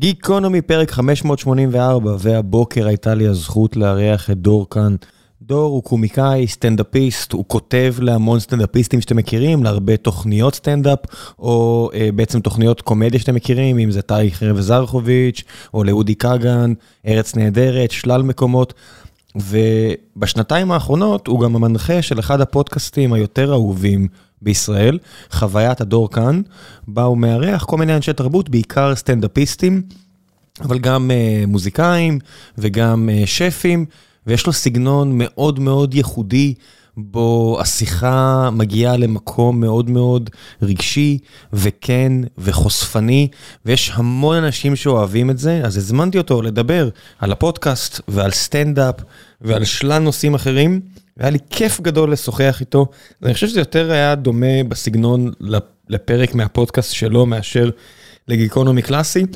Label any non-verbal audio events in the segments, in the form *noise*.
גיקונומי פרק 584, והבוקר הייתה לי הזכות לארח את דור כאן. דור הוא קומיקאי, סטנדאפיסט, הוא כותב להמון סטנדאפיסטים שאתם מכירים, להרבה תוכניות סטנדאפ, או אה, בעצם תוכניות קומדיה שאתם מכירים, אם זה טל חרב זרחוביץ', או לאודי כגן, ארץ נהדרת, שלל מקומות. ובשנתיים האחרונות הוא גם המנחה של אחד הפודקאסטים היותר אהובים בישראל, חוויית הדור כאן, הוא מארח כל מיני אנשי תרבות, בעיקר סטנדאפיסטים, אבל גם uh, מוזיקאים וגם uh, שפים, ויש לו סגנון מאוד מאוד ייחודי. בו השיחה מגיעה למקום מאוד מאוד רגשי וכן וחושפני, ויש המון אנשים שאוהבים את זה, אז הזמנתי אותו לדבר על הפודקאסט ועל סטנדאפ ועל שלל נושאים אחרים, והיה לי כיף גדול לשוחח איתו. אני חושב שזה יותר היה דומה בסגנון לפרק מהפודקאסט שלו מאשר לגיקונומי קלאסי.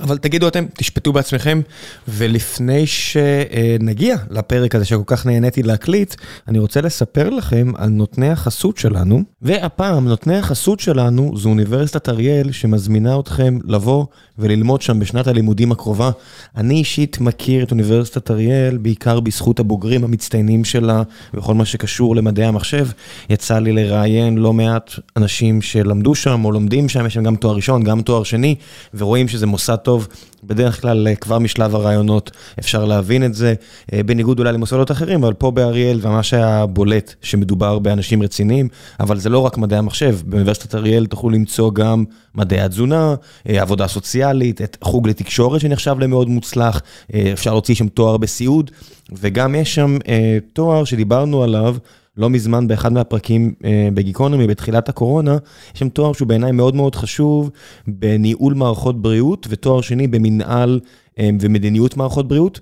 אבל תגידו אתם, תשפטו בעצמכם, ולפני שנגיע לפרק הזה שכל כך נהניתי להקליט, אני רוצה לספר לכם על נותני החסות שלנו, והפעם נותני החסות שלנו זו אוניברסיטת אריאל שמזמינה אתכם לבוא וללמוד שם בשנת הלימודים הקרובה. אני אישית מכיר את אוניברסיטת אריאל בעיקר בזכות הבוגרים המצטיינים שלה וכל מה שקשור למדעי המחשב. יצא לי לראיין לא מעט אנשים שלמדו שם או לומדים שם, יש שם גם תואר ראשון, גם תואר שני, ורואים שזה מוסד טוב. בדרך כלל אה, כבר משלב הרעיונות אפשר להבין את זה, אה, בניגוד אולי למוסדות אחרים, אבל פה באריאל ממש היה בולט שמדובר באנשים רציניים, אבל זה לא רק מדעי המחשב, באוניברסיטת אריאל תוכלו למצוא גם מדעי התזונה, אה, עבודה סוציאלית, את חוג לתקשורת שנחשב למאוד מוצלח, אפשר להוציא שם תואר בסיעוד, וגם יש שם תואר שדיברנו עליו. לא מזמן באחד מהפרקים אה, בגיקונומי בתחילת הקורונה, יש שם תואר שהוא בעיניי מאוד מאוד חשוב בניהול מערכות בריאות ותואר שני במנהל אה, ומדיניות מערכות בריאות.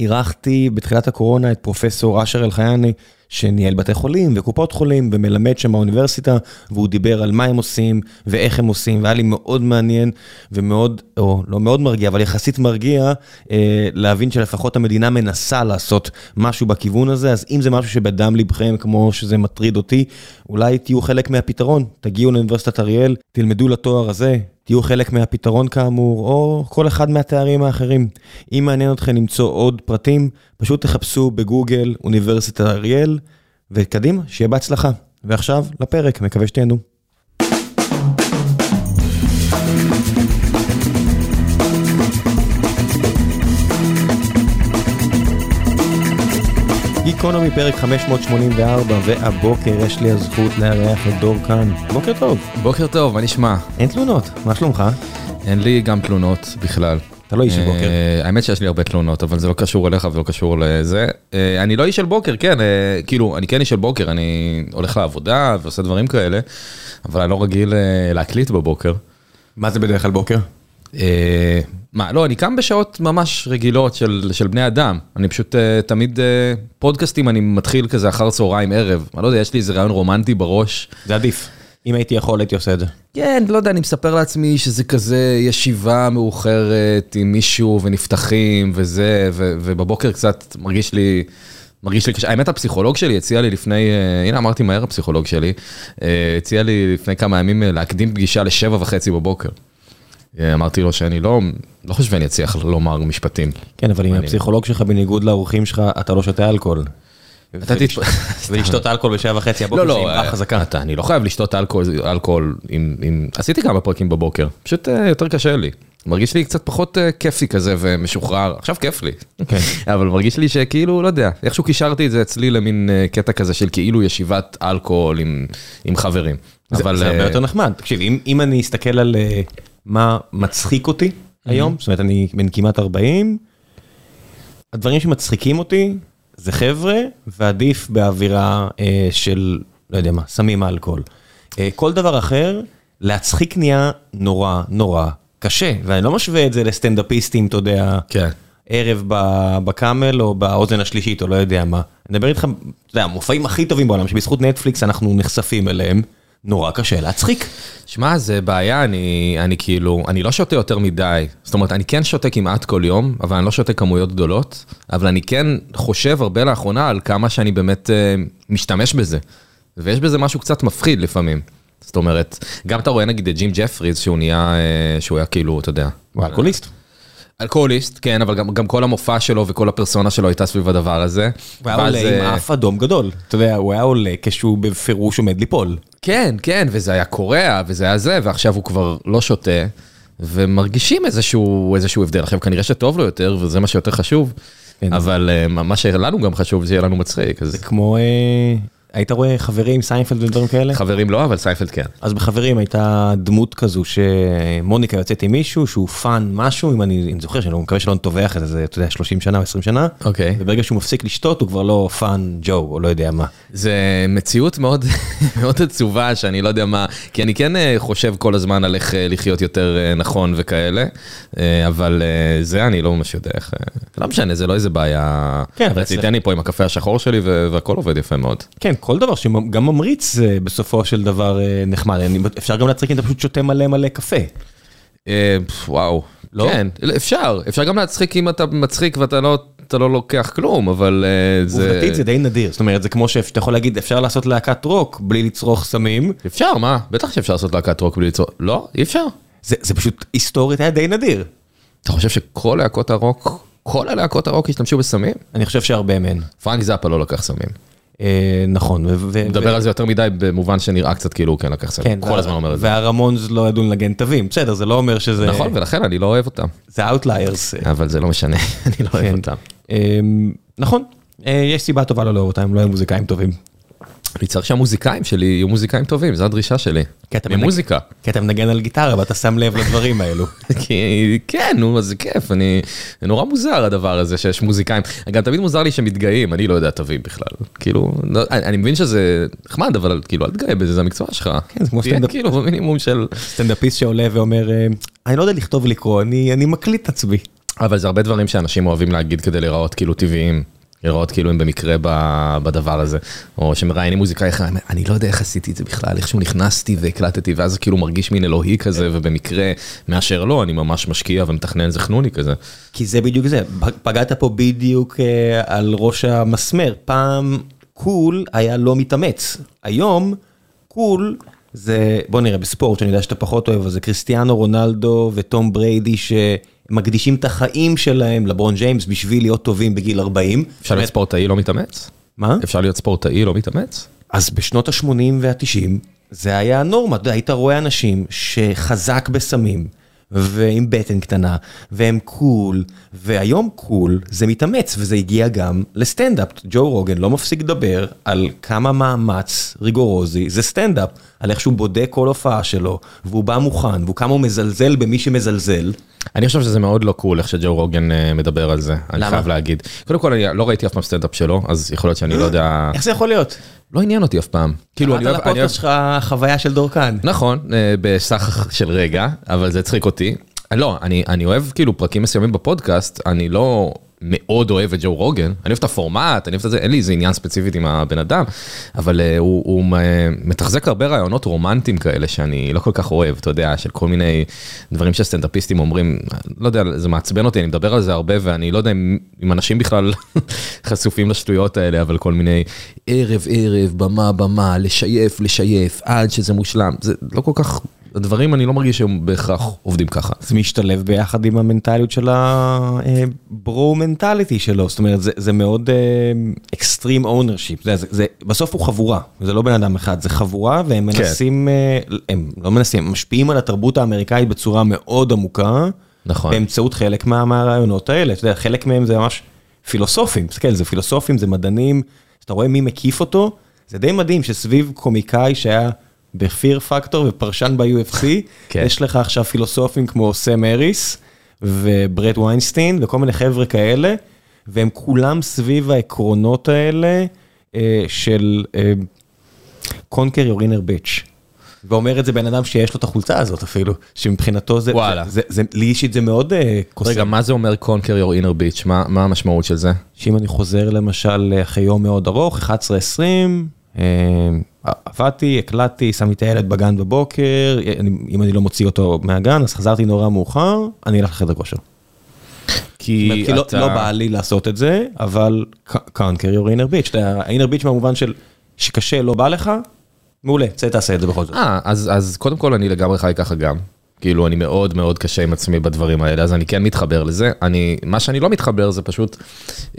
אירחתי בתחילת הקורונה את פרופסור אשר אלחייני, שניהל בתי חולים וקופות חולים ומלמד שם באוניברסיטה, והוא דיבר על מה הם עושים ואיך הם עושים, והיה לי מאוד מעניין ומאוד, או לא מאוד מרגיע, אבל יחסית מרגיע, אה, להבין שלפחות המדינה מנסה לעשות משהו בכיוון הזה, אז אם זה משהו שבדם ליבכם, כמו שזה מטריד אותי, אולי תהיו חלק מהפתרון, תגיעו לאוניברסיטת אריאל, תלמדו לתואר הזה, תהיו חלק מהפתרון כאמור, או כל אחד מהתארים האחרים. אם מעניין אתכם למצוא עוד פרטים, פשוט תחפשו בגוגל אוניברסיטת אריאל, וקדימה, שיהיה בהצלחה. ועכשיו לפרק, מקווה שתהנו. גיקונומי פרק 584, והבוקר יש לי הזכות לארח את דור כאן. בוקר טוב. בוקר טוב, מה נשמע? אין תלונות, מה שלומך? אין לי גם תלונות בכלל. אתה לא איש של בוקר. אה, האמת שיש לי הרבה תלונות, אבל זה לא קשור אליך ולא קשור לזה. אה, אני לא איש של בוקר, כן, אה, כאילו, אני כן איש של בוקר, אני הולך לעבודה ועושה דברים כאלה, אבל אני לא רגיל להקליט בבוקר. מה זה בדרך כלל בוקר? מה, לא, אני קם בשעות ממש רגילות של, של בני אדם. אני פשוט uh, תמיד, uh, פודקאסטים אני מתחיל כזה אחר צהריים ערב. אני לא יודע, יש לי איזה רעיון רומנטי בראש. זה עדיף. אם הייתי יכול, הייתי עושה את זה. כן, לא יודע, אני מספר לעצמי שזה כזה ישיבה מאוחרת עם מישהו ונפתחים וזה, ו, ובבוקר קצת מרגיש לי... מרגיש לי קשה, האמת הפסיכולוג שלי הציע לי לפני, הנה אמרתי מהר הפסיכולוג שלי, הציע לי לפני כמה ימים להקדים פגישה לשבע וחצי בבוקר. אמרתי לו שאני לא, לא חושב שאני אצליח לומר משפטים. כן, אבל אם הפסיכולוג שלך בניגוד לאורחים שלך, אתה לא שותה אלכוהול. ולשתות *laughs* אלכוהול בשעה וחצי הבוקר לא, לא, אה, חזקה. אתה, אני לא חייב לשתות אלכוהול עם... עשיתי כמה פרקים בבוקר, פשוט אה, יותר קשה לי. מרגיש לי קצת פחות אה, כיפי כזה ומשוחרר, עכשיו כיף לי, כן. *laughs* אבל מרגיש לי שכאילו, לא יודע, איכשהו קישרתי את זה אצלי למין קטע כזה של כאילו ישיבת אלכוהול עם חברים. זה הרבה יותר נחמד, תקשיב, אם אני אסתכל על מה מצחיק אותי היום, זאת אומרת, אני בן כמעט 40, הדברים שמצחיקים אותי זה חבר'ה, ועדיף באווירה אה, של, לא יודע מה, סמים אלכוהול. אה, כל דבר אחר, להצחיק נהיה נורא נורא קשה, ואני לא משווה את זה לסטנדאפיסטים, אתה יודע, כן. ערב בקאמל או באוזן השלישית או לא יודע מה. אני מדבר איתך, אתה יודע, המופעים הכי טובים בעולם, שבזכות נטפליקס אנחנו נחשפים אליהם. נורא קשה להצחיק. שמע, זה בעיה, אני, אני כאילו, אני לא שותה יותר מדי. זאת אומרת, אני כן שותה כמעט כל יום, אבל אני לא שותה כמויות גדולות, אבל אני כן חושב הרבה לאחרונה על כמה שאני באמת uh, משתמש בזה. ויש בזה משהו קצת מפחיד לפעמים. זאת אומרת, גם אתה רואה נגיד את ג'ים ג'פריז שהוא נהיה, אה, שהוא היה כאילו, אתה יודע. הוא אלכוהוליסט. אלכוהוליסט, כן, אבל גם, גם כל המופע שלו וכל הפרסונה שלו הייתה סביב הדבר הזה. הוא היה עולה עם אה, אף אדום גדול. אתה יודע, הוא היה עולה כשהוא בפירוש עומד ליפול. כן, כן, וזה היה קורע, וזה היה זה, ועכשיו הוא כבר לא שותה, ומרגישים איזשהו, איזשהו הבדל. עכשיו, כנראה שטוב לו יותר, וזה מה שיותר חשוב, כן. אבל אה, מה שלנו גם חשוב, זה יהיה לנו מצחיק. אז כמו, אה, היית רואה חברים, סיינפלד ודברים כאלה? חברים לא, אבל סיינפלד כן. אז בחברים הייתה דמות כזו שמוניקה יוצאת עם מישהו שהוא fun משהו, אם אני זוכר, שאני מקווה שלא נטבח את זה, אתה יודע, 30 שנה או 20 שנה, אוקיי. וברגע שהוא מפסיק לשתות הוא כבר לא fun ג'ו, או לא יודע מה. זה מציאות מאוד *laughs* מאוד עצובה שאני לא יודע מה, כי אני כן אה, חושב כל הזמן על איך אה, לחיות יותר אה, נכון וכאלה, אבל זה אני לא ממש יודע איך, לא משנה, זה לא איזה בעיה כן, אצלך- אני פה עם הקפה השחור שלי והכל עובד יפה מאוד. כן, כל דבר שגם ממריץ זה בסופו של דבר אה, נחמד, אפשר גם להצחיק אם אתה פשוט שותה מלא מלא קפה. אה, וואו, לא? כן, אפשר, אפשר גם להצחיק אם אתה מצחיק ואתה לא, אתה לא לוקח כלום, אבל אה, זה... עובדתית זה די נדיר, זאת אומרת זה כמו שאתה יכול להגיד אפשר לעשות להקת רוק בלי לצרוך סמים, אפשר, מה? בטח שאפשר לעשות להקת רוק בלי ליצור... לא, אי אפשר. זה, זה פשוט היסטורית היה די נדיר. אתה חושב שכל להקות הרוק, כל הלהקות הרוק השתמשו בסמים? אני חושב שהרבה מהן. פרנק זאפה לא לקח סמים. אה, נכון. מדבר על זה יותר מדי במובן שנראה קצת כאילו הוא כן לקח סמים. כן, כל הזמן אומר את זה. והרמונס לא ידעו לנגן תווים, בסדר, זה לא אומר שזה... נכון, ולכן אני לא אוהב אותם. זה outliers. אבל זה לא משנה, *laughs* אני לא אוהב אותם. נכון, אה, יש סיבה טובה לא לאהוב אותם, הם לא היו מוזיקאים טובים. אני צריך שהמוזיקאים שלי יהיו מוזיקאים טובים, זו הדרישה שלי. ממוזיקה. כי אתה מנגן על גיטרה ואתה שם לב לדברים האלו. *laughs* כי כן, נו, זה כיף, אני... זה נורא מוזר הדבר הזה שיש מוזיקאים. גם תמיד מוזר לי שמתגאים, אני לא יודע תווים בכלל. כאילו, לא, אני, אני מבין שזה נחמד, אבל כאילו, אל תתגאה בזה, זה המקצוע שלך. כן, זה כמו תהיה סטנדאפ. כאילו במינימום של... סטנדאפיסט שעולה ואומר, אה, אני לא יודע לכתוב ולקרוא, אני אני מקליט את עצמי. אבל זה הרבה דברים שאנשים אוהבים להגיד כדי להיראות כאילו טבעיים. לראות כאילו הם במקרה ב- בדבר הזה, או שמראיינים מוזיקאי אחד, אני לא יודע איך עשיתי את זה בכלל, איכשהו נכנסתי והקלטתי, ואז זה כאילו מרגיש מין אלוהי כזה, ובמקרה שלי אשר לא, אני ממש משקיע ומתכנן איזה חנוני כזה. כי זה בדיוק זה, פגעת פה בדיוק אה, על ראש המסמר. פעם cool היה לא מתאמץ, היום cool זה, בוא נראה, בספורט שאני יודע שאתה פחות אוהב, אז זה קריסטיאנו רונלדו וטום בריידי שמקדישים את החיים שלהם ולברון ג'יימס בשביל להיות טובים בגיל 40. אפשר להיות ספורטאי לא מתאמץ? מה? אפשר להיות ספורטאי לא מתאמץ? אז בשנות ה-80 וה-90 זה היה הנורמה, היית רואה אנשים שחזק בסמים ועם בטן קטנה והם cool, והיום cool זה מתאמץ וזה הגיע גם לסטנדאפ. ג'ו רוגן לא מפסיק לדבר על כמה מאמץ ריגורוזי זה סטנדאפ, על איך שהוא בודק כל הופעה שלו והוא בא מוכן והוא כמה הוא מזלזל במי שמזלזל. אני חושב שזה מאוד לא cool איך שג'ו רוגן אה, מדבר על זה, אני למה? חייב להגיד. קודם כל, אני לא ראיתי אף פעם סטנדאפ שלו, אז יכול להיות שאני לא יודע, *gasps* איך זה יכול להיות? לא עניין אותי אף פעם. כאילו, אני אוהב, אוהב, לפודקאסט שלך חוויה של דורקן. נכון, אה, בסך של רגע, אבל זה הצחיק אותי. לא, אני, אני אוהב כאילו פרקים מסוימים בפודקאסט, אני לא מאוד אוהב את ג'ו רוגן, אני אוהב את הפורמט, אני אוהב את זה, אין לי איזה עניין ספציפית עם הבן אדם, אבל uh, הוא, הוא מ- מתחזק הרבה רעיונות רומנטיים כאלה שאני לא כל כך אוהב, אתה יודע, של כל מיני דברים שסטנדאפיסטים אומרים, לא יודע, זה מעצבן אותי, אני מדבר על זה הרבה ואני לא יודע אם, אם אנשים בכלל *laughs* חשופים לשטויות האלה, אבל כל מיני ערב ערב, במה במה, לשייף לשייף, עד שזה מושלם, זה לא כל כך, הדברים אני לא מרגיש שהם בהכרח עובדים ככה. זה משתלב ביחד עם המנטליות של ה bro mentality שלו, זאת אומרת זה, זה מאוד extreme ownership, זה, זה, זה, בסוף הוא חבורה, זה לא בן אדם אחד, זה חבורה והם כן. מנסים, אה, הם לא מנסים, הם משפיעים על התרבות האמריקאית בצורה מאוד עמוקה, נכון. באמצעות חלק מה, מהרעיונות האלה, אתה יודע, חלק מהם זה ממש פילוסופים, תסתכל, זה פילוסופים, זה מדענים, אתה רואה מי מקיף אותו, זה די מדהים שסביב קומיקאי שהיה בפיר פקטור ופרשן ב-UFC, כן. יש לך עכשיו פילוסופים כמו סם אריס וברט ויינסטיין וכל מיני חבר'ה כאלה, והם כולם סביב העקרונות האלה אה, של your inner bitch. ואומר את זה בן אדם שיש לו את החולצה הזאת אפילו, שמבחינתו זה, וואלה. זה, זה, זה, לי אישית זה מאוד אה, קוסם. רגע, מה זה אומר conquer your inner bitch? מה, מה המשמעות של זה? שאם אני חוזר למשל אחרי יום מאוד ארוך, 11-20, אה, עבדתי, הקלטתי, שמתי את הילד בגן בבוקר, אם אני לא מוציא אותו מהגן, אז חזרתי נורא מאוחר, אני אלך לחדר כושר. כי לא, אתה... לא בא לי לעשות את זה, אבל inner bitch, אתה יודע, ה-inner bitch במובן של שקשה, לא בא לך, מעולה, צא תעשה את זה בכל זאת. אה, אז, אז קודם כל אני לגמרי חי ככה גם. כאילו אני מאוד מאוד קשה עם עצמי בדברים האלה, אז אני כן מתחבר לזה. אני, מה שאני לא מתחבר זה פשוט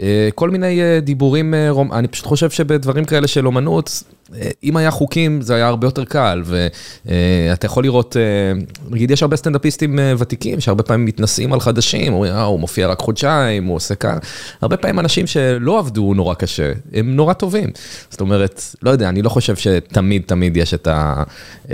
אה, כל מיני אה, דיבורים, אה, רומ... אני פשוט חושב שבדברים כאלה של אומנות, אם היה חוקים זה היה הרבה יותר קל, ואתה יכול לראות, אה, נגיד יש הרבה סטנדאפיסטים אה, ותיקים שהרבה פעמים מתנשאים על חדשים, אומרים, אה, הוא מופיע רק חודשיים, הוא עושה כאן, הרבה פעמים אנשים שלא עבדו נורא קשה, הם נורא טובים. זאת אומרת, לא יודע, אני לא חושב שתמיד תמיד יש את, ה,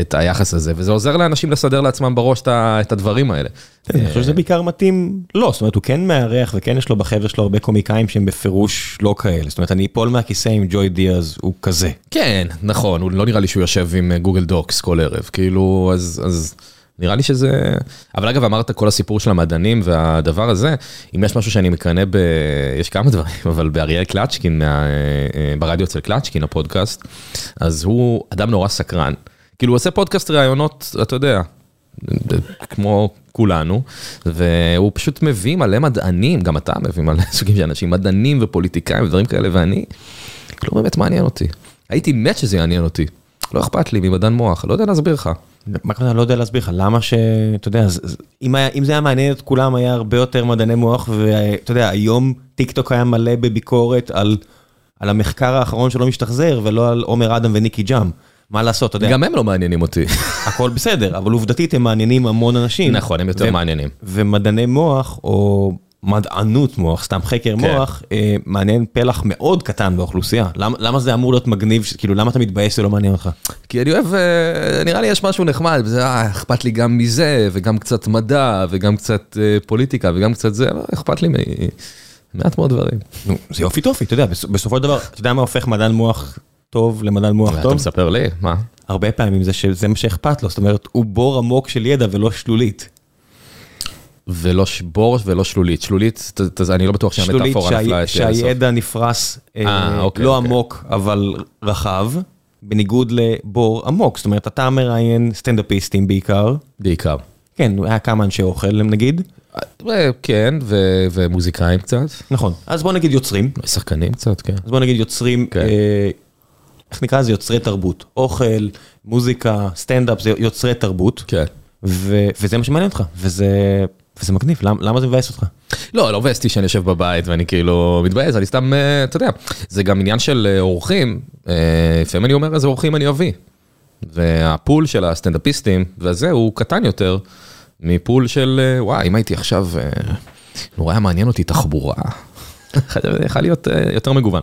את היחס הזה, וזה עוזר לאנשים לסדר לעצמם בראש את הדברים האלה. אני חושב שזה בעיקר מתאים, לא, זאת אומרת הוא כן מארח וכן יש לו בחבר שלו הרבה קומיקאים שהם בפירוש לא כאלה, זאת אומרת אני אפול מהכיסא עם ג'וי דיאז, הוא כזה. כן, נכון, הוא לא נראה לי שהוא יושב עם אה, גוגל דוקס כל ערב, כאילו, אז, אז נראה לי שזה... אבל אגב, אמרת כל הסיפור של המדענים והדבר הזה, אם יש משהו שאני מקנא ב... יש כמה דברים, *laughs* אבל באריאל קלצ'קין, מה... אה, ברדיו אצל קלצ'קין, הפודקאסט, אז הוא אדם נורא סקרן. כאילו, הוא עושה פודקאסט ראיונות, אתה יודע, כמו כולנו, והוא פשוט מביא מלא מדענים, גם אתה מביא מלא *laughs* סוגים של אנשים, מדענים ופוליטיקאים ודברים כאלה, ואני, לא באמת מעניין אותי. הייתי מת שזה יעניין אותי. לא אכפת לי ממדען מוח, לא יודע להסביר לך. מה הכוונה? לא יודע להסביר לך, למה ש... אתה יודע, אם היה- אם זה היה מעניין את כולם, היה הרבה יותר מדעני מוח, ואתה יודע, היום טיק טוק היה מלא בביקורת על על המחקר האחרון שלא משתחזר, ולא על עומר אדם וניקי ג'אם. מה לעשות, אתה יודע, גם הם לא מעניינים אותי. *laughs* הכל בסדר, אבל עובדתית הם מעניינים המון אנשים. נכון, הם יותר מעניינים. ומדעני מוח, או מדענות מוח, סתם חקר כן. מוח, אה, מעניין פלח מאוד קטן באוכלוסייה. למה למה זה אמור להיות מגניב, כאילו למה אתה מתבאס שזה לא מעניין אותך? כי אני אוהב, אה, נראה לי יש משהו נחמד, וזה, אה, אכפת לי גם מזה, וגם קצת מדע, וגם קצת אה, פוליטיקה, וגם קצת זה, אבל אכפת לי ממעט מאוד דברים. נו, זה יופי טופי, אתה יודע, בס- בסופו של דבר, אתה יודע מה הופך מדען מוח טוב למדען מוח אתה טוב? מספר לי? מה? הרבה פעמים זה שזה מה שאכפת לו, זאת אומרת, הוא בור עמוק של ידע ולא שלולית. ולא בור ולא שלולית. שלולית, ת- ת- אני לא בטוח שלולית שהמטאפורה נפלה עד הסוף. שהידע נפרס אה, אה, אוקיי, לא אוקיי. עמוק, אבל רחב, בניגוד לבור עמוק. זאת אומרת, אתה מראיין סטנדאפיסטים בעיקר. בעיקר. כן, היה כמה אנשי אוכל נגיד. אה, כן, ו- ומוזיקאים קצת, נכון. אז בוא נגיד יוצרים. שחקנים קצת, כן. אז בוא נגיד יוצרים, כן. אה, איך נקרא לזה? יוצרי תרבות. אוכל, מוזיקה, סטנדאפ, זה יוצרי תרבות. כן. ו- וזה מה שמעניין אותך, וזה, וזה מגניב, למה, למה זה מבאס אותך? לא, לא מבאס אותי שאני יושב בבית ואני כאילו מתבאס, אני סתם, אה, אתה יודע, זה גם עניין של אה, אורחים, אה, לפעמים אני אומר איזה אורחים אני אביא. והפול של הסטנדאפיסטים, וזה הוא קטן יותר מפול של, וואי, אם הייתי עכשיו, נורא היה מעניין אותי תחבורה. *laughs* יכול להיות יותר מגוון.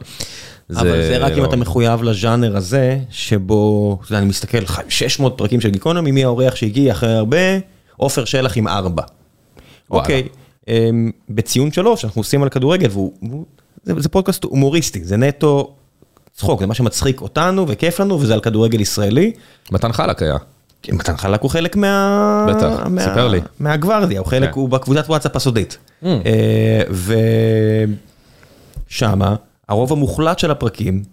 אבל זה רק אם לא- אתה מחויב לז'אנר הזה, שבו, אתה יודע, אני מסתכל, 600 פרקים של גיקונומי, מי האורח שהגיע אחרי הרבה? עופר שלח עם ארבע. אוקיי, אמ, בציון שלוש, אנחנו עושים על כדורגל, והוא, זה, זה פודקאסט הומוריסטי, זה נטו צחוק, זה מה שמצחיק אותנו וכיף לנו, וזה על כדורגל ישראלי. מתן חלק היה. כי מתן חלק הוא חלק מה... בטח, מה... סיפר לי. מהגוורדיה, הוא חלק, כן. הוא בקבוצת וואטסאפ הסודית. Mm. אה, ושמה, הרוב המוחלט של הפרקים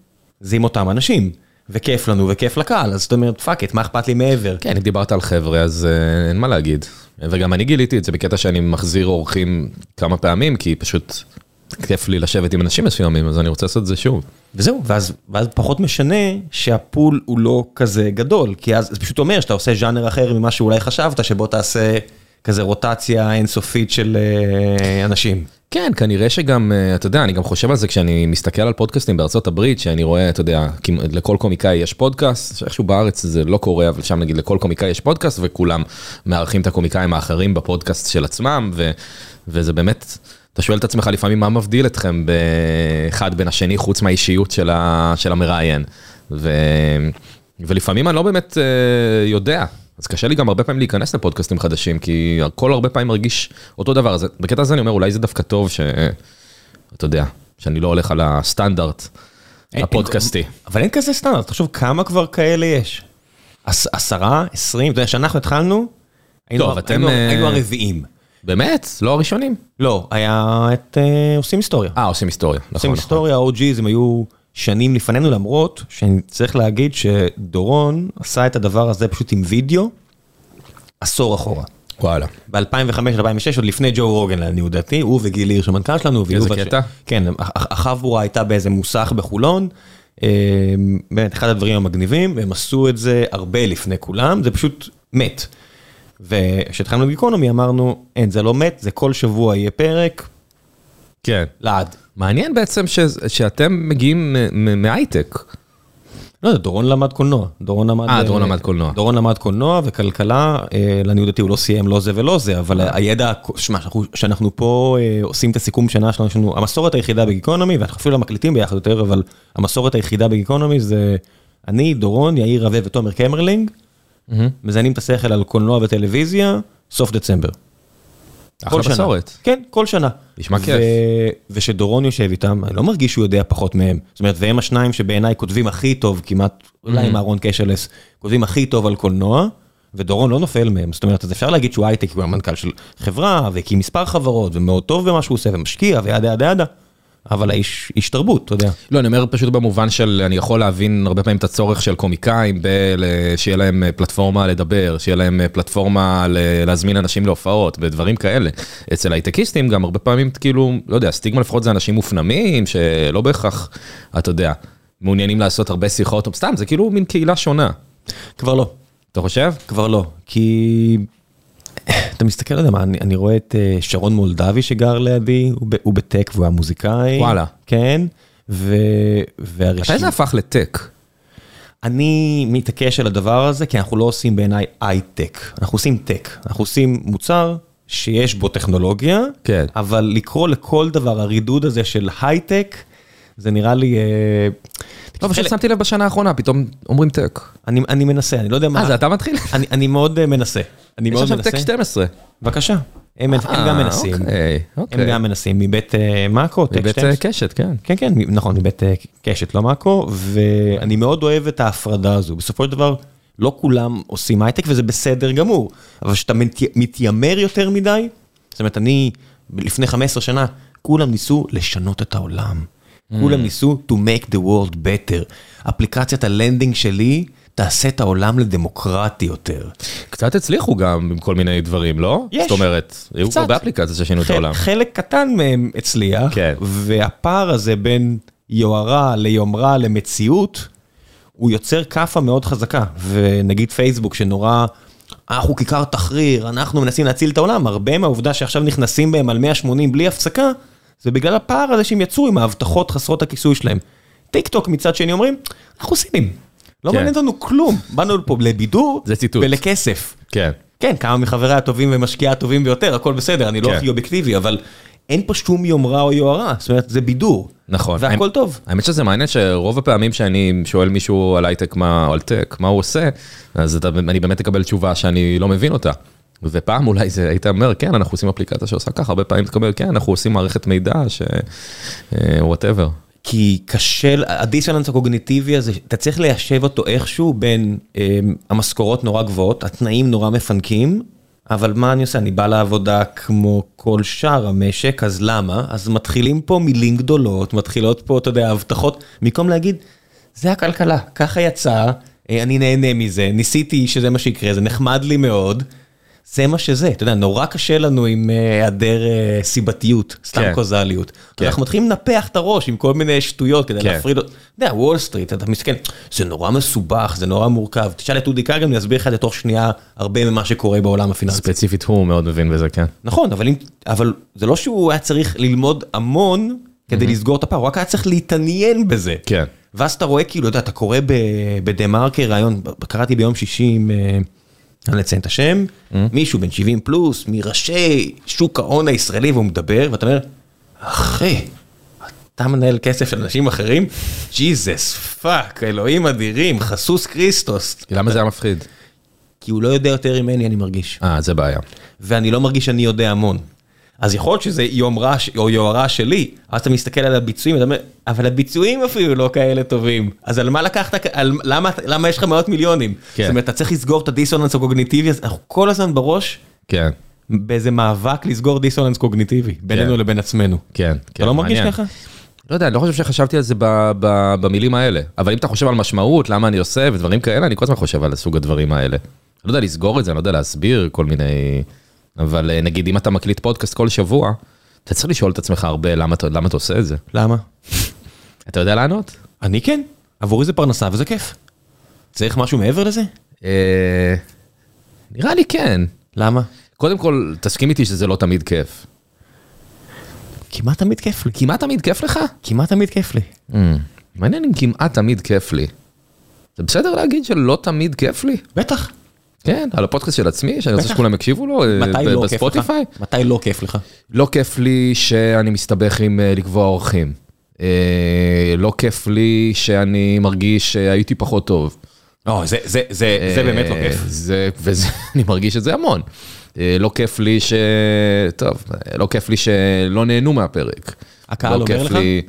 זה עם אותם אנשים. וכיף לנו וכיף לקהל, אז זאת אומרת, fuck it, מה אכפת לי מעבר? כן, אם דיברת על חבר'ה, אז אה, אין מה להגיד. וגם אני גיליתי את זה בקטע שאני מחזיר אורחים כמה פעמים, כי פשוט כיף לי לשבת עם אנשים מסוימים, אז אני רוצה לעשות את זה שוב. וזהו, ואז, ואז פחות משנה שהפול הוא לא כזה גדול, כי אז זה פשוט אומר שאתה עושה ז'אנר אחר ממה שאולי חשבת, שבו תעשה כזה רוטציה אינסופית של אה, אנשים. כן, כנראה שגם, אה, אתה יודע, אני גם חושב על זה כשאני מסתכל על פודקאסטים בארצות הברית, שאני רואה, אתה יודע, לכל קומיקאי יש פודקאסט, שאיכשהו בארץ זה לא קורה, אבל שם נגיד לכל קומיקאי יש פודקאסט, וכולם מארחים את הקומיקאים האחרים בפודקאסט של עצמם, ו, וזה באמת, אתה שואל את עצמך לפעמים מה מבדיל אתכם באחד בין השני, חוץ מהאישיות של, ה, של המראיין. ו, ולפעמים אני לא באמת אה, יודע. אז קשה לי גם הרבה פעמים להיכנס לפודקאסטים חדשים, כי הכל הרבה פעמים מרגיש אותו דבר. אז בקטע הזה אני אומר, אולי זה דווקא טוב ש... אתה יודע, שאני לא הולך על הסטנדרט אין- הפודקאסטי. אבל אין כזה סטנדרט, תחשוב כמה כבר כאלה יש. עש, עשרה, עשרים, אתה יודע, כשאנחנו התחלנו, היינו, טוב, אתם, היינו, אה, היינו הרביעים. באמת? לא הראשונים? לא, היה את אה, עושים היסטוריה. אה, עושים היסטוריה. עושים נכון, נכון. היסטוריה, ה-OG's הם היו שנים לפנינו, למרות שאני צריך להגיד שדורון עשה את הדבר הזה פשוט עם וידאו, עשור אחורה. וואלה. ב-2005-2006, עוד לפני ג'ו רוגן לעניות דעתי, הוא וגיל הירש המנכ"ל שלנו. איזה ויובל ש- קטע? כן, הח- החבורה הייתה באיזה מוסך בחולון, אה, באמת, אחד הדברים המגניבים, והם עשו את זה הרבה לפני כולם, זה פשוט מת. וכשהתחלנו בגיקונומי אמרנו, אין, זה לא מת, זה כל שבוע יהיה פרק, כן. לעד. מעניין בעצם ש- שאתם מגיעים מהייטק. לא יודע, דורון למד קולנוע. דורון למד... אה, דורון למד קולנוע. דורון למד קולנוע וכלכלה, אה, לעניות דעתי הוא לא סיים לא זה ולא זה, אבל הידע, שמע, שאנחנו- פה אה, עושים את הסיכום שנה שלנו, יש לנו, המסורת היחידה בגיקונומי, ואנחנו אפילו לא מקליטים ביחד יותר, אבל המסורת היחידה בגיקונומי זה אני, דורון, יאיר רווה ותומר קמרלינג, מזיינים את השכל על קולנוע וטלוויזיה, סוף דצמבר. אחלה כל שנה. מסורת. כן, כל שנה. נשמע כיף. ושדורון יושב איתם, אני לא מרגיש שהוא יודע פחות מהם. זאת אומרת, והם השניים שבעיניי כותבים הכי טוב, כמעט, אולי עם אהרון קשלס, כותבים הכי טוב על קולנוע, ודורון לא נופל מהם. זאת אומרת, אז אפשר להגיד שהוא הייטק, הוא המנכ"ל של חברה, והקים מספר חברות, ומאוד טוב במה שהוא עושה, ומשקיע, וידה ידה ידה. אבל האיש איש תרבות, אתה יודע. לא, אני אומר פשוט במובן של, אני יכול להבין הרבה פעמים את הצורך של קומיקאים, שיהיה להם אה, פלטפורמה לדבר, שיהיה להם אה, פלטפורמה להזמין אנשים להופעות, ודברים כאלה. אצל הייטקיסטים גם הרבה פעמים, כאילו, לא יודע, סטיגמה לפחות זה אנשים מופנמים, שלא בהכרח, אתה יודע, מעוניינים לעשות הרבה שיחות, או סתם, זה כאילו מין קהילה שונה. כבר לא. אתה חושב? כבר לא, כי אתה מסתכל, לא יודע מה, אני, אני רואה את אה, שרון מולדבי שגר לידי, הוא, בטק והוא היה מוזיקאי. וואלה. כן, והרשימה... מתי זה הפך לטק? אני מתעקש על הדבר הזה, כי אנחנו לא עושים בעיניי הייטק, אנחנו עושים tech. אנחנו עושים מוצר שיש בו טכנולוגיה, כן. אבל לקרוא לכל דבר, הרידוד הזה של הייטק, זה נראה לי... אה, לא, פשוט שמתי לב בשנה האחרונה, פתאום אומרים tech. אני, אני מנסה, אני לא יודע מה... אה, זה אתה מתחיל? *laughs* אני, אני מאוד אה, מנסה. אני יש מאוד עכשיו מנסה. tech 12. בבקשה. הם, הם גם אה, מנסים. אוקיי, אוקיי. הם גם מנסים מבית אה, מאקו, tech מבית 12. אה, קשת, כן. כן, כן, נכון, מבית אה, קשת, לא מאקו, ואני מאוד אוהב את ההפרדה הזו. בסופו של דבר, לא כולם עושים הייטק וזה בסדר גמור, אבל כשאתה מת- מתיימר יותר מדי, זאת אומרת, אני, לפני 15 שנה, כולם ניסו לשנות את העולם. כולם ניסו to make the world better. אפליקציית ה landing שלי תעשה את העולם לדמוקרטי יותר. קצת הצליחו גם עם כל מיני דברים, לא? יש. זאת אומרת, היו קצת. הרבה אפליקציות ששינו את העולם. חלק קטן מהם הצליח, כן. והפער הזה בין יוהרה ליומרה למציאות, הוא יוצר כאפה מאוד חזקה. ונגיד פייסבוק שנורא, אנחנו כיכר תחריר, אנחנו מנסים להציל את העולם, הרבה מהעובדה שעכשיו נכנסים בהם על 180 בלי הפסקה, זה בגלל הפער הזה שהם יצרו עם ההבטחות חסרות הכיסוי שלהם. טיק טוק מצד שני אומרים, אנחנו סינים. לא כן. מעניין אותנו כלום, באנו לפה לבידור. ולכסף. כן. כן, כמה מחבריי הטובים ומשקיעי הטובים ביותר, הכל בסדר, אני לא כן. הכי אובייקטיבי, אבל אין פה שום יומרה או יוהרה, זאת אומרת, זה בידור. נכון. והכל טוב. האמת שזה מעניין שרוב הפעמים שאני שואל מישהו על הייטק מה, על tech, מה הוא עושה, אז אני באמת אקבל תשובה שאני לא מבין אותה. ופעם אולי זה, היית אומר, כן, אנחנו עושים אפליקציה שעושה ככה, הרבה פעמים תקבל, כן, אנחנו עושים מערכת מידע, ש... whatever. כי קשה, הדיסוננס הקוגניטיבי הזה, אתה צריך ליישב אותו איכשהו בין אה, המשכורות נורא גבוהות, התנאים נורא מפנקים, אבל מה אני עושה? אני בא לעבודה כמו כל שאר המשק, אז למה? אז מתחילים פה מילים גדולות, מתחילות פה, אתה יודע, הבטחות, במקום להגיד, זה הכלכלה, ככה יצא, אה, אני נהנה מזה, ניסיתי שזה מה שיקרה, זה נחמד לי מאוד. זה מה שזה, אתה יודע, נורא קשה לנו עם אה, היעדר אה, סיבתיות, סתם כן. קוזליות. כן. אנחנו מתחילים לנפח את הראש עם כל מיני שטויות כדי כן. להפריד, אתה יודע, וול סטריט, אתה מסתכל, זה נורא מסובך, זה נורא מורכב. תשאל את אודי כגן, הוא יסביר לך את זה תוך שנייה הרבה ממה שקורה בעולם הפיננסי. ספציפית הוא מאוד מבין בזה, כן. נכון, אבל, אם, אבל זה לא שהוא היה צריך ללמוד המון כדי לסגור את הפער, הוא רק היה צריך להתעניין בזה. כן. ואז אתה רואה כאילו, אתה אתה קורא בדה מרקר ראיון, קראתי ביום שישי עם, אה, אני לציין את השם, מישהו בן 70 פלוס, מראשי שוק ההון הישראלי, והוא מדבר, ואתה אומר, אחי, אתה מנהל כסף של אנשים אחרים? Jesus, fuck, אלוהים אדירים, חסוס כריסטוס. למה זה היה מפחיד? כי הוא לא יודע יותר ממני, אני מרגיש. אה, זה בעיה. ואני לא מרגיש שאני יודע המון. אז יכול להיות שזה יומרה ש- או יוהרה שלי, אז אתה מסתכל על הביצועים, ואתה אומר, אבל הביצועים אפילו לא כאלה טובים. אז על מה לקחת, על, למה, למה יש לך מאות מיליונים? כן. זאת אומרת, אתה צריך לסגור את הדיסוננס הקוגניטיבי, אז אנחנו כל הזמן בראש כן, באיזה מאבק לסגור דיסוננס קוגניטיבי, בינינו כן. לבין עצמנו. כן. אתה לא מרגיש. ככה? לא יודע, אני לא חושב שחשבתי על זה ב, ב, במילים האלה. אבל אם אתה חושב על משמעות, למה אני עושה ודברים כאלה, אני כל הזמן חושב על סוג הדברים האלה. אני לא יודע לסגור את זה, אני לא יודע להסביר כל מיני... אבל אה, נגיד, אם אתה מקליט פודקאסט כל שבוע, אתה צריך לשאול את עצמך הרבה למה, למה אתה עושה את זה. למה? *laughs* אתה יודע לענות? אני כן. עבורי זה פרנסה וזה כיף. צריך משהו מעבר לזה? אה, נראה לי כן. למה? קודם כל, תסכים איתי שזה לא תמיד כיף. כמעט תמיד כיף לי. כמעט תמיד כיף לך? כמעט תמיד כיף לי. Mm, מעניין אם כמעט תמיד כיף לי. זה בסדר להגיד שלא תמיד כיף לי? בטח. כן, על הפודקאסט של עצמי, שאני רוצה. שכולם יקשיבו לו, אה, לא? בספוטיפיי. מתי לא כיף לך? לא כיף לי שאני מסתבך עם אה, לקבוע אורחים. אה, לא כיף לי שאני מרגיש שהייתי פחות טוב. לא, זה, זה, זה, זה באמת לא כיף. זה, וזה, *laughs* אני מרגיש את זה המון. לא כיף לי ש... טוב, לא כיף לי שלא נהנו מהפרק. הקהל לא אומר לך? לי...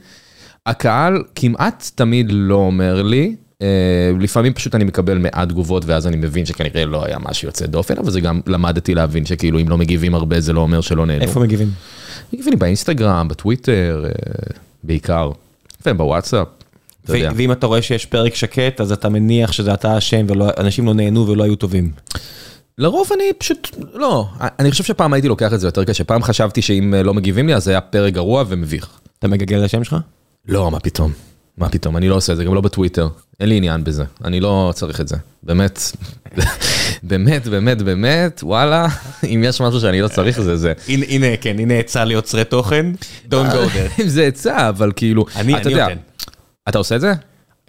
הקהל כמעט תמיד לא אומר לי. אה, לפעמים פשוט אני מקבל מעט תגובות ואז אני מבין שכנראה לא היה משהו יוצא דופן, אבל זה גם למדתי להבין שכאילו אם לא מגיבים הרבה זה לא אומר שלא נהנו. איפה מגיבים? מגיבים באינסטגרם, בטוויטר, אה, בעיקר, לפעמים בוואטסאפ. אתה יודע. ו- ואם אתה רואה שיש פרק שקט, אז אתה מניח שזה אתה אשם ואנשים לא נהנו ולא היו טובים. לרוב אני פשוט, לא, אני חושב שפעם הייתי לוקח את זה יותר קשה, פעם חשבתי שאם אה, לא מגיבים לי אז זה היה פרק גרוע ומביך. אתה מגגל את השם שלך? לא, מה פתאום, מה פתאום, אני לא עושה את זה, גם לא בטוויטר, אין לי עניין בזה, אני לא צריך את זה, באמת, *laughs* באמת, באמת, באמת, וואלה, *laughs* אם יש משהו שאני לא צריך זה זה. הנה, כן, הנה עצה ליוצרי תוכן, don't go there. *laughs* זה עצה, אבל כאילו, אני- אתה אני יודע. אתה עושה את זה?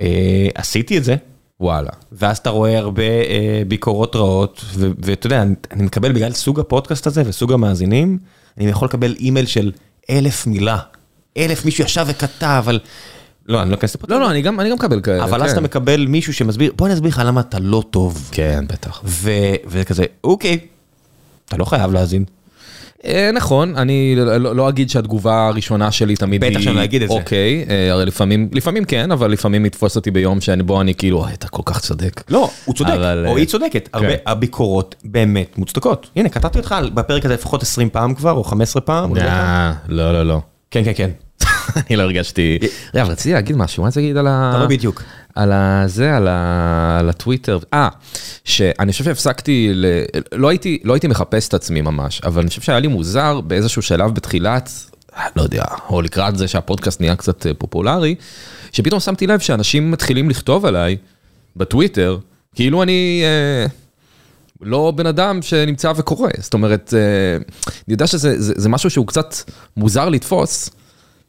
אה, עשיתי את זה, וואלה. ואז אתה רואה הרבה אה, ביקורות רעות, ואתה יודע, אני, אני מקבל בגלל סוג הפודקאסט הזה וסוג המאזינים, אני יכול לקבל אימייל של אלף מילה. אלף מישהו ישב וכתב על... לא, אני לא אכנס לפרטים. לא, לא, אני גם אני גם מקבל כאלה. אבל אז כן. אתה מקבל מישהו שמסביר, בוא אני אסביר לך למה אתה לא טוב. כן, בטח. ו- וכזה, אוקיי, אתה לא חייב להאזין. אה, נכון, אני לא- לא לא אגיד שהתגובה הראשונה שלי תמיד היא... בטח שאני לא אגיד את זה. אוקיי, אה, הרי לפעמים, לפעמים כן, אבל לפעמים יתפוס אותי ביום שבו אני כאילו, "אוי, אתה כל כך צודק. לא, הוא צודק, אבל, או אה, היא צודקת, הרבה כן. הביקורות באמת מוצדקות. הנה, קטעתי אותך בפרק הזה לפחות 20 פעם כבר, או 15 פעם. לא. אה, לא, לא, לא. כן, כן, כן. *laughs* אני לא הרגשתי... רגע, רציתי להגיד משהו, מה רציתי להגיד על ה... אתה לא בדיוק. על הזה, על, ה... על הטוויטר. אה, שאני חושב שהפסקתי, ל... לא, הייתי, לא הייתי מחפש את עצמי ממש, אבל אני חושב שהיה לי מוזר באיזשהו שלב בתחילת, לא יודע, או לקראת זה שהפודקאסט נהיה קצת אה, פופולרי, שפתאום שמתי לב שאנשים מתחילים לכתוב עליי בטוויטר, כאילו אני... אה, לא בן אדם שנמצא וקורא, זאת אומרת, אה, אני יודע שזה זה, זה משהו שהוא קצת מוזר לתפוס,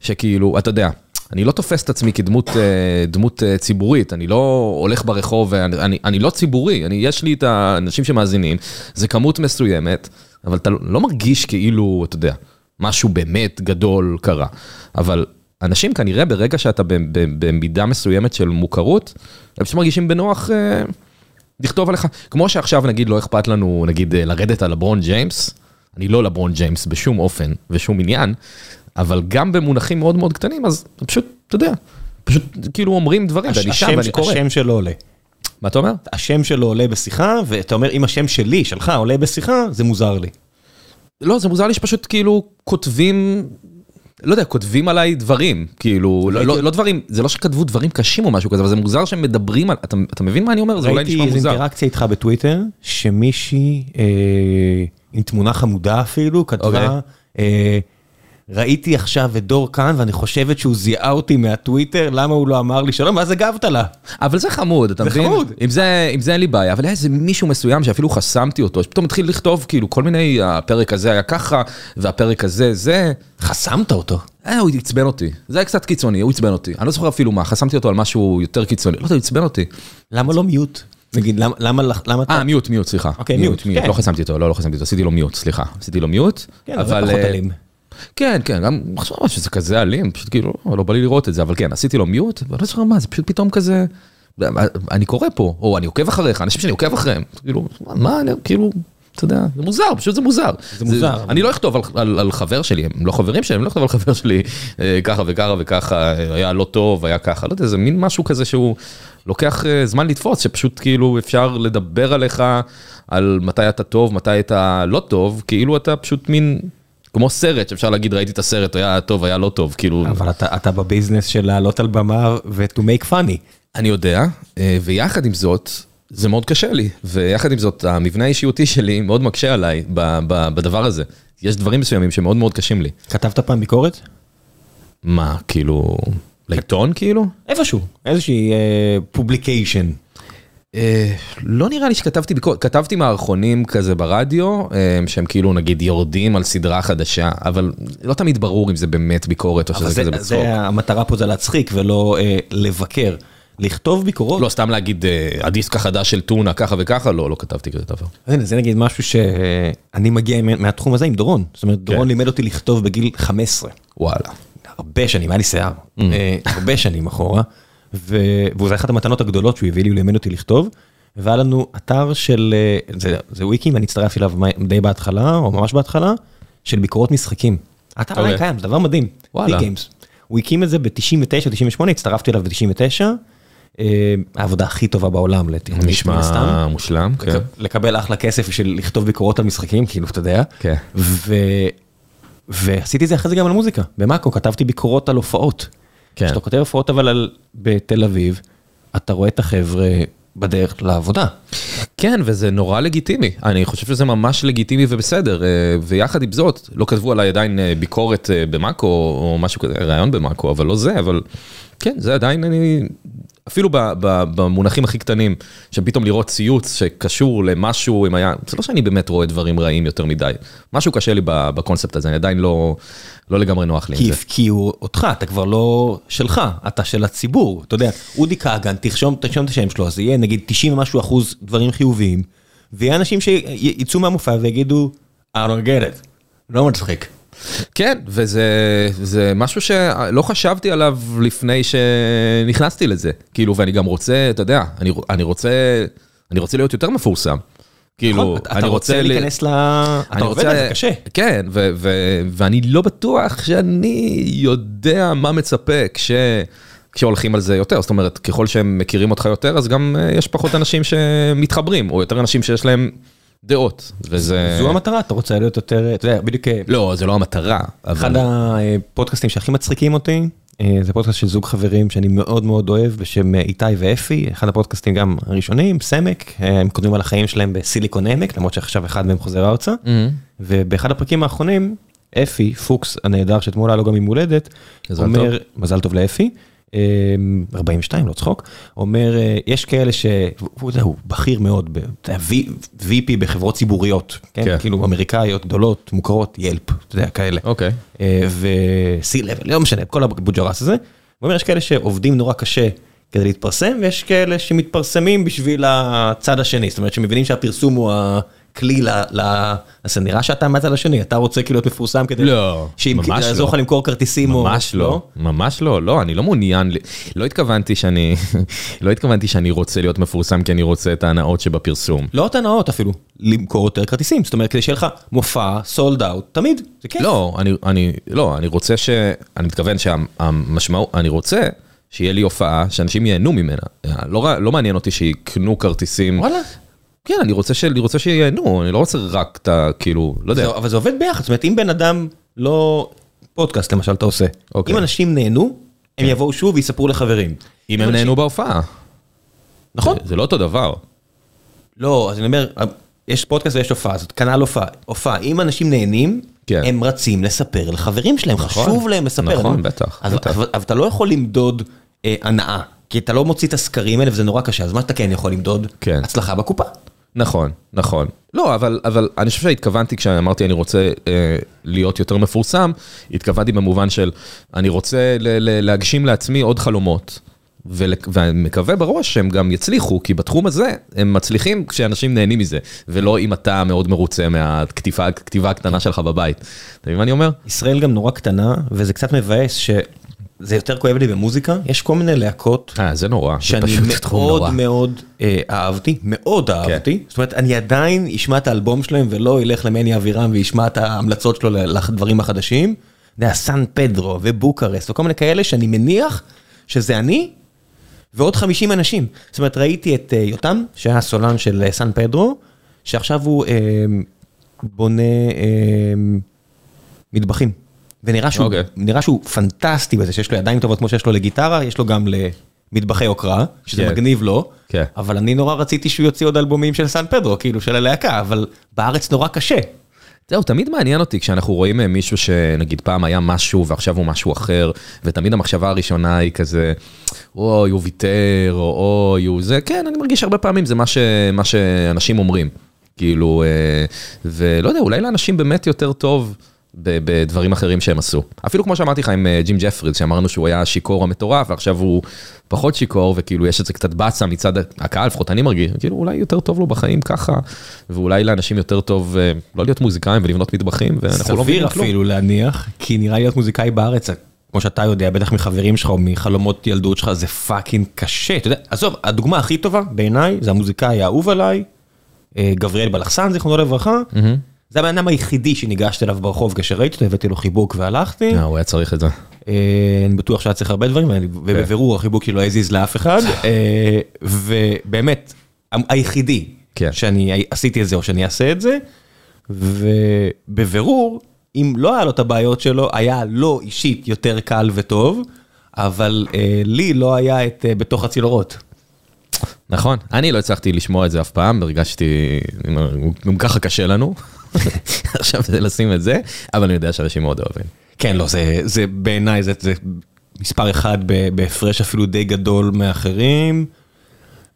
שכאילו, אתה יודע, אני לא תופס את עצמי כדמות אה, אה, ציבורית, אני לא הולך ברחוב, ואני, אני, אני לא ציבורי, אני, יש לי את האנשים שמאזינים, זה כמות מסוימת, אבל אתה לא מרגיש כאילו, אתה יודע, משהו באמת גדול קרה, אבל אנשים כנראה ברגע שאתה במידה מסוימת של מוכרות, הם פשוט מרגישים בנוח. אה, לכתוב עליך, כמו שעכשיו נגיד לא אכפת לנו נגיד לרדת על לברון ג'יימס, אני לא לברון ג'יימס בשום אופן ושום עניין, אבל גם במונחים מאוד מאוד קטנים, אז פשוט, אתה יודע, פשוט כאילו אומרים דברים, ואני שם ואני קורא. השם שלו עולה. מה אתה אומר? השם שלו עולה בשיחה, ואתה אומר, אם השם שלי, שלך, עולה בשיחה, זה מוזר לי. לא, זה מוזר לי שפשוט כאילו כותבים, לא יודע, כותבים עליי דברים, כאילו, לא, לא, לא דברים, זה לא שכתבו דברים קשים או משהו כזה, אבל זה מוזר שהם מדברים על, אתה, אתה מבין מה אני אומר? זה אולי ראיתי נשמע איזו מוזר. אינטראקציה איתך בטוויטר, שמישהי אה, עם תמונה חמודה אפילו, כתבה, אוקיי. אה, ראיתי עכשיו את דור כאן ואני חושבת שהוא זיהה אותי מהטוויטר, למה הוא לא אמר לי שלום, ואז הגבת לה. אבל זה חמוד, אתה זה מבין? חמוד. עם זה, עם זה אין לי בעיה, אבל היה איזה מישהו מסוים שאפילו חסמתי אותו, שפתאום התחיל לכתוב כאילו כל מיני, הפרק הזה היה ככה, והפרק הזה זה. חסמת אותו. אה, הוא עצבן אותי. זה היה קצת קיצוני, הוא עצבן אותי. אני לא זוכר אפילו מה, חסמתי אותו על משהו יותר קיצוני. לא יודע, הוא עצבן אותי. למה לא מיוט? נגיד, למה, למה, למה אתה... אה, מיוט, מיוט, סליחה. אוקיי, מיוט, כן. לא חסמתי אותו, לא, לא חסמתי אותו, עשיתי לו מיוט, סליחה. עשיתי לו מיוט. כן, אבל זה פחות אלים. כן, כן, גם עכשיו שזה כזה אלים, פשוט כאילו, לא, לא בא לי לראות את זה, אבל כן, עשיתי לו מיוט, ואני לא זוכר מה, זה פשוט פתאום כזה, אני קורא פה, או אני עוקב אחריך, אנשים שאני עוקב אחריהם, כאילו, מה, אני, כאילו, אתה יודע, זה מוזר, פשוט זה מוזר. זה מוזר. אני לא אכתוב על, על, על חבר שלי, הם לא חברים שלי, אני לא אכתוב על חבר שלי אה, ככה וככה וככה, אה, היה לא טוב, היה ככה, לא יודע, זה מין משהו כזה שהוא לוקח אה, זמן לתפוס, שפשוט כאילו אפשר לדבר עליך על מתי אתה טוב, מתי אתה לא טוב, כאילו אתה פשוט מין... כמו סרט שאפשר להגיד ראיתי את הסרט היה טוב היה לא טוב כאילו אבל אתה, אתה בביזנס של לעלות על במה ו-to make funny. אני יודע אה, ויחד עם זאת זה מאוד קשה לי ויחד עם זאת המבנה האישיותי שלי מאוד מקשה עליי ב- ב- בדבר הזה יש דברים מסוימים שמאוד מאוד קשים לי כתבת פעם ביקורת? מה כאילו לעיתון כאילו? איפשהו, איזושהי publication. אה, לא נראה לי שכתבתי ביקורת, כתבתי מערכונים כזה ברדיו, אה, שהם כאילו נגיד יורדים על סדרה חדשה, אבל לא תמיד ברור אם זה באמת ביקורת או שזה אבל כזה זה, בצחוק. זה המטרה פה זה להצחיק ולא אה, לבקר. לכתוב ביקורות, לא, סתם להגיד, אה, הדיסק החדש של טונה ככה וככה, לא, לא כתבתי כזה דבר. הנה, זה נגיד משהו שאני מגיע עם- מהתחום הזה עם דורון. זאת אומרת, דורון לימד אותי לכתוב בגיל 15. וואלה. הרבה שנים, היה לי שיער, אה, הרבה שנים אחורה, וזו אחת המתנות הגדולות שהוא הביא לי, הוא לימד אותי לכתוב, והיה לנו אתר של, אה, זה, זה וויקי, ואני הצטרפתי אליו די בהתחלה, או ממש בהתחלה, של ביקורות משחקים. האתר עדיין אוקיי. קיים, זה דבר מדהים. וואלה. הוא הקים את זה ב-99-98, הצטרפתי אליו ב-99, העבודה הכי טובה בעולם הסתם. נשמע מושלם, כן. לקבל אחלה כסף בשביל לכתוב ביקורות על משחקים, כאילו, אתה יודע. כן. ועשיתי את זה אחרי זה גם על מוזיקה, במאקו כתבתי ביקורות על הופעות. כן. כשאתה כותב הופעות אבל על... בתל אביב, אתה רואה את החבר'ה בדרך לעבודה. כן, וזה נורא לגיטימי. אני חושב שזה ממש לגיטימי ובסדר. אה, ויחד עם זאת, לא כתבו עליי עדיין אה, ביקורת אה, במאקו או משהו כזה, ראיון במאקו, אבל לא זה, אבל כן, זה עדיין אני... אפילו ב, ב, במונחים הכי קטנים, שפתאום לראות ציוץ שקשור למשהו, אם היה, זה לא שאני באמת רואה דברים רעים יותר מדי. משהו קשה לי בקונספט הזה, אני עדיין לא, לא לגמרי נוח לי עם כי זה. הפקיעו אותך, אתה כבר לא שלך, אתה של הציבור. אתה יודע, אודי כגן, תרשום, תרשום את השם שלו, אז יהיה נגיד 90 ומשהו אחוז דברים חיוביים, ויהיה אנשים שיצאו מהמופע ויגידו, I don't get it, לא מצחיק. כן, וזה זה משהו שלא חשבתי עליו לפני שנכנסתי לזה. כאילו, ואני גם רוצה, אתה יודע, אני, אני רוצה, אני רוצה להיות יותר מפורסם. כאילו, נכון, אתה אני רוצה ל- להיכנס ל... אתה עובד על זה קשה. כן, ו- ו- ואני לא בטוח שאני יודע מה מצפה כש... כשהולכים על זה יותר, זאת אומרת, ככל שהם מכירים אותך יותר, אז גם אה, יש פחות אנשים שמתחברים, או יותר אנשים שיש להם דעות, וזה... זו המטרה, אתה רוצה להיות יותר, אתה יודע, בדיוק אה, לא, זה לא המטרה, אחד אבל... הפודקאסטים שהכי מצחיקים אותי, אה, זה פודקאסט של זוג חברים שאני מאוד מאוד אוהב, בשם אה, איתי ואפי, אחד הפודקאסטים גם הראשונים, סמק, הם כותבים על החיים שלהם בסיליקון עמק, למרות שעכשיו אחד מהם חוזר ארצה, מהמם. ובאחד הפרקים האחרונים, אפי, פוקס הנהדר, שאתמול היה לו גם יום הולדת, אומר, מזל טוב לאפי, 42, לא צחוק, אומר, אה, יש כאלה ש... הוא יודע, הוא בכיר מאוד, VP בחברות ציבוריות, כן? כן. כאילו אמריקאיות, גדולות, מוכרות, ילפ, אתה יודע, כאלה. אוקיי. ו-C level, לא משנה, כל הבוג'רס הזה. הוא אומר, יש כאלה שעובדים נורא קשה כדי להתפרסם, ויש כאלה שמתפרסמים בשביל הצד השני, זאת אומרת שמבינים שהפרסום הוא הכלי ל... ל- אז זה נראה שאתה מהצד השני, אתה רוצה כאילו להיות מפורסם כדי... לא, ממש לא. לך למכור כרטיסים או... ממש לא, ממש לא, לא, אני לא מעוניין, לא התכוונתי שאני, *laughs* לא התכוונתי שאני רוצה להיות מפורסם כי אני רוצה את ההנאות שבפרסום. לא את הנאות אפילו, למכור יותר כרטיסים, זאת אומרת כדי שיהיה לך מופע סולד אאוט, תמיד, זה כיף. לא, אני, אני, לא, אני רוצה ש... אני מתכוון שהמשמעות, אני רוצה שיהיה לי הופעה שאנשים ייהנו ממנה. לא, לא מעניין אותי שיקנו כרטיסים. וואלה. כן, אני רוצה, ש... אני רוצה שייהנו, אני לא רוצה רק את ה... כאילו, לא יודע. זה- אבל זה עובד ביחד, זאת אומרת אם בן אדם לא... פודקאסט למשל אתה עושה, אוקיי. אם אנשים נהנו, הם יבואו שוב ויספרו לחברים. אם הם נהנו בהופעה. נכון. זה לא אותו דבר. לא, אז אני אומר, יש פודקאסט ויש הופעה, זאת כנ"ל הופעה. הופעה, אם אנשים נהנים, כן. הם רצים לספר לחברים שלהם, נכון. חשוב להם לספר. נכון, אבל- בטח, אז- בטח. אבל אבל אתה לא יכול למדוד אה, הנאה, כי אתה לא מוציא את הסקרים האלה וזה נורא קשה, אז מה אתה כן יכול למדוד? כן. הצלחה בקופה. נכון, נכון. לא, אבל, אבל אני חושב שהתכוונתי כשאמרתי אני רוצה אה, להיות יותר מפורסם, התכוונתי במובן של אני רוצה ל- ל- להגשים לעצמי עוד חלומות. ול- ואני מקווה בראש שהם גם יצליחו, כי בתחום הזה הם מצליחים כשאנשים נהנים מזה, ולא אם אתה מאוד מרוצה מהכתיבה הכתיבה הקטנה שלך בבית. אתה מבין מה אני אומר? ישראל גם נורא קטנה, וזה קצת מבאס שזה יותר כואב לי במוזיקה, יש כל מיני להקות אה, זה נורא. זה שאני תחום מאוד נורא. מאוד אה, אהבתי, מאוד אהבתי, זאת אומרת אני עדיין אשמע את האלבום שלהם ולא ילך למני אבירם וישמע את ההמלצות שלו לדברים החדשים. אתה יודע, סן פדרו ובוקרסט וכל מיני כאלה שאני מניח שזה אני ועוד 50 אנשים. זאת אומרת ראיתי את אה, יותם שהיה סולן של אה, סן פדרו, שעכשיו הוא אה, בונה אה, מטבחים. ונראה שהוא, אוקיי. נראה שהוא פנטסטי בזה, שיש לו ידיים טובות כמו שיש לו לגיטרה, יש לו גם למטבחי יוקרה, שזה כן. מגניב לו, כן. אבל אני נורא רציתי שהוא יוציא עוד אלבומים של סן פדרו, כאילו של הלהקה, אבל בארץ נורא קשה. זהו, תמיד מעניין אותי כשאנחנו רואים אה, מישהו שנגיד פעם היה משהו ועכשיו הוא משהו אחר, ותמיד המחשבה הראשונה היא כזה, אוי, הוא ויתר, או אוי, הוא זה, כן, אני מרגיש הרבה פעמים זה מה, ש, מה שאנשים אומרים. כאילו, אה, ולא יודע, אולי לאנשים באמת יותר טוב. בדברים אחרים שהם עשו. אפילו כמו שאמרתי לך עם אה, ג'ים ג'פריס, שאמרנו שהוא היה השיכור המטורף, ועכשיו הוא פחות שיכור, וכאילו יש את זה קצת באסה מצד הקהל, לפחות אני מרגיש, כאילו אולי יותר טוב לו בחיים ככה, ואולי לאנשים יותר טוב אה, לא להיות מוזיקאים ולבנות מטבחים, ואנחנו לא מבינים כלום. סביר אפילו להניח, כי נראה להיות מוזיקאי בארץ, כמו שאתה יודע, בטח מחברים שלך או מחלומות ילדות שלך, זה fucking קשה. אתה יודע, עזוב, הדוגמה הכי טובה בעיניי, זה המוזיקאי האהוב עליי, אה, גבריאל בלחסן, זיכרונו לברכה. זה הבן אדם היחידי שניגשתי אליו ברחוב כשראיתי אותו, הבאתי לו חיבוק והלכתי. אה, הוא היה צריך את זה. אה, אני בטוח שהיה צריך הרבה דברים, ובבירור החיבוק שלו הזיז לאף אחד. *laughs* אה, ובאמת, היחידי כן. שאני עשיתי את זה או שאני אעשה את זה, ובבירור, אם לא היה לו את הבעיות שלו, היה לו אישית יותר קל וטוב, אבל לי לא היה את בתוך הצינורות. נכון, אני לא הצלחתי לשמוע את זה אף פעם, הרגשתי, גם ככה קשה לנו. *laughs* עכשיו זה לשים את זה, אבל אני יודע שאנשים מאוד אוהבים. כן, לא, זה, זה בעיניי, זה, זה מספר אחד בהפרש אפילו די גדול מאחרים,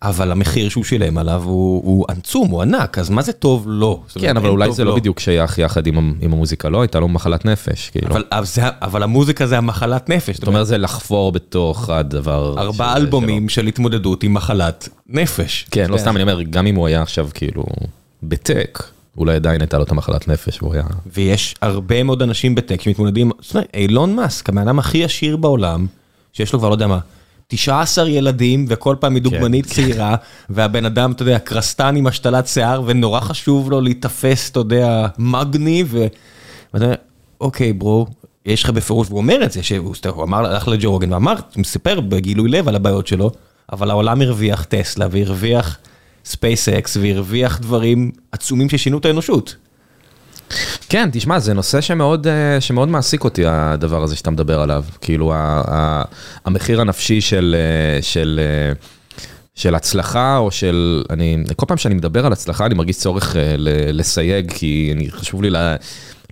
אבל המחיר שהוא שילם עליו הוא, הוא עצום, הוא ענק, אז מה זה טוב לו? כן, אבל אולי זה לא, לא בדיוק שייך יחד עם, עם המוזיקה, לא? הייתה לו מחלת נפש, כאילו. אבל, אבל, זה, אבל המוזיקה זה המחלת נפש. זאת אומרת, זה לחפור בתוך הדבר... ארבעה אלבומים של התמודדות עם מחלת נפש. כן, לא סתם, אני אומר, גם אם הוא היה עכשיו כאילו בטק. אולי עדיין הייתה לו את המחלת נפש, והוא היה... ויש הרבה מאוד אנשים בטק שמתמודדים, זאת אומרת, אילון מאסק, הבן אדם הכי עשיר בעולם, שיש לו כבר לא יודע מה, 19 ילדים, וכל פעם מדוגמנית כן, צעירה, והבן אדם, אתה יודע, קרסטן עם השתלת שיער, ונורא חשוב לו להיתפס, אתה יודע, מגניב, ואתה אומר, אוקיי, ברו, יש לך בפירוש, והוא אומר את זה, שהוא אמר, הלך לג'ו רוגן ואמר, הוא מספר בגילוי לב על הבעיות שלו, אבל העולם הרוויח טסלה והרוויח ספייסקס והרוויח דברים עצומים ששינו את האנושות. כן, תשמע, זה נושא שמאוד, אה, שמאוד מעסיק אותי, הדבר הזה שאתה מדבר עליו. כאילו, המחיר הנפשי של, אה, של, אה, של הצלחה, או של... אני, כל פעם שאני מדבר על הצלחה, אני מרגיש צורך לסייג, כי אני, חשוב לי, לה,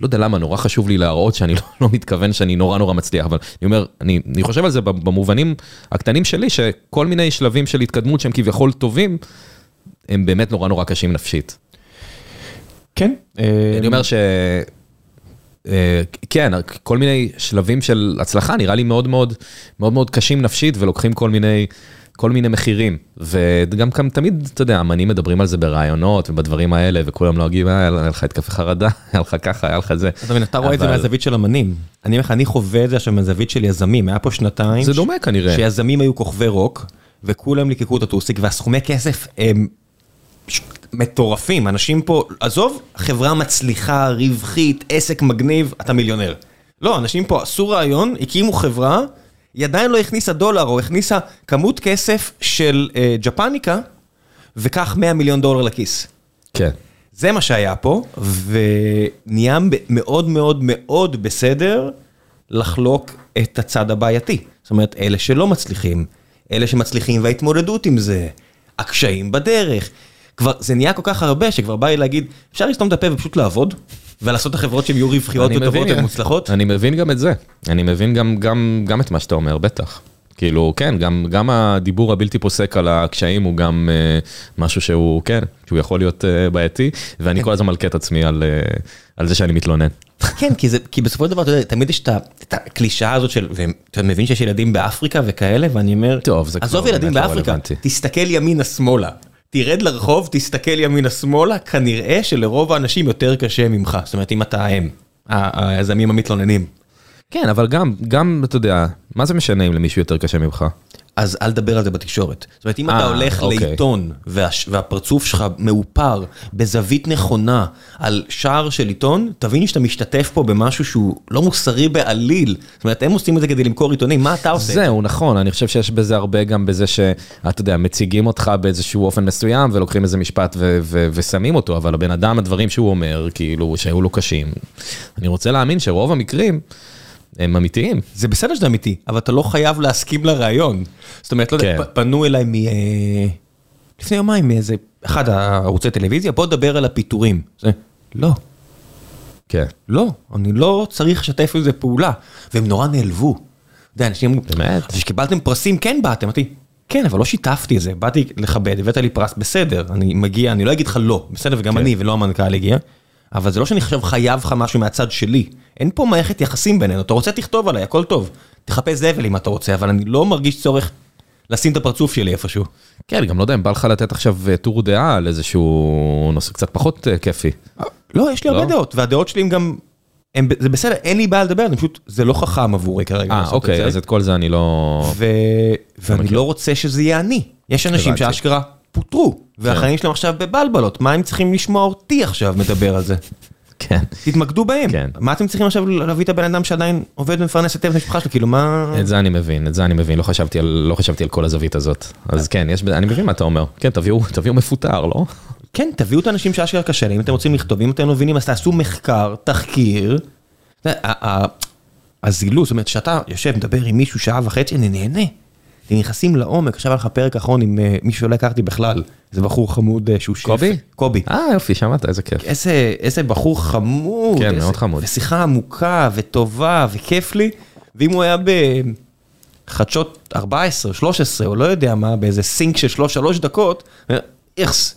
לא יודע למה, נורא חשוב לי להראות שאני *laughs* לא, לא מתכוון שאני נורא נורא מצליח, אבל אני אומר, אני, אני חושב על זה במובנים הקטנים שלי, שכל מיני שלבים של התקדמות שהם כביכול טובים, הם באמת נורא נורא קשים נפשית. כן. אני אומר ש... אה, כן, כל מיני שלבים של הצלחה נראה לי מאוד מאוד מאוד מאוד קשים נפשית ולוקחים כל מיני כל מיני מחירים וגם כאן תמיד אתה יודע אמנים מדברים על זה ברעיונות ובדברים האלה וכולם נוהגים היה לך התקפי חרדה *laughs* היה לך ככה היה לך זה. אתה רואה את זה מהזווית של אמנים אני אומר לך אני חווה את זה עכשיו מהזווית של יזמים היה פה שנתיים זה דומה כנראה שיזמים היו כוכבי רוק וכולם ליקקו את הטוסיק והסכומי כסף הם מטורפים, אנשים פה, עזוב, חברה מצליחה, רווחית, עסק מגניב, אתה מיליונר. לא, אנשים פה עשו רעיון, הקימו חברה, היא עדיין לא הכניסה דולר, או הכניסה כמות כסף של אה, ג'פניקה, וקח 100 מיליון דולר לכיס. כן. זה מה שהיה פה, ונהיה מאוד מאוד מאוד בסדר לחלוק את הצד הבעייתי. זאת אומרת, אלה שלא מצליחים, אלה שמצליחים וההתמודדות עם זה, הקשיים בדרך. כבר זה נהיה כל כך הרבה שכבר בא לי להגיד, אפשר לסתום את הפה ופשוט לעבוד? ולעשות את החברות שהן יהיו רווחיות וטובות ומוצלחות? אני מבין גם את זה, אני מבין גם, גם, גם את מה שאתה אומר, בטח. כאילו, כן, גם, גם הדיבור הבלתי פוסק על הקשיים הוא גם uh, משהו שהוא, כן, שהוא יכול להיות uh, בעייתי, ואני כן. כל הזמן מלכה את עצמי על, uh, על זה שאני מתלונן. כן, כי, זה, כי בסופו של דבר, אתה יודע, תמיד יש את הקלישאה הזאת של, ואתה מבין שיש ילדים באפריקה וכאלה, ואני אומר, טוב, זה עזוב ילדים לא באפריקה, תסתכל ימינה-שמאלה. תרד לרחוב, תסתכל ימינה-שמאלה, כנראה שלרוב האנשים יותר קשה ממך. זאת אומרת, אם אתה הם, היזמים המתלוננים. כן, אבל גם, גם, אתה יודע, מה זה משנה אם למישהו יותר קשה ממך? אז אל תדבר על זה בתקשורת. זאת אומרת, אם אתה אה, הולך אוקיי. לעיתון והפרצוף שלך מאופר בזווית נכונה על שער של עיתון, תבין שאתה משתתף פה במשהו שהוא לא מוסרי בעליל. זאת אומרת, הם עושים את זה כדי למכור עיתונים, מה אתה עושה? זהו, נכון, אני חושב שיש בזה הרבה גם בזה שאתה יודע, מציגים אותך באיזשהו אופן מסוים ולוקחים איזה משפט ושמים אותו, אבל הבן אדם, הדברים שהוא אומר, כאילו, שהיו לו קשים. אני רוצה להאמין שרוב המקרים... הם אמיתיים. זה בסדר שזה אמיתי, אבל אתה לא חייב להסכים לרעיון. זאת אומרת, לא יודע, כן. פנו אליי מ... אה, לפני יומיים מאיזה, אחד הערוצי טלוויזיה, בוא נדבר על הפיטורים. זה, לא. כן. לא, אני לא צריך לשתף עם זה פעולה. והם נורא נעלבו. אתה יודע, אנשים אמרו, באמת? כשקיבלתם פרסים, כן באתם. אמרתי, כן, אבל לא שיתפתי את זה, באתי לכבד, הבאת לי פרס, בסדר, אני מגיע, אני לא אגיד לך לא, בסדר, וגם כן. אני ולא המנכ"ל הגיע. אבל זה לא שאני עכשיו חייב לך משהו מהצד שלי. אין פה מערכת יחסים בינינו, אתה רוצה תכתוב עליי, הכל טוב. תחפש זבל אם אתה רוצה, אבל אני לא מרגיש צורך לשים את הפרצוף שלי איפשהו. כן, גם לא יודע אם בא לך לתת עכשיו אה, טור דעה על איזשהו נושא קצת פחות אה, כיפי. לא, יש לי הרבה לא? דעות, והדעות שלי הם גם, הם, זה בסדר, אין לי בעיה לדבר, אני פשוט, זה לא חכם עבורי כרגע אה, לעשות את אוקיי, זה. אז את כל זה אני לא... ו... ואני לא רוצה שזה יהיה אני. יש אנשים. שאשכרה פוטרו, והחיים שלהם עכשיו בבלבלות, מה הם צריכים לשמוע אותי עכשיו מדבר על זה? כן. תתמקדו בהם. כן. מה אתם צריכים עכשיו להביא את הבן אדם שעדיין עובד ומפרנס היטב את המשפחה שלו, כאילו מה... את זה אני מבין, את זה אני מבין, לא חשבתי על, לא חשבתי על כל הזווית הזאת. אז כן, יש, אני מבין מה אתה אומר. כן, תביאו, תביאו מפוטר, לא? כן, תביאו את האנשים שאשכרה קשה להם, אם אתם רוצים לכתוב, אם אתם לא מבינים, אז תעשו מחקר, תחקיר. הזילות, זאת אומרת, שאתה יושב, מדבר עם מישהו שעה וחצי, אני נהנה. נכנסים לעומק, עכשיו היה לך פרק אחרון עם אה, מישהו שלא הכרתי בכלל, איזה בחור חמוד אה, שהוא שף. קובי? קובי. אה, יופי, שמעת, איזה כיף. איזה, איזה בחור חמוד. כן, איזה, מאוד חמוד. ושיחה עמוקה וטובה וכיף לי. ואם הוא היה בחדשות 14, 13, או לא יודע מה, באיזה סינק של 3 דקות, איכס,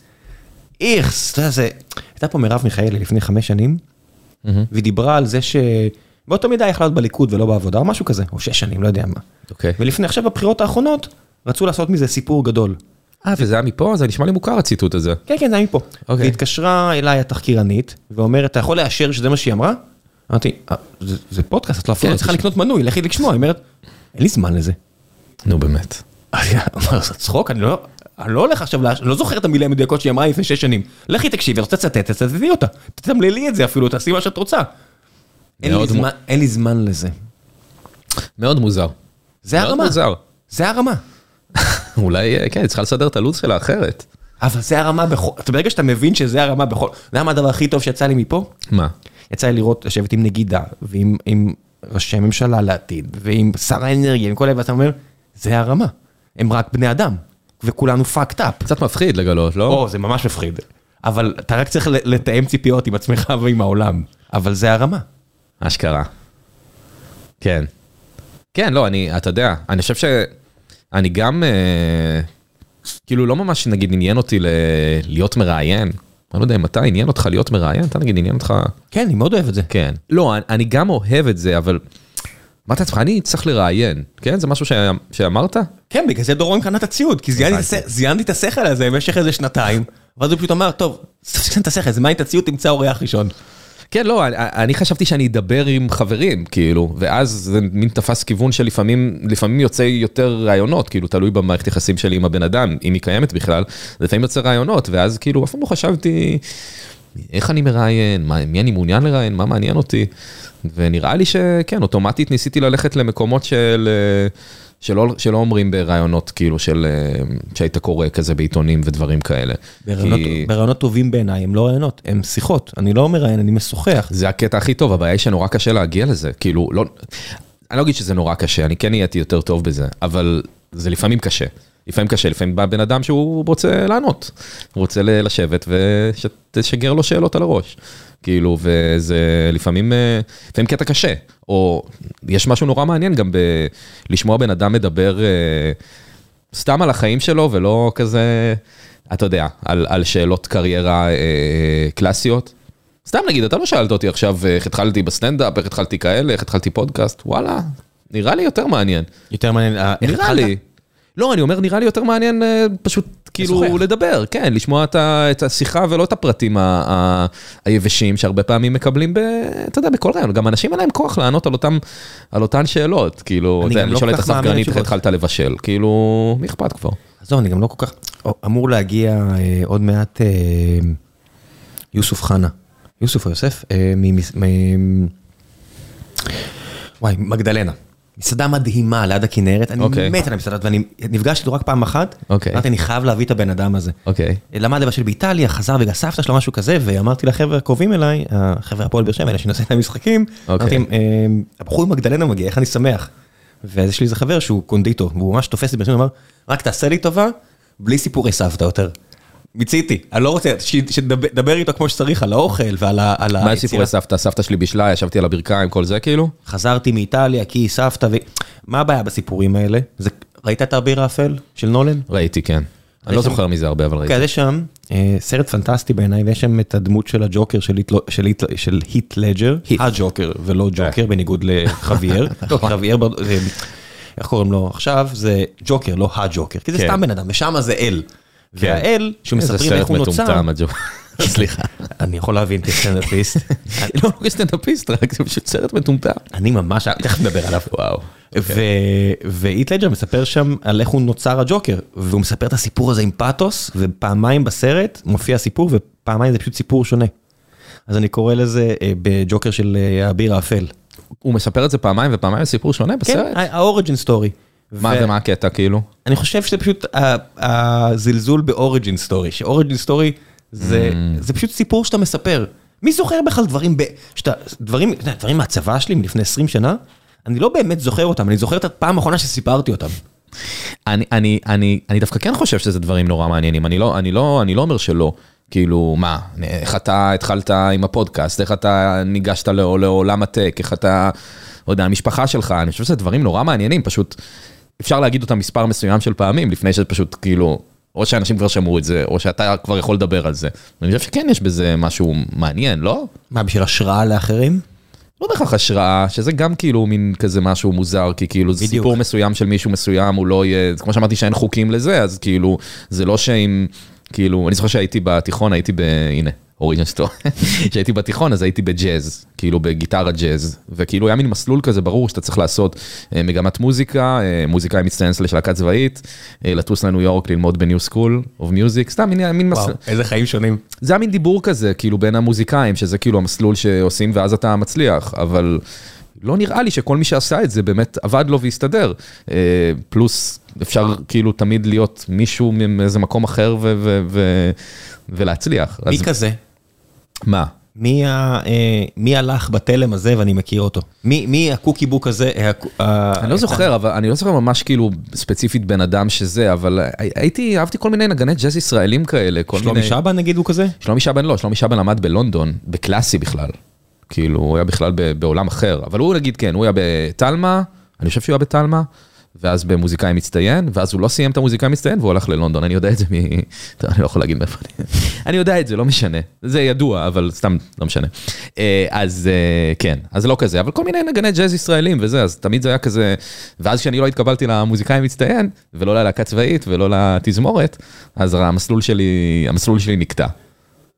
איכס, אתה יודע, זה... הייתה פה מרב מיכאלי לפני חמש שנים, והיא דיברה על זה שבאותו מידה יכלה להיות בליכוד ולא בעבודה, או משהו כזה, או שש שנים, לא יודע מה. אוקיי. ולפני, עכשיו בבחירות האחרונות, רצו לעשות מזה סיפור גדול. אה, וזה היה מפה? זה נשמע לי מוכר הציטוט הזה. כן, כן, זה היה מפה. אוקיי. והתקשרה אליי התחקירנית, ואומרת, אתה יכול לאשר שזה מה שהיא אמרה? אמרתי, "אה, זה זה פודקאסט, את לא אפילו כן, לא צריכה. לקנות מנוי, לכי לשמוע. היא אומרת, אין לי זמן לזה. נו, באמת. אני אומר, זה צחוק, אני לא... אני לא הולך עכשיו, אני לא זוכר את המילים המדויקות שהיא אמרה לפני שש שנים. לכי תקשיבי, רוצה לצטט, תצטטי אותה. תתמללי את זה אפילו, תעשי מה שאת רוצה. אין לי זמן- מו- אין לי זמן לזה. מאוד מוזר. זה מאוד הרמה. מוזר. זה הרמה. *laughs* אולי, אה, כן, היא צריכה לסדר את הלו"ז שלה אחרת. אבל זה הרמה בכל... ברגע שאתה מבין שזה הרמה בכל... אתה יודע מה הדבר הכי טוב שיצא לי מפה? מה? יצא לי לראות, לשבת עם נגידה, ועם עם ראשי ממשלה לעתיד, ועם שר האנרגיה, עם כל אלה, ואתה אומר, זה הרמה. הם רק בני אדם, וכולנו fucked up. קצת מפחיד לגלות, לא? או, זה ממש מפחיד. אבל אתה רק צריך לתאם ציפיות עם עצמך ועם העולם. אבל זה הרמה. אשכרה. כן. כן, לא, אני, אתה יודע, אני חושב שאני גם, אה, כאילו לא ממש נגיד עניין אותי ל- להיות מראיין. אני לא יודע אם אתה עניין אותך להיות מראיין, אתה נגיד עניין אותך, כן, אני מאוד אוהב את זה. כן. לא, אני- אני גם אוהב את זה, אבל אמרת לעצמך, אני צריך לראיין, כן? זה משהו ש- שאמרת? כן, בגלל זה דורון קנה את הציוד, כי זיינתי את השכל הזה במשך איזה שנתיים, ואז הוא פשוט אמר, טוב, תפסיק את השכל, זה מה את הציוד, תמצא אורח ראשון. כן, לא, אני, אני חשבתי שאני אדבר עם חברים, כאילו, ואז זה מין תפס כיוון שלפעמים, לפעמים יוצא יותר רעיונות, כאילו, תלוי במערכת יחסים שלי עם הבן אדם, אם היא קיימת בכלל, לפעמים יוצא רעיונות, ואז כאילו, אף פעם לא חשבתי איך אני מראיין, מה, מי אני מעוניין לראיין, מה מעניין אותי, ונראה לי שכן, אוטומטית ניסיתי ללכת למקומות של... אה, שלא, שלא אומרים ברעיונות כאילו של אה, שהיית קורא כזה בעיתונים ודברים כאלה. ברעיונות- כי- ברעיונות טובים בעיניי, הם לא רעיונות, הם שיחות. אני לא מראיין, אני משוחח. זה הקטע הכי טוב, הבעיה היא שנורא קשה להגיע לזה, כאילו, לא, אני לא אגיד שזה נורא קשה, אני כן נהייתי יותר טוב בזה, אבל זה לפעמים קשה. לפעמים קשה, לפעמים בא בן אדם שהוא רוצה לענות, הוא רוצה לשבת ושתשגר לו שאלות על הראש. כאילו, וזה לפעמים, אה, לפעמים קטע קשה, או יש משהו נורא מעניין גם בלשמוע בן אדם מדבר אה, סתם על החיים שלו ולא כזה, אתה יודע, על, על שאלות קריירה אה, קלאסיות. סתם נגיד, אתה לא שאלת אותי עכשיו איך התחלתי בסטנדאפ, איך התחלתי כאלה, איך התחלתי פודקאסט, וואלה, נראה לי יותר מעניין. יותר מעניין, אה, נראה? לי. לא, אני אומר, נראה לי יותר מעניין אה, פשוט כאילו לשוחח. לדבר, כן, לשמוע את ה- את השיחה ולא את הפרטים ה- ה- היבשים שהרבה פעמים מקבלים, ב- אתה יודע, בכל רעיון. גם אנשים אין להם כוח לענות על אותם- על אותן שאלות, כאילו, אני גם לא כל את כך מאמין איך. התחלת לבשל, כאילו, מי אכפת כבר? עזוב, אני גם לא כל כך... אמור להגיע אה, עוד מעט אה, יוסוף חנה. יוסוף או יוסף? אה, ממס- מ- וואי, מגדלנה. מסעדה מדהימה ליד הכנרת, אני אוקיי. מת על המסעדה, ואני נפגשתי איתו רק פעם אחת, אוקיי. אמרתי, אני חייב להביא את הבן אדם הזה. אוקיי. למד לבשל באיטליה, חזר בגלל סבתא שלו, משהו כזה, ואמרתי לחבר'ה הקרובים אליי, החבר'ה הפועל באר שבע, אלה שנוסעים למשחקים, אוקיי. אמרתי, "אה, הבחור ממגדלנה מגיע, איך אני שמח. ואז יש לי איזה חבר שהוא קונדיטור, והוא ממש תופס לי ברצינות, הוא אמר, רק תעשה לי טובה, בלי סיפורי סבתא יותר. מיציתי, אני לא רוצה, שתדבר איתו כמו שצריך על האוכל ועל ה- על מה. הסיפורי סבתא? סבתא שלי בישלה, ישבתי על הברכיים, כל זה כאילו? חזרתי מאיטליה כי סבתא ו... מה הבעיה בסיפורים האלה? זה... ראית את האביר האפל של נולן? ראיתי, כן. אני לא שם- זוכר מזה הרבה, אבל ראיתי. אוקיי, אז יש שם אה, סרט פנטסטי בעיניי, ויש שם את הדמות של הג'וקר של הית'- של הית'- של הית' לדג'ר, הג'וקר ולא ג'וקר, בניגוד לחוויאר. *laughs* חוויאר, בר- זה- איך קוראים לו עכשיו? זה ג'וקר, לא הג'וקר, כי זה כן. סתם בן אדם, ושם זה אל. והאל, שמספרים איזה איך הוא סרט נוצר, מטומטם, הג'ו. *laughs* סליחה. אני יכול להבין כסטנדאפיסט, *laughs* לא, כסטנדאפיסט, רק זה פשוט סרט מטומטם. אני ממש, תכף נדבר עליו. וואו. והיט לג'ר מספר שם על איך הוא נוצר הג'וקר, והוא מספר את הסיפור הזה עם פאתוס, ופעמיים בסרט מופיע סיפור, ופעמיים זה פשוט סיפור שונה. אז אני קורא לזה אה, בג'וקר של אה, האביר האפל. הוא מספר את זה פעמיים ופעמיים סיפור שונה כן, בסרט? ה origin story. מה ומה הקטע כאילו? אני חושב שזה פשוט הזלזול ב origin story, ש origin story זה. זה פשוט סיפור שאתה מספר. מי זוכר בכלל דברים, ב- שאתה, דברים, אתה יודע, דברים מהצבא שלי מלפני 20 שנה? אני לא באמת זוכר אותם, אני זוכר את הפעם האחרונה שסיפרתי אותם. אני, אני, אני, אני דווקא כן חושב שזה דברים נורא מעניינים, אני לא, אני לא, אני לא אומר שלא. כאילו, מה, איך אתה התחלת עם הפודקאסט, איך אתה ניגשת לעול- לעולם הטק, איך אתה, לא יודע, המשפחה שלך, אני חושב שזה דברים נורא מעניינים, פשוט אפשר להגיד אותם מספר מסוים של פעמים, לפני שפשוט כאילו, או שאנשים כבר שמעו את זה, או שאתה כבר יכול לדבר על זה. אני חושב שכן יש בזה משהו מעניין, לא? מה, בשביל השראה לאחרים? לא בהכרח השראה, שזה גם כאילו מין כזה משהו מוזר, כי כאילו זה. סיפור מסוים של מישהו מסוים, הוא לא יהיה, כמו שאמרתי שאין חוקים לזה, אז כאילו, זה לא שאם, כאילו, אני זוכר שהייתי בתיכון, הייתי ב... הנה. אוריג'ן סטור, כשהייתי בתיכון אז הייתי בג'אז, כאילו בגיטרה ג'אז, וכאילו היה מין מסלול כזה ברור שאתה צריך לעשות אה, מגמת מוזיקה, אה, מוזיקאי מצטיין של להקה צבאית, אה, לטוס לניו יורק ללמוד בניו סקול אוף מיוזיק, סתם מין, מין מסלול. וואו, איזה חיים שונים. זה היה מין דיבור כזה, כאילו בין המוזיקאים, שזה כאילו המסלול שעושים ואז אתה מצליח, אבל לא נראה לי שכל מי שעשה את זה באמת עבד לו והסתדר. פלוס אפשר כאילו תמיד להיות מישהו מאיזה מקום אחר ו- ו- ו- ולהצליח. מי אז כזה? מה? מי, ה, אה, מי הלך בתלם הזה ואני מכיר אותו? מי, מי הקוקי בוק הזה? אה, הקו- ה- אני לא זוכר, אבל אני לא זוכר ממש כאילו ספציפית בן אדם שזה, אבל הייתי, אהבתי כל מיני נגני ג'אז ישראלים כאלה, כל שלומי מיני... שבן נגיד הוא כזה? שלומי שבן לא, שלומי שבן למד בלונדון, בקלאסי בכלל. כאילו, הוא היה בכלל ב- בעולם אחר. אבל הוא נגיד, כן, הוא היה בתלמה, אני חושב שהוא היה בתלמה, ואז במוזיקאי מצטיין, ואז הוא לא סיים את המוזיקאי מצטיין והוא הלך ללונדון, אני יודע את זה מ... טוב, אני לא יכול להגיד מאיפה אני... אני יודע את זה, לא משנה. זה ידוע, אבל סתם לא משנה. אה, אז אה, כן, אז לא כזה, אבל כל מיני נגני ג'אז ישראלים וזה, אז תמיד זה היה כזה... ואז כשאני לא התקבלתי למוזיקאי מצטיין, ולא ללהקה צבאית ולא לתזמורת, אז המסלול שלי, המסלול שלי נקטע.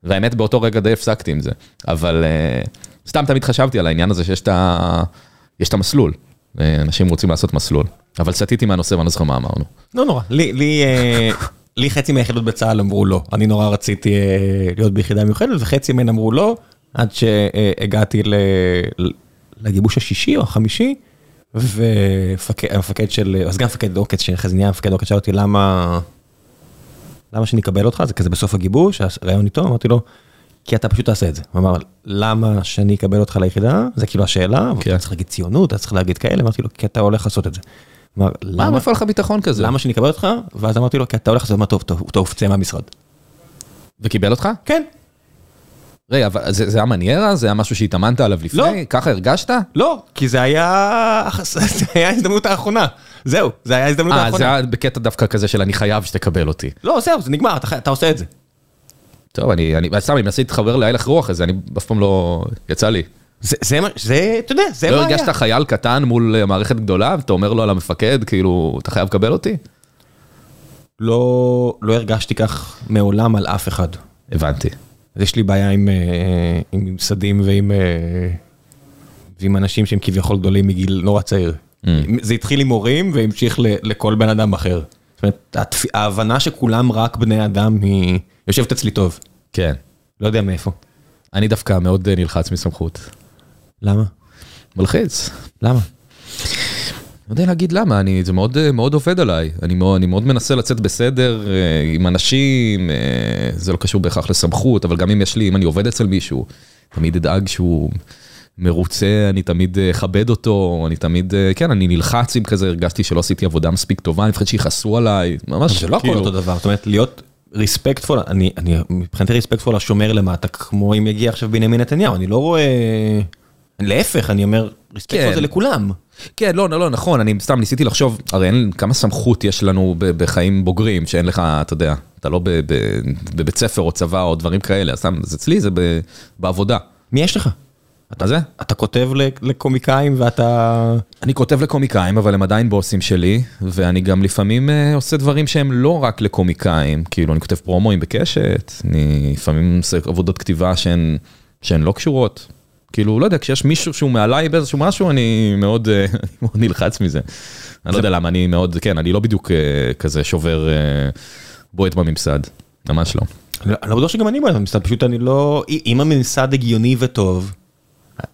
והאמת באותו רגע די הפסקתי עם זה, אבל uh, סתם תמיד חשבתי על העניין הזה שיש את, המסלול, אה, אנשים רוצים לעשות מסלול, אבל סטיתי מהנושא ואני לא זוכר מה אמרנו. לא נורא. לי, לי, אה, לי חצי מהיחידות בצה"ל אמרו לא. אני נורא רציתי אה, להיות ביחידה מיוחדת, וחצי מהן אמרו לא, עד שהגעתי ל, לגיבוש השישי או החמישי, והמפקד של, אז גם מפקד עוקץ, שאחרי זה נהיה מפקד עוקץ, שאל אותי למה, למה שאני אקבל אותך, זה כזה בסוף הגיבוש, הרעיון איתו, אמרתי לו, כי אתה פשוט תעשה את זה. הוא אמר, למה שאני אקבל אותך ליחידה? זה כאילו השאלה, כן. אתה צריך להגיד ציונות, אתה צריך להגיד כאלה, אמרתי לו, כי אתה הולך לעשות את זה. אמר, מה, למה? מאיפה לך ביטחון כזה? למה שאני אקבל אותך? ואז אמרתי לו, כי אתה הולך לעשות מה טוב, טוב, טוב, צא מהמשרד. וקיבל אותך? כן. רגע, אבל זה, זה היה מניירה? זה היה משהו שהתאמנת עליו לפני? לא. ככה הרגשת? לא, כי זה היה, *laughs* זה היה ההזדמנות האחרונה. זהו, זה היה ההזדמנות אה, זה האחרונה. היה בקטע דווקא כזה של אני חייב שתקבל אותי. לא, זהו, זה נגמר, אתה אתה עושה את זה. טוב, אני, אני, סתם, אני מנסה להתחבר להלך רוח הזה, אני אף פעם לא, יצא לי. זה, זה, מה- זה, אתה יודע, זה לא מה היה. הרגשת חייל קטן מול אה, מערכת גדולה, ואתה אומר לו על המפקד, כאילו, אתה חייב לקבל אותי? לא, לא הרגשתי כך מעולם על אף אחד. הבנתי. אז יש לי בעיה עם, אה, עם ממסדים ועם, אה, ועם אנשים שהם כביכול גדולים מגיל נורא צעיר. Mm. זה התחיל עם הורים והמשיך ל- לכל בן אדם אחר. זאת אומרת, התפ- ההבנה שכולם רק בני אדם היא יושבת אצלי טוב. כן. לא יודע מאיפה. אני דווקא מאוד נלחץ מסמכות. למה? מלחיץ. למה? לא יודע להגיד למה, אני, זה מאוד, אה, מאוד עובד עליי. אני מאוד, אני מאוד מנסה לצאת בסדר אה, עם אנשים, אה, זה לא קשור בהכרח לסמכות, אבל גם אם יש לי, אם אני עובד אצל מישהו, תמיד אדאג שהוא מרוצה, אני תמיד אה, אכבד אותו, אני תמיד, אה, כן, אני נלחץ עם כזה, הרגשתי שלא עשיתי עבודה מספיק טובה, אני מפחד שיכעסו עליי, ממש, זה לא הכל כאילו, אותו דבר. זאת אומרת, להיות ריספקטפול, אני, אני מבחינתי ריספקטפול השומר למטה, כמו אם יגיע עכשיו בנימין נתניהו, אני לא רואה... להפך, אני אומר, ריספקטפול כן. זה לכולם. כן, לא, לא, לא, נכון, אני סתם ניסיתי לחשוב, הרי אין, כמה סמכות יש לנו בחיים בוגרים, שאין לך, אתה יודע, אתה לא בבית ספר או צבא או דברים כאלה, סתם, אז אצלי זה בעבודה. מי יש לך? מה זה? אתה כותב לקומיקאים ואתה... אני כותב לקומיקאים, אבל הם עדיין בוסים שלי, ואני גם לפעמים אה, עושה דברים שהם לא רק לקומיקאים, כאילו אני כותב פרומואים בקשת, אני לפעמים עושה עבודות כתיבה שהן לא קשורות. כאילו, לא יודע, כשיש מישהו שהוא מעליי באיזשהו משהו, אני מאוד, אה, *laughs* מאוד נלחץ מזה. אני לא יודע למה, אני מאוד, כן, אני לא בדיוק אה, כזה שובר אה, בועט בממסד, ממש לא. לא אני לא בטוח שגם אני בממסד, פשוט אני לא... אם הממסד הגיוני וטוב,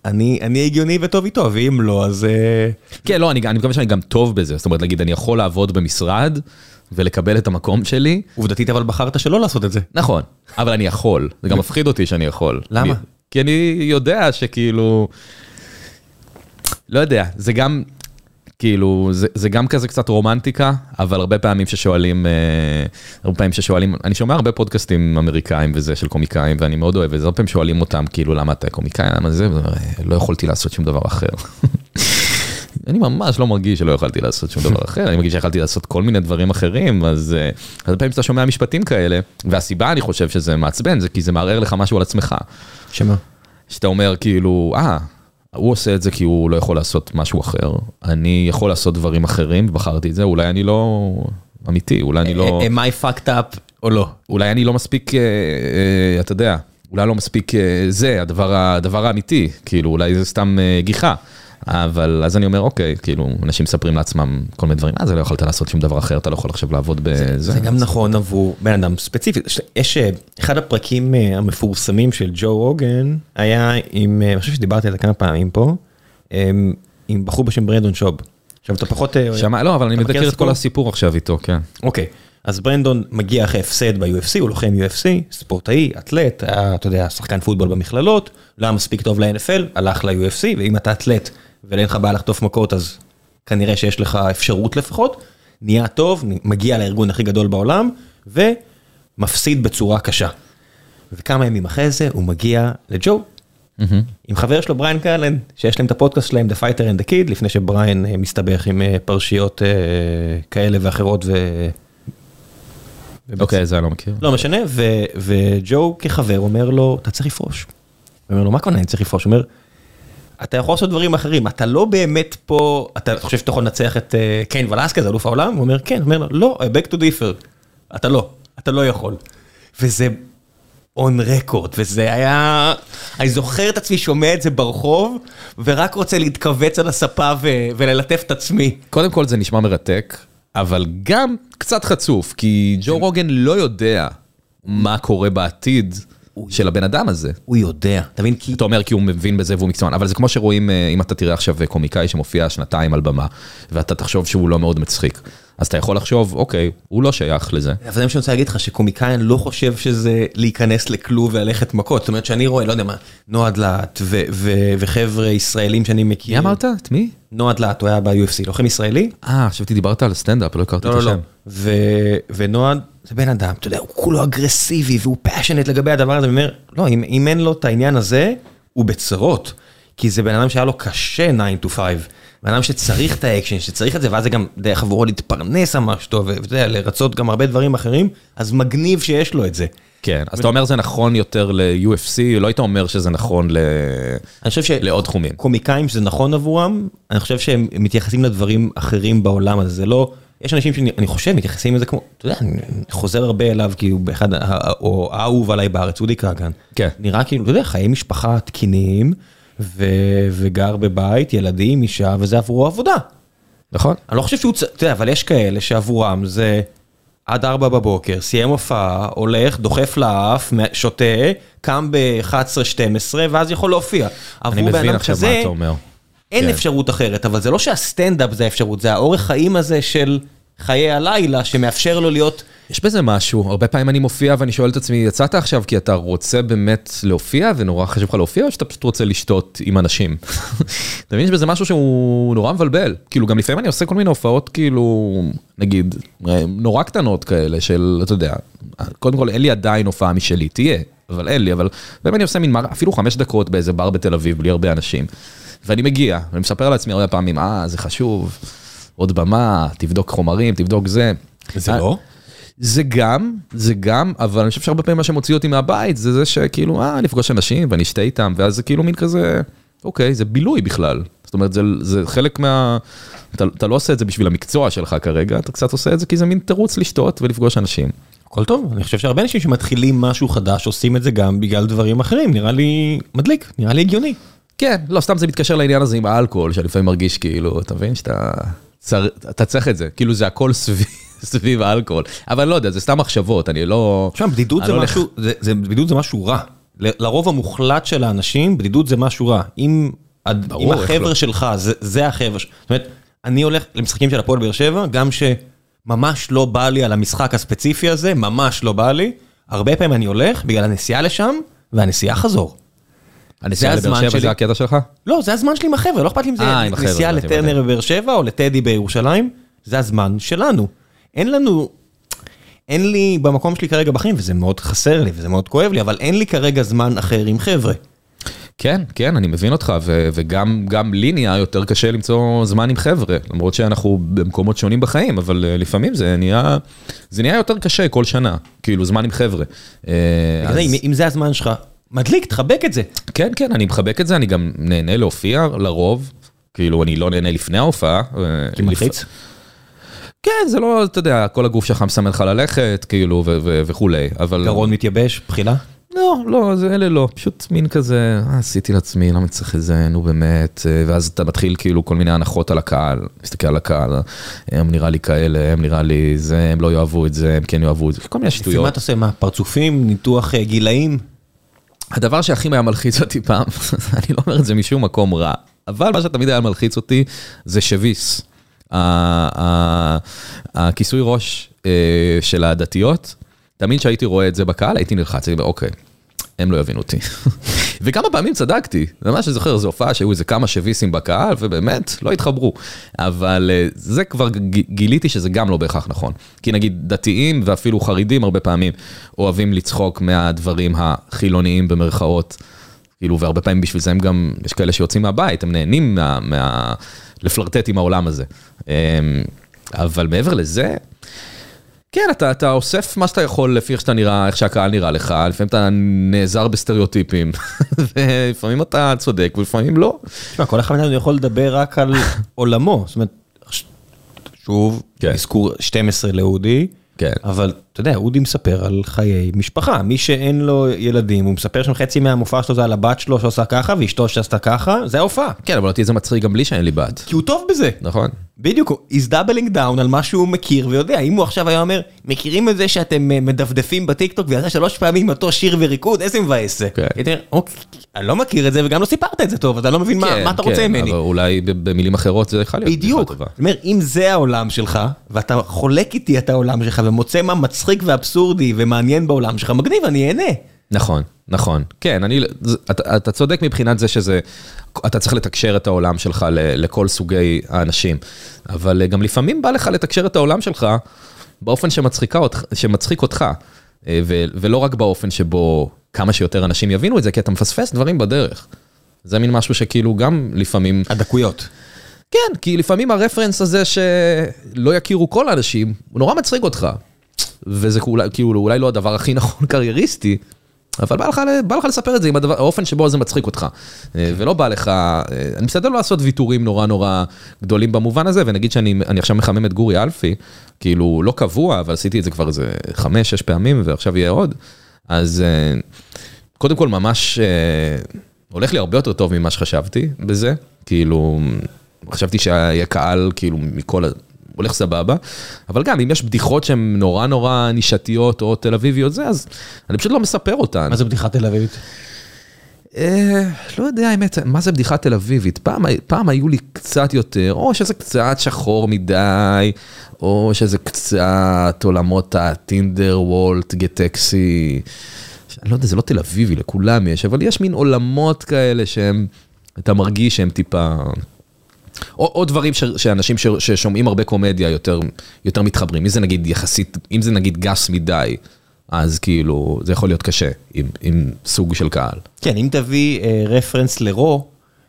אני אני הגיוני וטוב איתו, ואם לא, אז... כן, לא, אני, אני מקווה שאני גם טוב בזה, זאת אומרת, נגיד, אני יכול לעבוד במשרד ולקבל את המקום שלי, עובדתית אבל בחרת שלא לעשות את זה. נכון, אבל אני יכול, זה גם מפחיד אותי שאני יכול. למה? כי אני יודע שכאילו, לא יודע, זה גם, כאילו, זה, זה גם כזה קצת רומנטיקה, אבל הרבה פעמים ששואלים, אה, הרבה פעמים ששואלים, אני שומע הרבה פודקאסטים אמריקאים וזה של קומיקאים, ואני מאוד אוהב את זה, הרבה פעמים שואלים אותם, כאילו, למה אתה קומיקאי, למה זה, "אה, לא יכולתי לעשות שום דבר אחר. *laughs* אני ממש לא מרגיש שלא יכלתי לעשות שום דבר אחר, אני מרגיש שיכלתי לעשות כל מיני דברים אחרים, אז אה, הרבה פעמים שאתה שומע משפטים כאלה, והסיבה אני חושב שזה מעצבן, זה כי זה מערער לך משהו על עצמך. שמה? שאתה אומר כאילו, אה, הוא עושה את זה כי הוא לא יכול לעשות משהו אחר, אני יכול לעשות דברים אחרים, ובחרתי את זה, אולי אני לא אמיתי, אולי אני לא, am I fucked up או לא? אולי אני לא מספיק, אה, אה, אתה יודע, אולי לא מספיק אה, זה, הדבר, הדבר האמיתי, כאילו, אולי זה סתם אה, גיחה. אבל אז אני אומר, אוקיי, כאילו, אנשים מספרים לעצמם כל מיני דברים, אה, זה לא יכולת לעשות שום דבר אחר, אתה לא יכול עכשיו לעבוד בזה. זה גם נכון עבור בן אדם ספציפי. יש- אה, אחד הפרקים אה, המפורסמים של ג'ו רוגן היה עם, אה, אני חושב שדיברתי על זה כמה פעמים פה, אה, עם בחור בשם ברנדון שוב. עכשיו אתה פחות... אה, שמע, לא, אבל אני מכיר מכיר את? כל הסיפור עכשיו איתו, כן. אוקיי, אז ברנדון מגיע אחרי הפסד ב-UFC, הוא לוחם UFC, ספורטאי, אתלט, היה, אתה יודע, שחקן פוטבול במכללות, לא היה מספיק טוב ל-NFL, הלך ל-UFC, ואם אתה אתלט ואין לך בעיה לחטוף מכות, אז כנראה שיש לך אפשרות לפחות, נהיה טוב, מגיע לארגון הכי גדול בעולם, ומפסיד בצורה קשה. וכמה ימים אחרי זה הוא מגיע לג'ו, עם חבר שלו בריין קרלן, שיש להם את הפודקאסט שלהם, The Fighter and the Kid, לפני שבריין אה, מסתבך עם אה, פרשיות אה, כאלה ואחרות ו... אוקיי, זה אני לא מכיר. לא משנה, ו- וג'ו כחבר אומר לו, אתה צריך לפרוש. הוא אומר לו, מה הכוונה אני צריך לפרוש? הוא אומר, אתה יכול לעשות דברים אחרים, אתה לא באמת פה, אתה חושב שאתה יכול לנצח את אה, קיין ולסקז, אלוף העולם? הוא אומר, כן, הוא אומר לו, לא, I beg to differ. אתה לא, אתה לא יכול. וזה און רקורד, וזה היה... אני זוכר את עצמי שומע את זה ברחוב, ורק רוצה להתכווץ על הספה ו- וללטף את עצמי. קודם כל זה נשמע מרתק, אבל גם קצת חצוף, כי ג'ו רוגן לא יודע מה קורה בעתיד של הבן אדם הזה. הוא יודע, אתה מבין? כי... אתה אומר כי הוא מבין בזה והוא מקצוען, אבל זה כמו שרואים, אה, אם אתה תראה עכשיו קומיקאי שמופיע שנתיים על במה, ואתה תחשוב שהוא לא מאוד מצחיק, אז אתה יכול לחשוב, אוקיי, הוא לא שייך לזה. אבל זה מה שאני רוצה להגיד לך, שקומיקאי לא חושב שזה להיכנס לכלוב וללכת מכות. זאת אומרת שאני רואה, לא יודע מה, ו- ו- וחבר'ה ישראלים שאני מכיר. מי אמרת? את מי? נועה דלת, הוא היה ב-UFC, לוחם ישראלי? אה, חשבתי דיברת על סטנדאפ, לא הכרתי את לא, לא, לא. השם. ו- ונועה זה בן אדם, אתה יודע, הוא כולו אגרסיבי והוא passionate לגבי הדבר הזה, ואומר, לא, אם, אם אין לו את העניין הזה, הוא בצרות. כי זה בן אדם שהיה לו קשה 9 to 5. בן אדם שצריך את האקשן, שצריך את זה, ואז זה גם דרך עבורו להתפרנס ממש טוב, ואתה יודע, לרצות גם הרבה דברים אחרים, אז מגניב שיש לו את זה. כן, אז אתה אומר זה נכון יותר ל-UFC, לא היית אומר שזה נכון ל... אני חושב ש... לעוד תחומים. קומיקאים שזה נכון עבורם, אני חושב שהם מתייחסים לדברים אחרים בעולם הזה, זה לא, יש אנשים שאני חושב מתייחסים לזה כמו, אתה יודע, אני חוזר הרבה אליו כי הוא באחד, או האהוב עליי בארץ, אודי כגן. כן. נראה כאילו, אתה יודע, חיי משפחה תקינים, ו- וגר בבית, ילדים, אישה, וזה עבורו עבודה. נכון? אני לא חושב שהוא, צ- אתה יודע, אבל יש כאלה שעבורם זה עד ארבע בבוקר, סיים הופעה, הולך, דוחף לאף, שותה, קם ב-11-12, ואז יכול להופיע. אני מבין עכשיו מה אתה אומר. אין כן. אפשרות אחרת, אבל זה לא שהסטנדאפ זה האפשרות, זה האורך חיים הזה של חיי הלילה שמאפשר לו להיות... יש בזה משהו, הרבה פעמים אני מופיע ואני שואל את עצמי, יצאת עכשיו כי אתה רוצה באמת להופיע ונורא חשוב לך להופיע, או שאתה פשוט רוצה לשתות עם אנשים? אתה מבין, יש בזה משהו שהוא נורא מבלבל. כאילו, גם לפעמים אני עושה כל מיני הופעות, כאילו, נגיד, נורא קטנות כאלה, של, אתה יודע, קודם כל אין לי עדיין הופעה משלי, תהיה, אבל אין לי, אבל באמת אני עושה מין, אפילו חמש דקות באיזה בר בתל אביב, בלי הרבה אנשים. ואני מגיע, אני מספר לעצמי הרבה פעמים, אה, זה חשוב, עוד במה, תבדוק חומרים, תבדוק זה. זה לא? זה גם, זה גם, אבל אני חושב שהרבה פעמים מה שמוציא אותי מהבית זה זה שכאילו, אה, אני אפגוש אנשים ואני אשתה איתם, ואז זה כאילו מין כזה, אוקיי, זה בילוי בכלל. זאת אומרת, זה, זה חלק מה... אתה, אתה לא עושה את זה בשביל המקצוע שלך כרגע, אתה קצת עושה את זה כי זה מין תירוץ לשתות ולפגוש אנשים. הכל טוב, אני חושב שהרבה אנשים שמתחילים משהו חדש עושים את זה גם בגלל דברים אחרים, נראה לי מדליק, נראה לי הגיוני. כן, לא, סתם זה מתקשר לעניין הזה עם האלכוהול, שאני לפעמים מרגיש כאילו, אתה מבין שאתה צר, אתה צריך את זה, כאילו זה הכל סביב. *laughs* סביב האלכוהול, אבל אני לא יודע, זה סתם מחשבות, אני לא... תשמע, בדידות זה לא משהו, זה, זה, בדידות זה משהו רע. לרוב המוחלט של האנשים, בדידות זה משהו רע. אם, ברור, אם החבר'ה לא. שלך, זה, זה החבר'ה, זאת אומרת, אני הולך למשחקים של הפועל באר שבע, גם שממש לא בא לי על המשחק הספציפי הזה, ממש לא בא לי, הרבה פעמים אני הולך בגלל הנסיעה לשם, והנסיעה חזור. הנסיעה לבאר שבע זה הקטע שלך? לא, זה הזמן שלי עם החבר'ה, לא אכפת לי אם זה אה, נסיעה לטרנר בבאר שבע או לטדי בירושלים, זה הזמן שלנו. אין לנו, אין לי במקום שלי כרגע בחיים, וזה מאוד חסר לי וזה מאוד כואב לי, אבל אין לי כרגע זמן אחר עם חבר'ה. כן, כן, אני מבין אותך, ו- וגם גם לי נהיה יותר קשה למצוא זמן עם חבר'ה, למרות שאנחנו במקומות שונים בחיים, אבל uh, לפעמים זה נהיה, זה נהיה יותר קשה כל שנה, כאילו זמן עם חבר'ה. Uh, אז... אם, אם זה הזמן שלך, מדליק, תחבק את זה. כן, כן, אני מחבק את זה, אני גם נהנה להופיע לרוב, כאילו אני לא נהנה לפני ההופעה. אה, כי מלחיץ? כן, זה לא, אתה יודע, כל הגוף שלך מסמן לך ללכת, כאילו, וכולי, אבל... גרון מתייבש, בחילה? לא, לא, זה אלה לא, פשוט מין כזה, אה, עשיתי לעצמי, למה צריך את זה, נו באמת, אה, ואז אתה מתחיל כאילו כל מיני הנחות על הקהל, מסתכל על הקהל, הם נראה לי כאלה, הם נראה לי זה, הם לא יאהבו את זה, הם כן יאהבו את זה, כל מיני שטויות. לפי מה אתה עושה, מה, פרצופים, ניתוח אה, גילאים? הדבר שהכי היה מלחיץ אותי פעם, *laughs* אני לא אומר את זה משום מקום רע, אבל מה שתמיד היה מלחיץ אותי זה שביס. הכיסוי ראש אה, של הדתיות, תמיד כשהייתי רואה את זה בקהל הייתי נלחץ, הייתי אומר, אוקיי, הם לא יבינו אותי. *laughs* וכמה פעמים צדקתי, ממש אני זוכר, זו הופעה שהיו איזה כמה שוויסים בקהל, ובאמת, לא התחברו. אבל אה, זה כבר גיליתי שזה גם לא בהכרח נכון. כי נגיד דתיים ואפילו חרדים הרבה פעמים אוהבים לצחוק מהדברים החילוניים במרכאות. כאילו, והרבה פעמים בשביל זה הם גם, יש כאלה שיוצאים מהבית, הם נהנים מה... מה לפלרטט עם העולם הזה. אמ, אבל מעבר לזה, כן, אתה, אתה אוסף מה שאתה יכול לפי איך שאתה נראה, איך שהקהל נראה לך, לפעמים אתה נעזר בסטריאוטיפים, *laughs* ולפעמים אתה צודק ולפעמים לא. תשמע, כל אחד מאיתנו יכול לדבר רק על *laughs* עולמו, זאת אומרת, שוב, כן. אזכור 12 לאודי. כן. אבל אתה יודע, אודי מספר על חיי משפחה, מי שאין לו ילדים, הוא מספר שם חצי מהמופע שלו זה על הבת שלו שעושה ככה, ואשתו שעשתה ככה, זה ההופעה. כן, אבל אותי זה מצחיק גם בלי שאין לי בת. כי הוא טוב בזה. נכון. בדיוק, he's doubling down על מה שהוא מכיר ויודע, אם הוא עכשיו היה אומר, מכירים את זה שאתם אה, מדפדפים בטיקטוק ויצא שלוש פעמים אותו שיר וריקוד, איזה מבאס זה. כן. אוקיי, אני לא מכיר את זה וגם לא סיפרת את זה טוב, אז אני לא מבין כן, מה אתה כן, רוצה ממני. אבל אולי במילים אחרות זה יכול להיות בדיוק, זאת אומרת, אם זה העולם שלך, ואתה חולק איתי את העולם שלך ומוצא מה מצחיק ואבסורדי ומעניין בעולם שלך, מגניב, אני אהנה. נכון, נכון. כן, אני, אתה, אתה צודק מבחינת זה שזה, אתה צריך לתקשר את העולם שלך ל, לכל סוגי האנשים, אבל אה, גם לפעמים בא לך לתקשר את העולם שלך באופן שמצחיקה, שמצחיק אותך, אה, ו, ולא רק באופן שבו כמה שיותר אנשים יבינו את זה, כי אתה מפספס דברים בדרך. זה מין משהו שכאילו גם לפעמים... הדקויות. כן, כי לפעמים הרפרנס הזה שלא יכירו כל האנשים, הוא נורא מצחיק אותך. וזה כאילו אולי לא הדבר הכי נכון קרייריסטי, אבל בא לך, בא לך לספר את זה עם הדבר, האופן שבו זה מצחיק אותך. אה, ולא בא לך, אה, אני מסתכל לא לעשות ויתורים נורא נורא גדולים במובן הזה, ונגיד שאני עכשיו מחמם את גורי אלפי, כאילו לא קבוע, אבל עשיתי את זה כבר איזה חמש, שש פעמים, ועכשיו יהיה עוד. אז אה, קודם כל ממש הולך לי הרבה יותר טוב ממה שחשבתי בזה, כאילו, חשבתי שהיה קהל כאילו מכל, הולך סבבה, אבל גם אם יש בדיחות שהן נורא נורא נישתיות או תל אביביות זה, אז אני פשוט לא מספר אותן. מה זה בדיחה תל אביבית? אה, לא יודע האמת, מה זה בדיחה תל אביבית? פעם, פעם היו לי קצת יותר, או שזה קצת שחור מדי, או שזה קצת עולמות הטינדר, וולט, גטקסי. אני לא יודע, זה לא תל אביבי, לכולם יש, אבל יש מין עולמות כאלה שהם, אתה מרגיש שהם טיפה... או, או דברים ש, שאנשים ש, ששומעים הרבה קומדיה יותר, יותר מתחברים. אם זה נגיד יחסית, אם זה נגיד גס מדי, אז כאילו, זה יכול להיות קשה עם, עם סוג של קהל. כן, אם תביא אה, רפרנס לרו,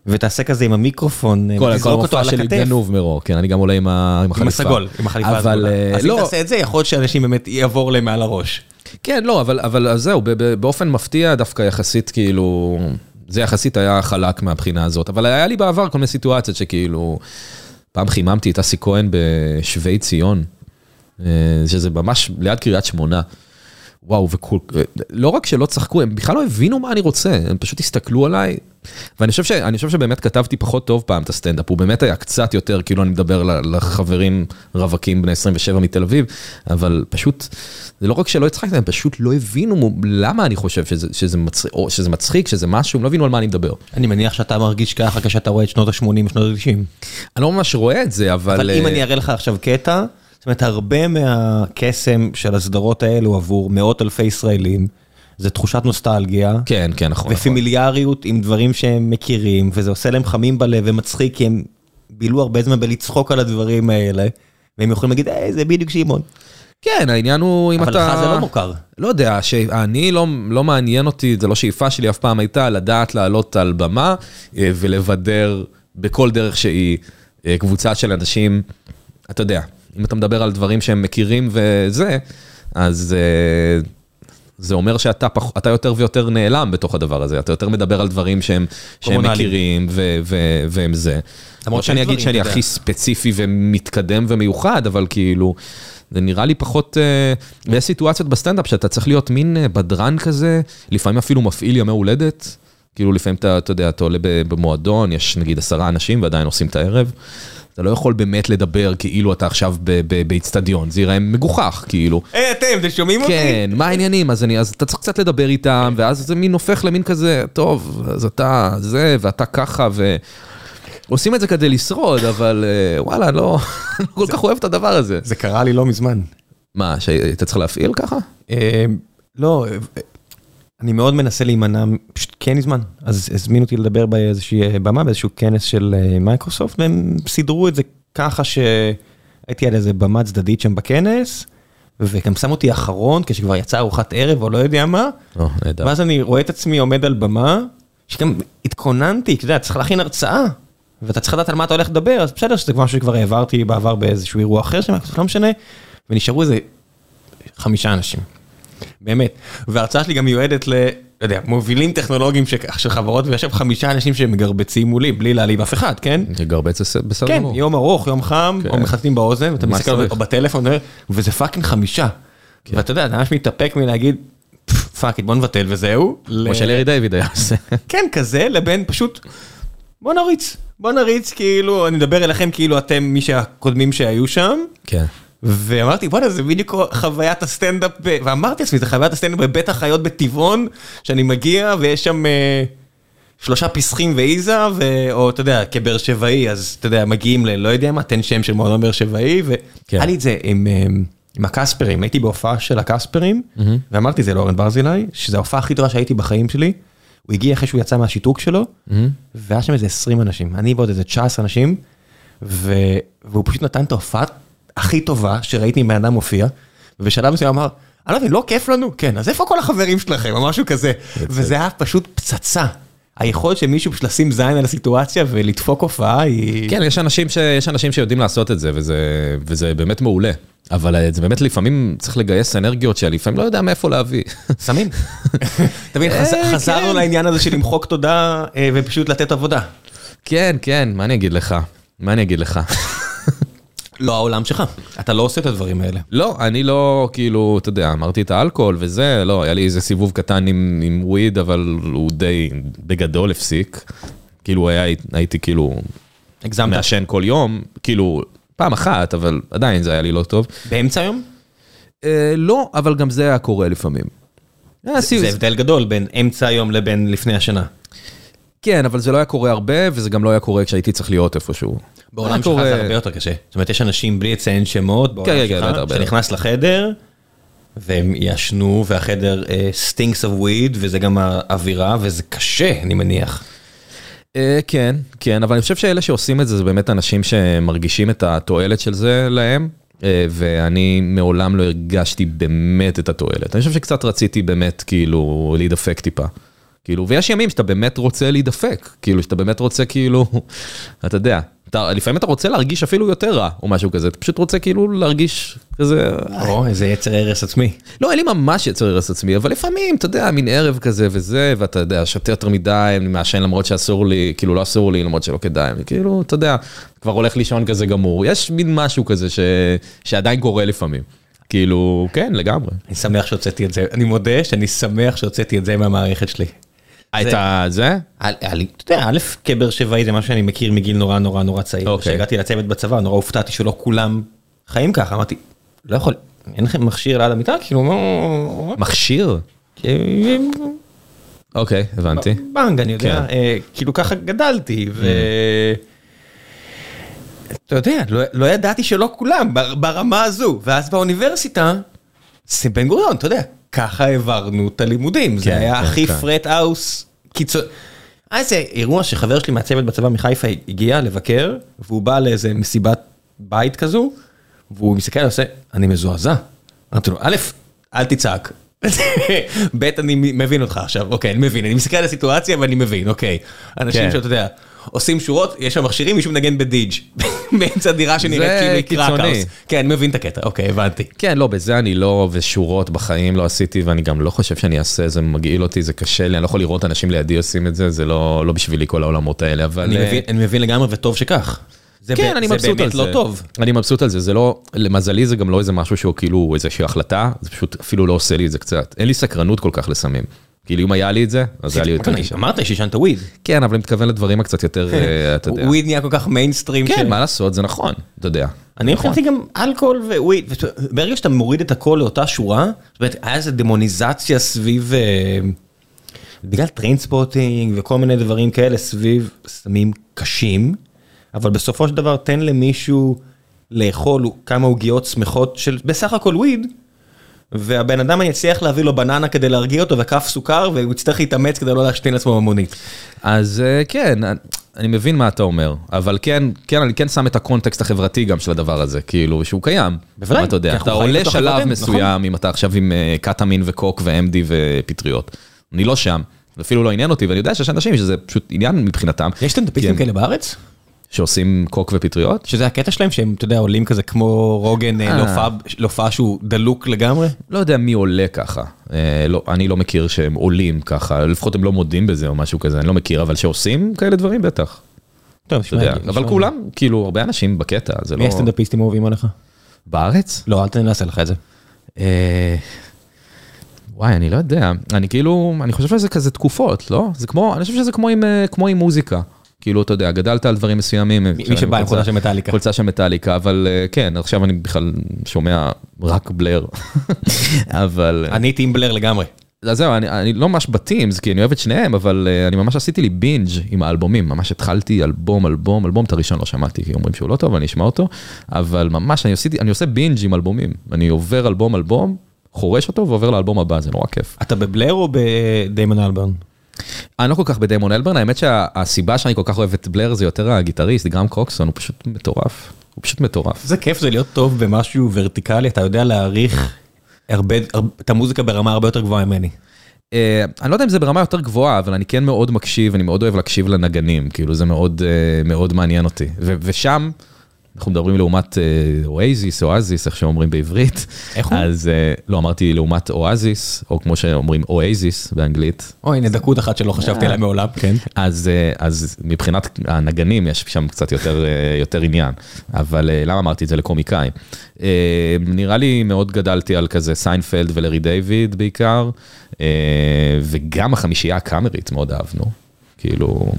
ותעשה כזה עם המיקרופון, כל, ותזרוק כל אותו על המופע שלי הכתף. גנוב מרו, כן, אני גם עולה עם, ה, עם החליפה. עם הסגול, עם החליפה אבל הסגולה. אה, אז אם לא, תעשה את זה, יכול להיות שאנשים באמת יעבור להם מעל הראש. כן, לא, אבל, אבל זהו, באופן מפתיע דווקא יחסית כאילו, זה יחסית היה חלק מהבחינה הזאת, אבל היה לי בעבר כל מיני סיטואציות שכאילו, פעם חיממתי את אסי כהן בשבי ציון, אה, שזה ממש ליד קריית שמונה. וואו, וכל, לא רק שלא צחקו, הם בכלל לא הבינו מה אני רוצה, הם פשוט הסתכלו עליי. ואני חושב, ש, חושב שבאמת כתבתי פחות טוב פעם את הסטנדאפ, הוא באמת היה קצת יותר, כאילו אני מדבר לחברים רווקים בני 27 מתל אביב, אבל פשוט, זה לא רק שלא הצחקתי, הם פשוט לא הבינו למה אני חושב שזה, שזה, מצחיק, או שזה מצחיק, שזה משהו, הם לא הבינו על מה אני מדבר. אני מניח שאתה מרגיש ככה כשאתה רואה את שנות ה-80 ושנות ה-90. אני לא ממש רואה את זה, אבל... אבל אם אה, אני אראה לך עכשיו קטע, זאת אומרת, הרבה מהקסם של הסדרות האלו עבור מאות אלפי ישראלים, זה תחושת נוסטלגיה. כן, כן, נכון. נכון. ופמיליאריות עם דברים שהם מכירים, וזה עושה להם חמים בלב ומצחיק, כי הם בילו הרבה זמן בלצחוק על הדברים האלה, והם יכולים להגיד, היי, זה בדיוק שמעון. כן, העניין הוא אם אבל אתה... לך זה לא מוכר. לא יודע, שאני לא, לא מעניין אותי, זה לא שאיפה שלי אף פעם הייתה לדעת לעלות על במה אה, ולבדר בכל דרך שהיא אה, קבוצה של אנשים, אתה יודע, אם אתה מדבר על דברים שהם מכירים וזה, אז אה, זה אומר שאתה פח, אתה יותר ויותר נעלם בתוך הדבר הזה, אתה יותר מדבר על דברים שהם, שהם. מכירים ו, ו, והם זה. למרות שאני אגיד שאני. הכי ספציפי ומתקדם ומיוחד, אבל כאילו, זה נראה לי פחות, אה, ויש סיטואציות בסטנדאפ שאתה צריך להיות מין אה, בדרן כזה, לפעמים אפילו מפעיל ימי הולדת, כאילו לפעמים אתה, אתה יודע, אתה עולה במועדון, יש נגיד עשרה אנשים ועדיין עושים את הערב, אתה לא יכול באמת לדבר כאילו אתה עכשיו ב- ב- באיצטדיון, זה ייראה מגוחך, כאילו. היי, אתם, אתם שומעים אותי? כן, מה העניינים? אז, אני, אז אתה צריך קצת לדבר איתם, ואז זה מין הופך למין כזה, טוב, אז אתה זה, ואתה ככה, ו... עושים את זה כדי לשרוד, אבל אה, וואלה, לא, *laughs* לא כל כך אוהב את הדבר הזה. זה קרה לי לא מזמן. מה, שהיית צריך להפעיל ככה? אה, לא, אני מאוד מנסה להימנע, פשוט כי אין לי זמן. אז הזמינו אותי לדבר באיזושהי אה, במה, באיזשהו כנס של אה, מייקרוסופט, והם סידרו את זה ככה שהייתי על איזה במה צדדית שם בכנס, וגם שם אותי אחרון, כשכבר יצאה ארוחת ערב או לא יודע מה, נהדר. ואז אני רואה את עצמי עומד על במה, שגם התכוננתי, אתה יודע, צריך להכין הרצאה, ואתה צריך לדעת על מה אתה הולך לדבר, אז בסדר שזה משהו שכבר העברתי בעבר באיזשהו אירוע אחר שם, לא משנה, ונשארו איזה חמישה אנשים. באמת. וההרצאה שלי גם מיועדת ל... לא יודע, מובילים טכנולוגיים של חברות, ויושב חמישה אנשים שמגרבצים מולי, בלי להעליב אף אחד, כן? גרבץ זה בסדר כן, גמור. יום ארוך, יום חם, כן. או מחטטים באוזן, ואתה מסתכל שצריך. או בטלפון, וזה fucking חמישה. ואתה יודע, אתה ממש מתאפק מלהגיד, fuck, בוא נבטל וזהו. כמו שלארי דיוויד היה עושה. כן, כזה, לבין פשוט, בוא נריץ. בוא נריץ, כאילו, אני מדבר אליכם כאילו אתם מי שהקודמים שהיו שם, כן. ואמרתי, בוא'נה, זה בדיוק חוויית הסטנדאפ, ב... ואמרתי לעצמי, זה חוויית הסטנדאפ בבית החיות בטבעון, שאני מגיע ויש שם אה, שלושה פסחים ואיזה, ו... או אתה יודע, כבאר שבעי, אז אתה יודע, מגיעים ל... לא יודע מה, תן שם של מועדון באר שבעי, כן. והיה לי את זה עם, אה, עם הקספרים, הייתי בהופעה של הקספרים, ואמרתי את זה לאורן ברזילי, שזו ההופעה הכי טובה שהייתי בחיים שלי, הוא הגיע אחרי שהוא יצא מהשיתוק שלו, והיה שם איזה 20 אנשים, אני ועוד איזה 19 אנשים, ו... והוא פשוט נתן את ההופעה הכי טובה שראיתי עם בן אדם מופיע, ובשלב מסוים אמר, אני לא מבין, לא כיף לנו? כן, אז איפה כל החברים שלכם? או משהו כזה. וזה היה פשוט פצצה. היכולת של מישהו פשוט לשים זין על הסיטואציה ולדפוק הופעה היא... כן, יש אנשים, ש... יש אנשים שיודעים לעשות את זה, וזה, וזה באמת מעולה. אבל אה, זה באמת לפעמים צריך לגייס אנרגיות שלפעמים לא יודע מאיפה להביא. סמים. *laughs* אתה מבין, אה, חזרנו כן. לעניין הזה של למחוק תודה אה, ופשוט לתת עבודה. כן, כן, מה אני אגיד לך? מה אני אגיד לך? לא העולם שלך, אתה לא עושה את הדברים האלה. לא, אני לא, כאילו, אתה יודע, אמרתי את האלכוהול וזה, לא, היה לי איזה סיבוב קטן עם, עם וויד, אבל הוא די, בגדול הפסיק. כאילו, היה, הייתי כאילו הגזמת. מעשן כל יום, כאילו, פעם אחת, אבל עדיין זה היה לי לא טוב. באמצע היום? אה, לא, אבל גם זה היה קורה לפעמים. זה זה הבדל גדול בין אמצע היום לבין לפני השנה. כן, אבל זה לא היה קורה הרבה, וזה גם לא היה קורה כשהייתי צריך להיות איפשהו. בעולם שלך זה הרבה יותר קשה. זאת אומרת, יש אנשים בלי לציין שמות בעולם כן, כן, שלך, בטח. שנכנס לחדר, והם ישנו, והחדר stinks of weed, וזה גם האווירה, וזה קשה, אני מניח. אה, כן, כן, אבל אני חושב שאלה שעושים את זה, זה באמת אנשים שמרגישים את התועלת של זה להם, אה, ואני מעולם לא הרגשתי באמת את התועלת. אני חושב שקצת רציתי באמת כאילו להידפק טיפה. כאילו, ויש ימים שאתה באמת רוצה להידפק, כאילו, שאתה באמת רוצה כאילו, אתה יודע, אתה, לפעמים אתה רוצה להרגיש אפילו יותר רע, או משהו כזה, אתה פשוט רוצה כאילו להרגיש כזה, או, איזה יצר הרס עצמי. לא, אין לי ממש יצר הרס עצמי, אבל לפעמים, אתה יודע, מין ערב כזה וזה, ואתה יודע, שותה יותר מדי, אני מעשן למרות שאסור לי, כאילו לא אסור לי, למרות שלא כדאי, כאילו, אתה יודע, כבר הולך לישון כזה גמור. יש מין משהו כזה ש... שעדיין קורה לפעמים. כאילו, כן, לגמרי. אני שמח שהוצאתי את זה, אני מודה שאני שמח שהוצאתי את זה מהמערכת שלי. את ה... זה? היה- היה לי, אתה יודע, א', כבאר שבעי זה משהו שאני מכיר מגיל נורא נורא נורא צעיר. אוקיי. כשהגעתי לצוות בצבא, נורא הופתעתי שלא כולם חיים ככה, אמרתי, לא יכול, אין לכם מכשיר ליד המיטה? כאילו, מה... מכשיר? אוקיי, הבנתי. בנג, אני יודע, כן. אה, כאילו ככה גדלתי, ו... אתה יודע, לא, לא ידעתי שלא כולם, בר- ברמה הזו, ואז באוניברסיטה, זה בן גוריון, אתה יודע, ככה העברנו את הלימודים, זה כן, היה כן, הכי כן. frat house קיצוני. היה איזה אירוע שחבר שלי מהצוות בצבא מחיפה הגיע לבקר, והוא בא לאיזה מסיבת בית כזו, והוא מסתכל ועושה, אני מזועזע. אמרתי לו, א', אל תצעק. *laughs* ב', אני מבין אותך עכשיו, אוקיי, אני מבין, אני מסתכל על הסיטואציה ואני מבין, אוקיי. אנשים כן. שאתה יודע, עושים שורות, יש שם מכשירים, מישהו מנגן בדידג' *laughs* באמצע דירה שנראית זה כאילו היא קיצוני. כן, אני מבין את הקטע, אוקיי, הבנתי. כן, לא, בזה אני לא, ושורות בחיים לא עשיתי, ואני גם לא חושב שאני אעשה, זה מגעיל אותי, זה קשה לי, אני לא יכול לראות אנשים לידי עושים את זה, זה לא, לא בשבילי כל העולמות האלה, אבל... אני אה, מבין- אני מבין לגמרי וטוב שכך. זה כן, ב- אני זה מבסוט על באמת זה. לא טוב. אני מבסוט על זה, זה לא, למזלי זה גם לא איזה משהו שהוא כאילו איזושהי החלטה, זה פשוט אפילו לא עושה לי את זה קצת. אין לי סקרנות כל כך לסמים. כאילו אם היה לי את זה, אז היה לי יותר קשה. אמרת שעישנת וויד. כן, אבל אני מתכוון לדברים הקצת יותר, אה, אתה יודע. וויד נהיה כל כך מיינסטרים. כן, מה לעשות, זה נכון, אתה יודע. אני חשבתי גם אלכוהול ו weed, ברגע שאתה מוריד את הכל לאותה שורה, זאת אומרת, היה איזה דמוניזציה סביב, אה, בגלל Trainspotting וכל מיני דברים כאלה סביב סמים קשים, אבל בסופו של דבר תן למישהו לאכול כמה עוגיות שמחות של בסך הכל weed, והבן אדם אני אצליח להביא לו בננה כדי להרגיע אותו וכף סוכר, והוא יצטרך להתאמץ כדי לא להשתין לעצמו במונית. אז אה, כן, אני- מבין מה אתה אומר, אבל כן, כן, אני כן שם את הקונטקסט החברתי גם של הדבר הזה, כאילו, שהוא קיים. בוודאי, אתה יודע, אתה עולה שלב מסוים, אם אתה עכשיו עם אה, קטמין וקוק ו-MD ופטריות. אני לא שם, אפילו לא עניין אותי, ואני יודע שיש אנשים שזה פשוט עניין מבחינתם. יש סטנדאפיסטים כן. כאלה בארץ? שעושים קוק ופטריות? שזה הקטע שלהם שהם, אתה יודע, עולים כזה כמו רוגן אה, אה. להופעה- שהוא דלוק לגמרי? לא יודע מי עולה ככה, אה, לא, אני לא מכיר שהם עולים ככה, לפחות הם לא מודים בזה או משהו כזה, אני לא מכיר, אבל שעושים כאלה דברים בטח, טוב, יודע, אבל כולם, כאילו, הרבה אנשים בקטע, זה לא... מי הסטנדאפיסטים אוהבים עליך? בארץ? לא, אל תנסה לך את זה. אה, וואי, אני לא יודע, אני כאילו, אני חושב שזה כזה תקופות, לא? זה כמו, אני חושב שזה כמו עם, אה, כמו עם מוזיקה. כאילו, אתה יודע, גדלת על דברים מסוימים. מי שבא עם חולצה של מטאליקה. חולצה של מטאליקה, אבל אה, כן, עכשיו אני בכלל שומע רק בלר. *laughs* אבל... אני טימבלר לגמרי. אז זהו, אני, אני לא ממש בטימס, כי אני אוהב את שניהם, אבל uh, אני ממש עשיתי לי בינג' עם האלבומים, ממש התחלתי אלבום, אלבום, אלבום, את הראשון לא שמעתי, כי אומרים שהוא לא טוב, אני אשמע אותו, אבל ממש אני, עשיתי, אני עושה בינג' עם אלבומים, אני עובר אלבום אלבום, חורש אותו ועובר לאלבום הבא, זה נורא כיף. אתה בבלר או בדיימון אלברן? אני לא כל כך בדיימון אלברן, האמת שהסיבה שאני כל כך אוהב את בלר זה יותר הגיטריסט, גרם קוקסון, הוא פשוט מטורף, הוא פשוט מטורף. זה כיף זה להיות טוב במשהו ורטיקלי, אתה יודע להעריך הרבה, הרבה- את המוזיקה ברמה הרבה יותר גבוהה ממני. אה, אני לא יודע אם זה ברמה יותר גבוהה, אבל אני כן מאוד מקשיב, אני מאוד אוהב להקשיב לנגנים, כאילו זה מאוד אה, מאוד מעניין אותי. ושם, אנחנו מדברים לעומת אואזיס, אואזיס, איך שאומרים בעברית. איך הוא? אז אה, לא, אמרתי לעומת אואזיס, או כמו שאומרים אואזיס באנגלית. אוי, הנה דאחקה אחת שלא חשבתי עליה מעולם. כן. אז, אה, אז מבחינת הנגנים יש שם קצת יותר, אה, יותר עניין, אבל אה, למה אמרתי את זה לקומיקאים? אה, נראה לי מאוד גדלתי על כזה סיינפלד ולרי דיוויד בעיקר, אה, וגם החמישייה הקאמרית מאוד אהבנו, כאילו,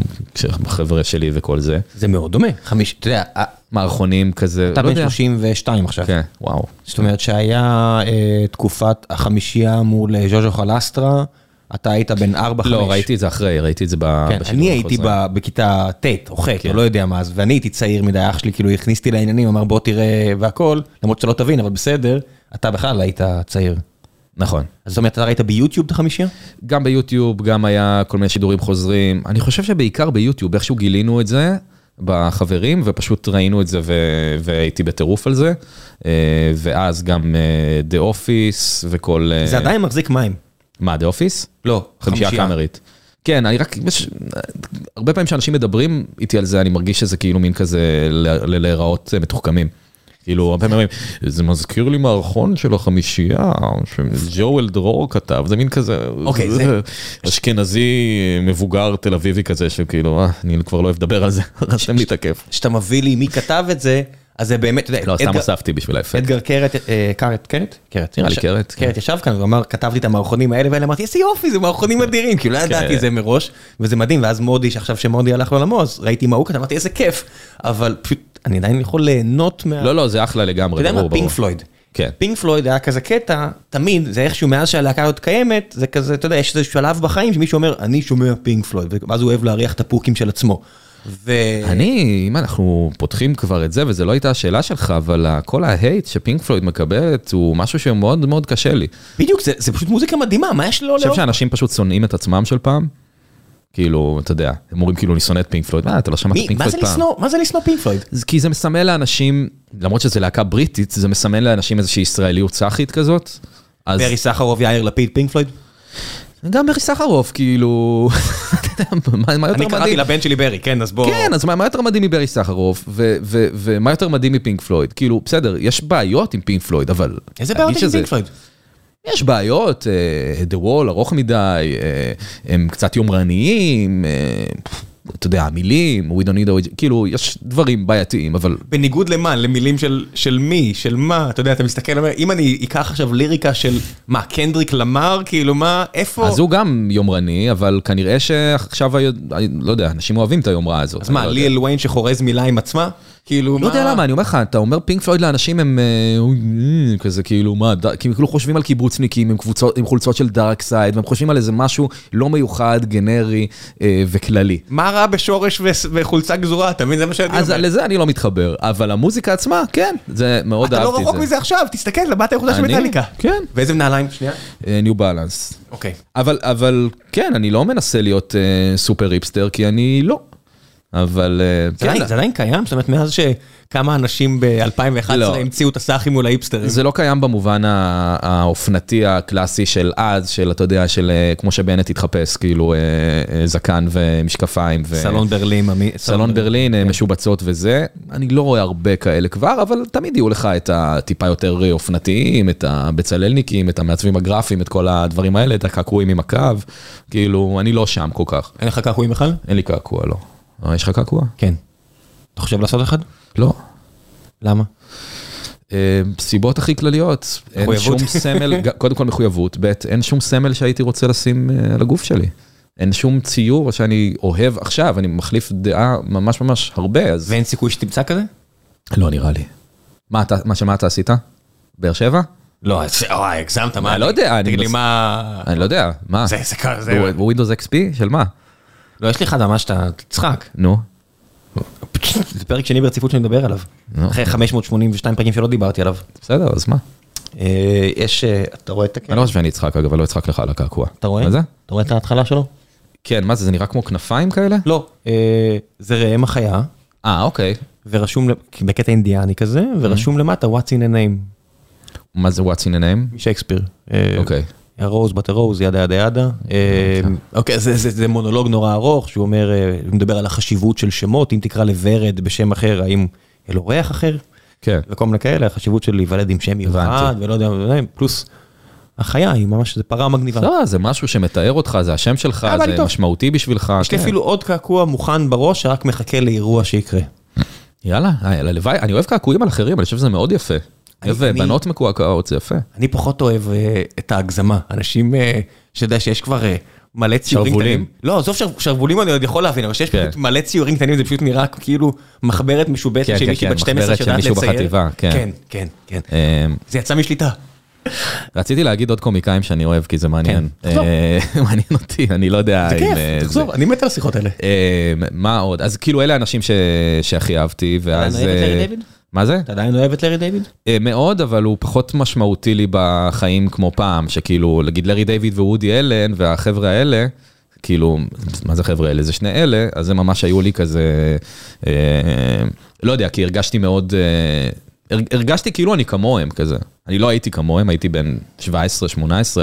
בחבר'ה שלי וכל זה. זה מאוד דומה. חמיש, אתה יודע, מערכונים כזה, אתה לא בן יודע. 32 עכשיו. כן, וואו. זאת אומרת שהיה אה, תקופת החמישייה מול אה, ז'וז'ו חלסטרה, אתה היית בן 4-5. לא, ראיתי את זה אחרי, ראיתי את זה כן, בשידור אני הייתי. ב- בכיתה ט' או ח', כן. או לא יודע מה, אז ואני הייתי צעיר מדי, אח שלי כאילו הכניס אותי לעניינים, אמר בוא תראה והכל, למרות שלא תבין, אבל בסדר, אתה בכלל היית צעיר. נכון. אז זאת אומרת, אתה ראית ביוטיוב את החמישייה? גם ביוטיוב, גם היה כל מיני שידורים חוזרים. אני חושב שבעיקר ביוטיוב, איכשהו גילינו את זה בחברים, ופשוט ראינו את זה ו- והייתי בטירוף על זה. אה, ואז גם אה, The Office וכל... אה, זה עדיין מחזיק מים. מה, The Office? לא, חמישייה קאמרית. כן, אני רק, יש, הרבה פעמים שאנשים מדברים איתי על זה, אני מרגיש שזה כאילו מין כזה להיראות אה, מתוחכמים. כאילו, הרבה פעמים, זה מזכיר לי מערכון של החמישייה, שג'ואל דרור כתב, זה מין כזה, אוקיי, זה- *laughs* אשכנזי מבוגר תל אביבי כזה, שכאילו, אה, אני כבר לא אוהב לדבר על זה, *laughs* רשם לי את הכיף. כשאתה מביא לי מי כתב את זה, אז זה באמת, אתה יודע, לא, סתם הוספתי בשביל האפקט. אדגר קרת, אה, קרת, קרת? קרת. נראה לי קרת, כן. קרת ישב כאן ואמר, כתבתי את המערכונים האלה ואלה, אמרתי, איזה יופי, זה מערכונים אדירים, כאילו לא ידעתי את זה מראש, וזה מדהים, ואז מודי, שעכשיו שמודי הלך לעולמו, אז ראיתי מה הוא כתב, אמרתי, איזה כיף, אבל פשוט, אני עדיין יכול ליהנות מה... לא, לא, זה אחלה אתה לגמרי, יודע ברור, מה, ברור. פינק פלויד. כן. פינק פלויד היה כזה קטע, תמיד, זה איכשהו מאז שהלהקה הזאת קיימת, זה כזה, אתה יודע, יש איזה שלב בחיים שמישהו אומר, אני שומע פינק פלויד, ואז הוא אוהב להריח את הפוקים של עצמו. ו... אני, אם אנחנו פותחים כבר את זה, וזה לא הייתה השאלה שלך, אבל כל ה hate שפינק פלויד מקבלת, הוא משהו שמאוד מאוד קשה לי. בדיוק, זה, זה פשוט מוזיקה מדהימה, מה יש לו אני חושב? שאנשים פשוט שונאים את עצמם של פעם. כאילו, אתה יודע, הם אומרים כאילו, אני שונא את פינק פלויד, מה, אתה לא שמעת פינק פלויד פעם. מה זה לשנוא פינק פלויד? כי זה מסמל לאנשים, למרות שזו להקה בריטית, זה מסמל לאנשים איזושהי ישראליות סאחית כזאת. אז ברי סחרוף, יאיר לפיד, פינק פלויד? גם ברי סחרוף, כאילו, *laughs* מה- יותר אני קראתי מדהים? לבן שלי ברי, כן, אז בוא... כן, אז מה יותר מדהים מברי סחרוף, ו- ומה יותר מדהים מפינק פלויד? כאילו, בסדר, יש בעיות עם פינק פלויד, אבל... איזה בעיות עם שזה- פינק פלויד? יש בעיות, אה, The Wall ארוך מדי, אה, הם קצת יומרניים, אה, אתה יודע, המילים, We don't need a... כאילו, יש דברים בעייתיים, אבל בניגוד למה? למילים של, של מי? של מה? אתה יודע, אתה מסתכל, אומר, אם אני אקח עכשיו ליריקה של, מה, קנדריק למר? כאילו, מה, איפה? אז הוא גם יומרני, אבל כנראה שעכשיו, לא יודע, אנשים אוהבים את היומרה הזאת. אז מה, לא. ליאל וויין שחורז מילה עם עצמה? כאילו, לא יודע למה, אני אומר לך, אתה אומר פינק פלויד לאנשים הם אה, אה, כזה כאילו מה, כי הם כאילו חושבים על קיבוצניקים עם חולצות של דארק סייד, והם חושבים על איזה משהו לא מיוחד, גנרי אה, וכללי. מה רע בשורש וחולצה גזורה? אתה מבין? זה מה שאני אז אומר. לזה אני לא מתחבר, אבל המוזיקה עצמה, כן, זה מאוד אתה לא אהבתי את רחוק זה. מזה עכשיו, תסתכל, לבאת היחודה של? מטאליקה. כן. ואיזה נעליים? שנייה. ניו בלנס. אוקיי. אבל, אבל כן, אני לא מנסה להיות סופר היפסטר, כי אני לא. אבל אה, זה עדיין- כן, קיים? זאת אומרת, מאז שכמה אנשים ב-2011 לא. המציאו את הסאחים מול האיפסטרים. זה לא קיים במובן האופנתי הקלאסי של אז, של אתה יודע, של אה, כמו שבנט התחפש, כאילו אה, זקן ומשקפיים. ו- סלון ברלין. סלון ברלין, אה, משובצות וזה. אני לא רואה הרבה כאלה כבר, אבל תמיד יהיו לך את הטיפה יותר אופנתיים, את הבצללניקים, את המעצבים הגרפיים, את כל הדברים האלה, את הקעקועים עם הקו. כאילו, אני לא שם כל כך. אין לך קעקועים בכלל? אין לי קעקוע, לא. אה, יש לך קעקוע? כן. אתה חושב לעשות אחד? לא. למה? אה, סיבות הכי כלליות, אין. שום סמל, קודם כל מחויבות, ב', אין שום סמל שהייתי רוצה לשים אה, על הגוף שלי. אין שום ציור שאני אוהב עכשיו, אני מחליף דעה ממש ממש הרבה, אז ואין סיכוי שתמצא כזה? לא נראה לי. מה אתה, מה שמה אתה עשית? באר שבע? לא, הגזמת, מה? אני לא יודע, אני תגיד לי מה... אני לא יודע, מה? זה, זה כזה, זה... בווינדוס XP? של מה? לא, יש לי אחד ממש שאתה תצחק. נו. זה פרק שני ברציפות שאני מדבר עליו. אחרי 582 פרקים שלא דיברתי עליו. בסדר, אז מה? אה, יש, אה, אתה רואה את הקטע? אני לא חושב שאני אצחק אגב, אבל לא אצחק לך על הקעקוע. אתה רואה? מה זה? אתה רואה את ההתחלה שלו? כן, מה זה, זה נראה כמו כנפיים כאלה? לא. אה, זה ראם החיה, אה, אוקיי. ורשום, בקטע אינדיאני כזה, ורשום למטה What's in a name, מה זה What's in a name? משייקספיר. אוקיי. הרוז בת הרוז, ידה ידה ידה. אה, אוקיי, זה- מונולוג נורא ארוך, שהוא אומר, אה, הוא מדבר על החשיבות של שמות, אם תקרא לוורד בשם אחר, האם יהיה לו ריח אחר? כן. וכל מיני כאלה, החשיבות של להיוולד עם שם מיוחד. ולא יודע, ולא יודע, פלוס החיה היא ממש, זה פרה מגניבה. לא, זה משהו שמתאר אותך, זה השם שלך, לי זה. משמעותי בשבילך. יש לי כן. אפילו עוד קעקוע מוכן בראש, שרק מחכה לאירוע שיקרה. יאללה, אה, הלוואי, אני אוהב קעקועים על אחרים, אני חושב שזה מאוד יפה. אני- בנות מקועקעות, זה יפה. אני פחות אוהב אה, את ההגזמה, אנשים אה, שאתה יודע שיש כבר אה, מלא ציורים שרוולים. קטנים. לא, עזוב שר- שרוולים אני עוד יכול להבין, אבל שיש כן. פשוט מלא ציורים קטנים, זה פשוט נראה כאילו מחברת משובצת כן, של כן, מישהי כן, בת 12 מחברת של שיודעת לצייר. בחטיבה, כן. כן, כן, כן. אה, זה יצא משליטה. רציתי להגיד עוד קומיקאים שאני אוהב, כי זה מעניין. כן, *laughs* מעניין אותי, אני לא יודע זה. כיף, תחזור, אני מת על השיחות האלה. אה, מה עוד? אז כאילו אלה האנשים שהכי אהבתי, ואז... מה זה? אתה עדיין אוהב את לארי דיוויד? אה, מאוד, אבל הוא פחות משמעותי לי בחיים כמו פעם, שכאילו, נגיד לארי דיוויד ווודי אלן והחבר'ה האלה, כאילו, מה זה חבר'ה האלה? זה שני אלה, אז הם ממש היו לי כזה, אה, לא יודע, כי הרגשתי מאוד, אה, הר- הרגשתי כאילו אני כמוהם כזה. אני לא הייתי כמוהם, הייתי בן 17-18,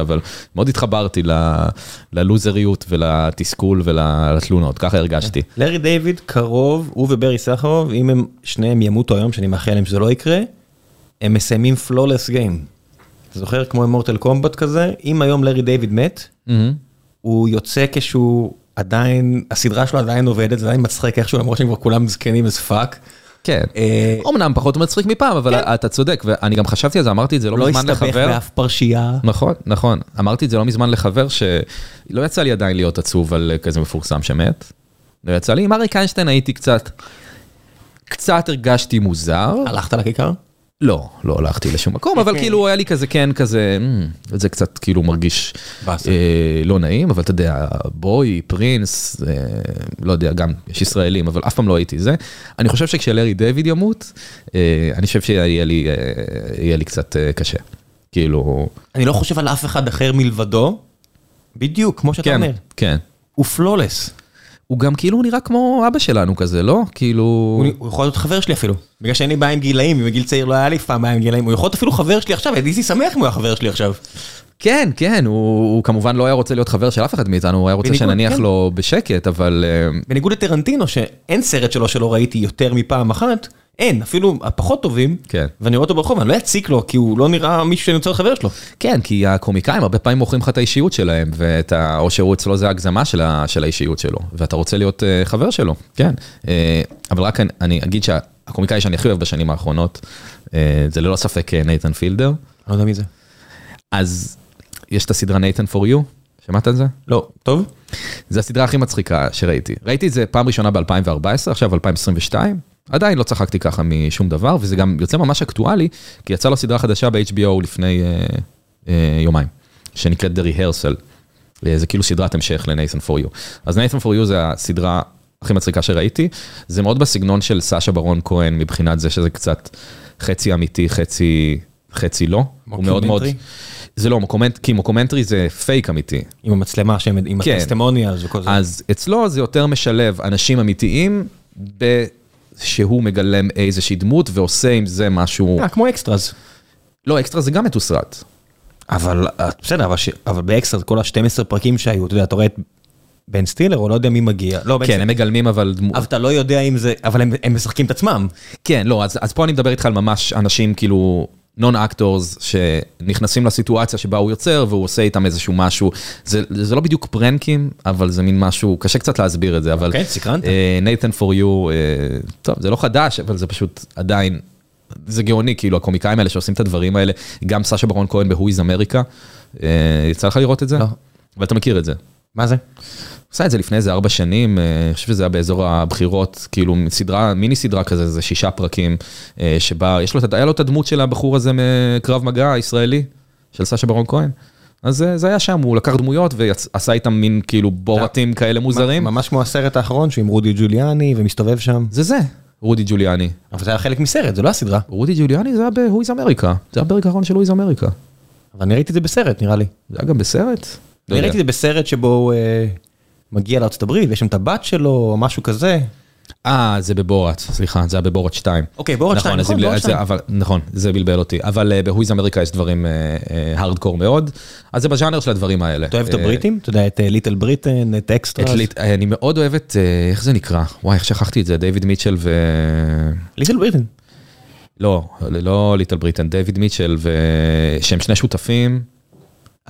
אבל מאוד התחברתי ל- ללוזריות ולתסכול ולתלונות, ככה הרגשתי. לארי דיוויד קרוב, הוא וברי סחרוב, אם הם שניהם ימותו היום, שאני מאחל להם שזה לא יקרה, הם מסיימים פלולס גיים. אתה זוכר כמו מורטל קומבט כזה? אם היום לארי דיוויד מת, מהמם. הוא יוצא כשהוא עדיין, הסדרה שלו עדיין עובדת, זה עדיין מצחיק איכשהו, למרות שהם כבר כולם זקנים as fuck. כן. אה, אמנם פחות מצחיק מפעם, אבל אתה צודק, ואני גם חשבתי על זה, אמרתי את זה לא לא מזמן הסתבך לחבר. באף פרשייה. נכון, נכון. אמרתי את זה לא מזמן לחבר, שלא יצא לי עדיין להיות עצוב על כזה מפורסם שמת. לא יצא לי, עם אריק איינשטיין הייתי קצת, קצת הרגשתי מוזר. הלכת לכיכר? לא, לא הלכתי לשום מקום, אבל כאילו היה לי כזה כן, כזה, "מ, זה קצת כאילו מרגיש. אה, לא נעים, אבל אתה יודע, בוי, פרינס, אה, לא יודע, גם יש ישראלים, אבל אף פעם לא הייתי זה. אני חושב שכשלארי דיוויד ימות, אה, אני חושב שיהיה לי, קצת קשה. כאילו, אני לא חושב על אף אחד אחר מלבדו, בדיוק, כמו שאתה כן, אומר. כן. הוא פלולס. הוא גם כאילו נראה כמו אבא שלנו כזה, לא? כאילו... הוא יכול להיות חבר שלי אפילו. בגלל שאין לי בעיה עם גילאים, אם בגיל צעיר לא היה לי פעם בעיה עם גילאים, הוא יכול להיות אפילו חבר שלי עכשיו, הייתי שמח אם הוא היה חבר שלי עכשיו. כן, כן, הוא, הוא כמובן לא היה רוצה להיות חבר של אף אחד מאיתנו, הוא היה רוצה בניגוד, שנניח כן. לו בשקט, אבל... אה, בניגוד לטרנטינו, שאין סרט שלו שלא ראיתי יותר מפעם אחת, אין, אפילו הפחות טובים, כן. ואני רואה אותו ברחוב, אני לא אציק לו, כי הוא לא נראה מישהו שאני רוצה להיות חבר שלו. כן, כי הקומיקאים הרבה פעמים מוכרים לך את האישיות שלהם, ואת ה... או שהוא אצלו זה הגזמה של, ה... של האישיות שלו, ואתה רוצה להיות uh, חבר שלו, כן. Uh, אבל רק אני, אני אגיד שהקומיקאי שאני הכי אוהב בשנים האחרונות, uh, זה ללא ספק נייתן פילדר. לא יודע מי זה. אז יש את הסדרה נייתן פור יו, שמעת על זה? לא, טוב? זה הסדרה הכי מצחיקה שראיתי. ראיתי את זה פעם ראשונה ב-2014, עכשיו 2022. עדיין לא צחקתי ככה משום דבר, וזה גם יוצא ממש אקטואלי, כי יצאה לו סדרה חדשה ב-HBO לפני אה, אה, יומיים, שנקראת The Rehearsal. אה, זה כאילו סדרת המשך ל-Nathan for You. אז Nathan for You זה הסדרה הכי מצחיקה שראיתי. זה מאוד בסגנון של סאשה ברון כהן, מבחינת זה שזה קצת חצי אמיתי, חצי, חצי לא. הוא מאוד. מוקומנטרי? זה לא, מוקומנט, כי מוקומנטרי זה פייק אמיתי. עם המצלמה, שהם- עם כן. ה testimonials וכל זה. אז אצלו זה יותר משלב אנשים אמיתיים, ב- שהוא מגלם איזושהי דמות ועושה עם זה משהו, אה, כמו Extras. לא Extras זה גם מתוסרט. אבל אה, בסדר, אבל ש- אבל ב Extras כל ה-12 פרקים שהיו, אתה יודע, אתה רואה את בן סטילר, או לא יודע מי מגיע. לא, כן, סטילר. הם מגלמים אבל דמות, אבל אתה לא יודע אם זה, אבל הם- הם משחקים את עצמם. כן, לא, אז אז פה אני מדבר איתך על ממש אנשים כאילו non actors שנכנסים לסיטואציה שבה הוא יוצר והוא עושה איתם איזשהו משהו, זה זה לא בדיוק פרנקים, אבל זה מין משהו, קשה קצת להסביר את זה, אבל... אוקיי, סקרנת. נייתן פור יו, טוב, זה לא חדש, אבל זה פשוט עדיין, זה גאוני, כאילו הקומיקאים האלה שעושים את הדברים האלה, גם סאשה ברון כהן ב-Who is America, אה, יצא לך לראות את זה? לא. אבל אתה מכיר את זה. מה זה? עשה את זה לפני איזה ארבע שנים, אה, אני חושב שזה היה באזור הבחירות, כאילו סדרה, מיני סדרה כזה, זה שישה פרקים, אה, שבה, יש לו, היה לו את הדמות של הבחור הזה מקרב מגע הישראלי, של סשה ברון כהן. אז אה, זה היה שם, הוא לקח דמויות ועשה איתם מין כאילו בורטים כאלה מוזרים. ממש כמו הסרט האחרון, שהוא עם רודי ג'וליאני ומסתובב שם. זה זה, רודי ג'וליאני. אבל זה היה חלק מסרט, זה לא הסדרה. רודי ג'וליאני זה היה ב-Who is America, זה היה הפרק האחרון של Who is America. אבל אני ראיתי את זה בסרט, נראה לי. זה היה גם בסרט? לא אני יודע. ראיתי את זה בסרט שבו מגיע הברית, ויש שם את הבת שלו, או משהו כזה. אה, זה בבורת, סליחה, זה היה בבורת 2. אוקיי, בורת שתיים, אז נכון, זה בל- בורת אז זה- שתיים. אבל- נכון, זה בלבל אותי. אבל אה, is America יש דברים הארדקור מאוד, אז זה בז'אנר של הדברים האלה. אתה אוהב את אה, הבריטים? אתה יודע, את Little Britain, את Extras? אה, אני מאוד אוהב את, אה, איך זה נקרא? וואי, איך שכחתי את זה, דיוויד מיטשל ו... Little Britain. לא, לא Little Britain, דיוויד מיטשל, שהם שני שותפים.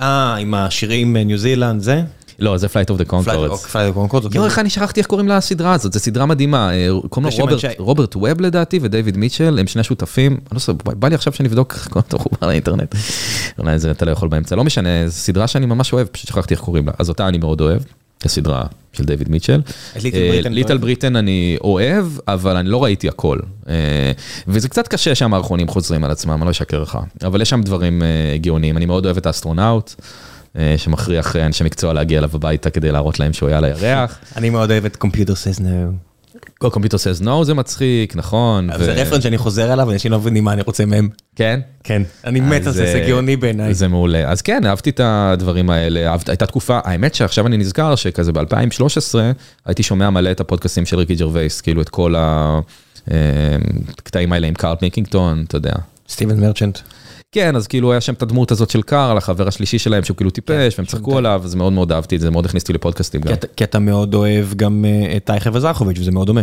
אה, עם השירים אה, ניו זילנד, זה? לא, זה Flight of the Conchords. Flight Conchord. יואו, איך אני שכחתי איך קוראים לסדרה הזאת, זו סדרה מדהימה, אה, קוראים לו רוברט- ווב לדעתי ודייוויד מיטשל, הם שני שותפים, אני לא בא לי עכשיו שנבדוק *laughs* כל אותו מחובר לאינטרנט, *laughs* אולי זה אתה לא יכול באמצע, לא משנה, זו סדרה שאני ממש אוהב, פשוט שכחתי איך קוראים לה, אז אותה אני מאוד אוהב. הסדרה של דיוויד מיטשל. Little Britain אוהב? Britain אני אוהב, אבל אני לא ראיתי הכל. אה, וזה קצת קשה שהמערכונים חוזרים על עצמם, אני לא אשקר לך. אבל יש שם דברים אה, הגיוניים. אני מאוד אוהב את האסטרונאוט, אה, שמכריח אה, אנשי מקצוע להגיע אליו הביתה כדי להראות להם שהוא היה על הירח. *laughs* אני מאוד אוהב את Computer says no. כל computer says no זה מצחיק, נכון. זה רפרנס שאני חוזר עליו, ואנשים לא מבינים מה אני רוצה מהם. כן? כן. אני מת על זה, זה אה, גאוני בעיניי. זה מעולה. אז כן, אהבתי את הדברים האלה. הייתה תקופה, האמת שעכשיו אני נזכר שכזה ב-2013 הייתי שומע מלא את הפודקאסטים של ריקי ג'רווייס, כאילו את כל הקטעים האלה עם קארל פילקינגטון, אתה יודע. סטיבן מרצ'נט. כן, אז כאילו היה שם את הדמות הזאת של קארל, החבר השלישי שלהם שהוא כאילו טיפש, והם צחקו כן. עליו, אז מאוד מאוד אהבתי את זה, מאוד הכניס אותי לפודקאסטים גם. כי אתה- מאוד אוהב גם אה, את טייכר וזרחוביץ', וזה מאוד דומה.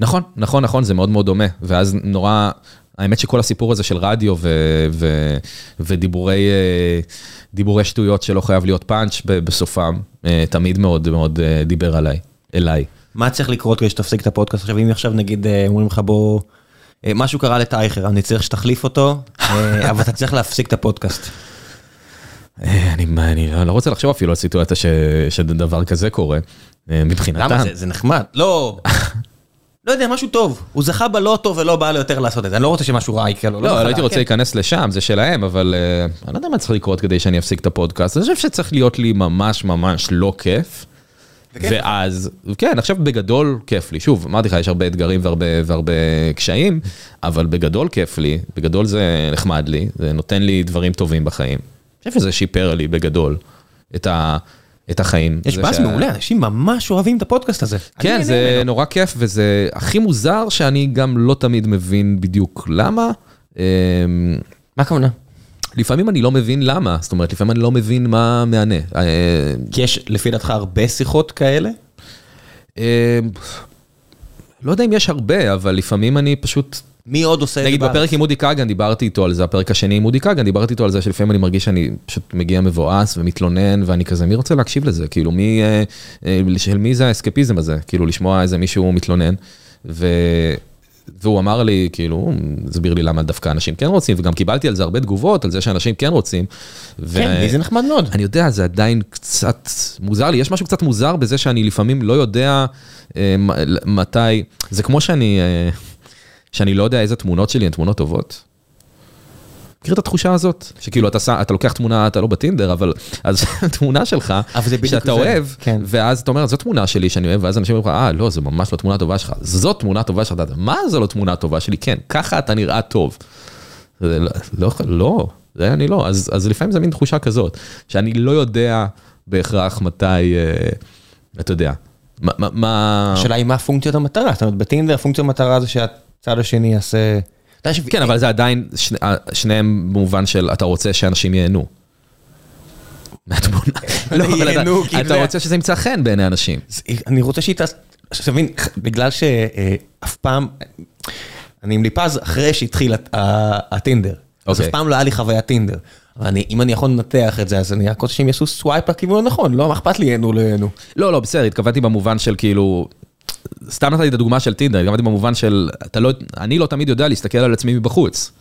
נכון, נכון, נכון, זה מאוד מאוד דומה. ואז נורא, האמת שכל הסיפור הזה של רדיו ו- ו- ודיבורי אה, דיבורי שטויות שלא חייב להיות פאנץ' בסופם, אה, תמיד מאוד מאוד דיבר עליי, אליי. מה צריך לקרות כדי שתפסיק את הפודקאסט עכשיו? אם עכשיו נגיד אומרים לך בוא, משהו קרה לטייכר, אני צריך שתחליף אותו, אה, *laughs* אבל אתה צריך להפסיק את הפודקאסט. אה, אני, אני לא- לא רוצה לחשוב אפילו על סיטואציה ש- שדבר כזה קורה, אה, מבחינתם. למה? זה- זה נחמד. לא. *laughs* לא יודע, משהו טוב. הוא זכה בלא טוב ולא בא לו יותר לעשות את זה. אני לא רוצה שמשהו רע יקרה לו. לא, לא זכה הייתי רוצה כן. להיכנס לשם, זה שלהם, אבל אה, אני לא יודע מה צריך לקרות כדי שאני אפסיק את הפודקאסט. אני חושב שצריך להיות לי ממש ממש לא כיף. ואז, כן, עכשיו בגדול כיף לי. שוב, אמרתי לך, יש הרבה אתגרים והרבה, והרבה קשיים, אבל בגדול כיף לי, בגדול זה נחמד לי, זה נותן לי דברים טובים בחיים. אני חושב שזה שיפר לי בגדול את, ה, את החיים. יש באז שה- מעולה, אנשים ממש אוהבים את הפודקאסט הזה. כן, זה ממנו. נורא כיף, וזה הכי מוזר שאני גם לא תמיד מבין בדיוק למה. אמ, מה הכוונה? לפעמים אני לא מבין למה, זאת אומרת, לפעמים אני לא מבין מה מהנה. אה, כי יש לפי דעתך הרבה שיחות כאלה? אה, לא יודע אם יש הרבה, אבל לפעמים אני פשוט... מי עוד עושה את זה נגיד? בפרק עם אודי כגן דיברתי איתו על זה, הפרק השני עם אודי כגן, דיברתי איתו על זה שלפעמים אני מרגיש שאני פשוט מגיע מבואס ומתלונן, ואני כזה, מי רוצה להקשיב לזה? כאילו, מי, אה, של מי זה האסקפיזם הזה? כאילו, לשמוע איזה מישהו מתלונן. ו... והוא אמר לי, כאילו, הוא הסביר לי למה דווקא אנשים כן רוצים, וגם קיבלתי על זה הרבה תגובות, על זה שאנשים כן רוצים. כן, לי זה נחמד מאוד. אני יודע, זה עדיין קצת מוזר לי, יש משהו קצת מוזר בזה שאני לפעמים לא יודע אה, מתי, זה כמו שאני, אה, שאני לא יודע איזה תמונות שלי הן תמונות טובות. מכיר את התחושה הזאת? שכאילו אתה, אתה לוקח תמונה, אתה לא בטינדר, אבל אז *laughs* תמונה שלך, אבל שאתה זה, אוהב, כן. ואז אתה אומר, זו תמונה שלי שאני אוהב, ואז אנשים אומרים לך, אה, לא, זו ממש לא תמונה טובה שלך, זאת תמונה טובה שלך, מה זו לא תמונה טובה שלי? כן, ככה אתה נראה טוב. זה לא, לא, לא, זה אני לא, אז, אז לפעמים זה מין תחושה כזאת, שאני לא יודע בהכרח מתי, אה, אתה יודע, מה... השאלה היא מה פונקציות המטרה, זאת אומרת בטינדר פונקציות המטרה זה שהצד השני יעשה... כן, אבל זה עדיין, שני, שניהם במובן של אתה רוצה שאנשים ייהנו. מהתמונה. *laughs* לא, אבל ייהנו, אתה- אתה זה- רוצה שזה ימצא חן בעיני אנשים. אני רוצה שהיא תעש... עכשיו תבין, בגלל שאף פעם, אני עם ליפז אחרי שהתחיל הטינדר. אז אוקיי. אף פעם לא היה לי חוויית טינדר. אבל אני- אם אני יכול לנתח את זה, אז אני רק רוצה שהם יעשו swipe לכיוון הנכון, לא, מה אכפת לי ייהנו לא ייהנו. לא, לא, בסדר, התכוונתי במובן של כאילו, סתם נתתי את הדוגמה של טינדר, התכוונתי במובן של, אתה לא, אני לא תמיד יודע להסתכל על עצמי מבחוץ.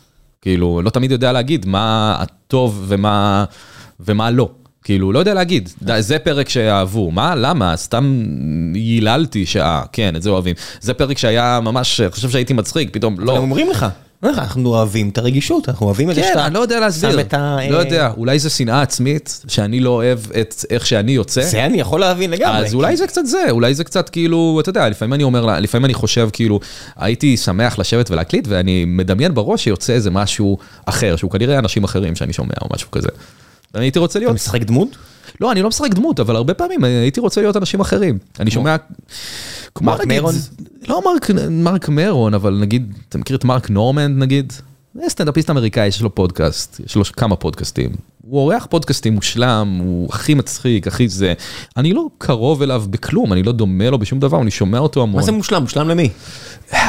כאילו, לא תמיד יודע להגיד מה הטוב ומה, ומה לא. כאילו, לא יודע להגיד, זה פרק שאהבו, מה, למה, סתם ייללתי שעה, כן, את זה אוהבים. זה פרק שהיה ממש, חושב שהייתי מצחיק, פתאום, לא. הם אומרים לך, אנחנו אוהבים את הרגישות, אנחנו אוהבים את זה כן, שאתה אני לא יודע להסביר. לא יודע, אולי זה שנאה עצמית, שאני לא אוהב את איך שאני יוצא. זה אני יכול להבין לגמרי. אז אולי זה קצת זה, אולי זה קצת כאילו, אתה יודע, לפעמים אני אומר, לפעמים אני חושב כאילו, הייתי שמח לשבת ולהקליט, ואני מדמיין בראש שיוצא איזה משהו אחר, שהוא כנראה אנשים אחרים שאני שומע או משהו כזה. ואני הייתי רוצה אתה להיות, משחק דמות? לא, אני לא משחק דמות, אבל הרבה פעמים אה, הייתי רוצה להיות אנשים אחרים. אני שומע, מרק נגיד, מרון? לא מרק, מרק מרון, אבל נגיד, אתה מכיר את מרק נורמנד נגיד? זה סטנדאפיסט אמריקאי, יש לו פודקאסט, יש לו כמה פודקאסטים. הוא עורך פודקאסטים מושלם, הוא הכי מצחיק, הכי זה. אני לא קרוב אליו בכלום, אני לא דומה לו בשום דבר, אני שומע אותו המון. מה זה מושלם? מושלם למי?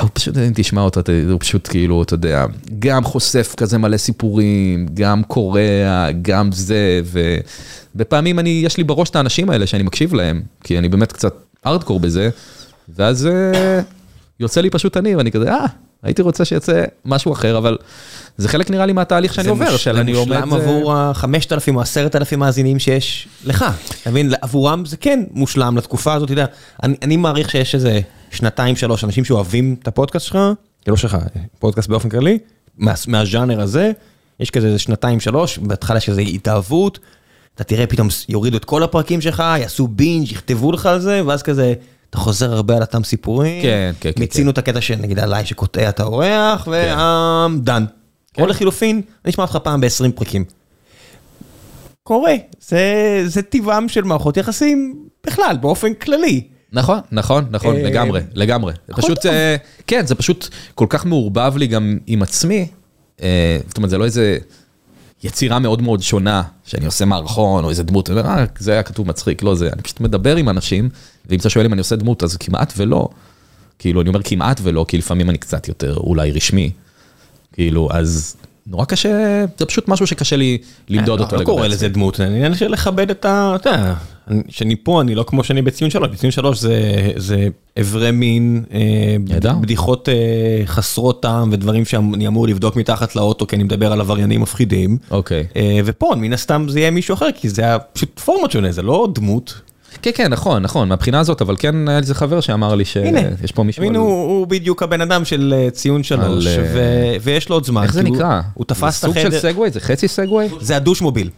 הוא פשוט, אם תשמע אותו, הוא פשוט כאילו, אתה יודע, גם חושף כזה מלא סיפורים, גם קורע, גם זה, ובפעמים אני, יש לי בראש את האנשים האלה שאני מקשיב להם, כי אני באמת קצת ארדקור בזה, ואז אה, יוצא לי פשוט אני, ואני כזה, אה, הייתי רוצה שיצא משהו אחר, אבל זה חלק נראה לי מהתהליך שאני עובר, של אני עומד... זה מושלם עבור ה-5,000 או 10,000 מאזינים שיש לך. אתה מבין, עבורם זה כן מושלם לתקופה הזאת, אתה יודע, אני, אני מעריך שיש איזה שנתיים, שלוש אנשים שאוהבים את הפודקאסט שלך, לא שלך, פודקאסט באופן כללי, מה, מהז'אנר הזה, יש כזה שנתיים, שלוש, בהתחלה יש כזה התאהבות, אתה תראה פתאום יורידו את כל הפרקים שלך, יעשו בינג', יכתבו לך על זה, ואז כזה... אתה חוזר הרבה על אותם סיפורים, כן, כן, כן. מיצינו את הקטע של נגיד עליי שקוטע את האורח, ודן. או לחילופין, אני אשמע אותך פעם ב-20 פרקים. קורה, זה, זה טבעם של מערכות יחסים בכלל, באופן כללי. נכון, נכון, נכון, אה, לגמרי, לגמרי. פשוט. אה, כן, זה פשוט כל כך מעורבב לי גם עם עצמי. אה, זאת אומרת, זה לא איזה יצירה מאוד מאוד שונה, שאני עושה מערכון או איזה דמות, אני אומר, אה, זה היה כתוב מצחיק, לא זה, אני פשוט מדבר עם אנשים, ואם אתה שואל אם אני עושה דמות, אז כמעט ולא. כאילו, אני אומר כמעט ולא, כי לפעמים אני קצת יותר אולי רשמי. כאילו, אז נורא קשה, זה פשוט משהו שקשה לי למדוד אותו לא קורא. לזה דמות, זה עניין של לכבד את ה... שאני פה, אני לא כמו שאני בציון שלוש, בציון שלוש זה- זה אברי מין, אה, נהדר. בדיחות אה, חסרות טעם ודברים שאני אמור לבדוק מתחת לאוטו, כי אני מדבר על עבריינים מפחידים. אוקיי. אה, ופה מן הסתם זה יהיה מישהו אחר, כי זה היה פשוט פורמט שונה, זה לא דמות. כן, כן, נכון, נכון, מהבחינה הזאת, אבל כן היה לי איזה חבר שאמר לי שיש פה מישהו... הנה על- הוא הוא בדיוק הבן אדם של אה, ציון שלוש, על, ו- ויש לו עוד זמן. איך זה כי הוא- נקרא? הוא תפס את זה סוג של החדר, סגווי? זה חצי סגווי? זה הדוש מוביל.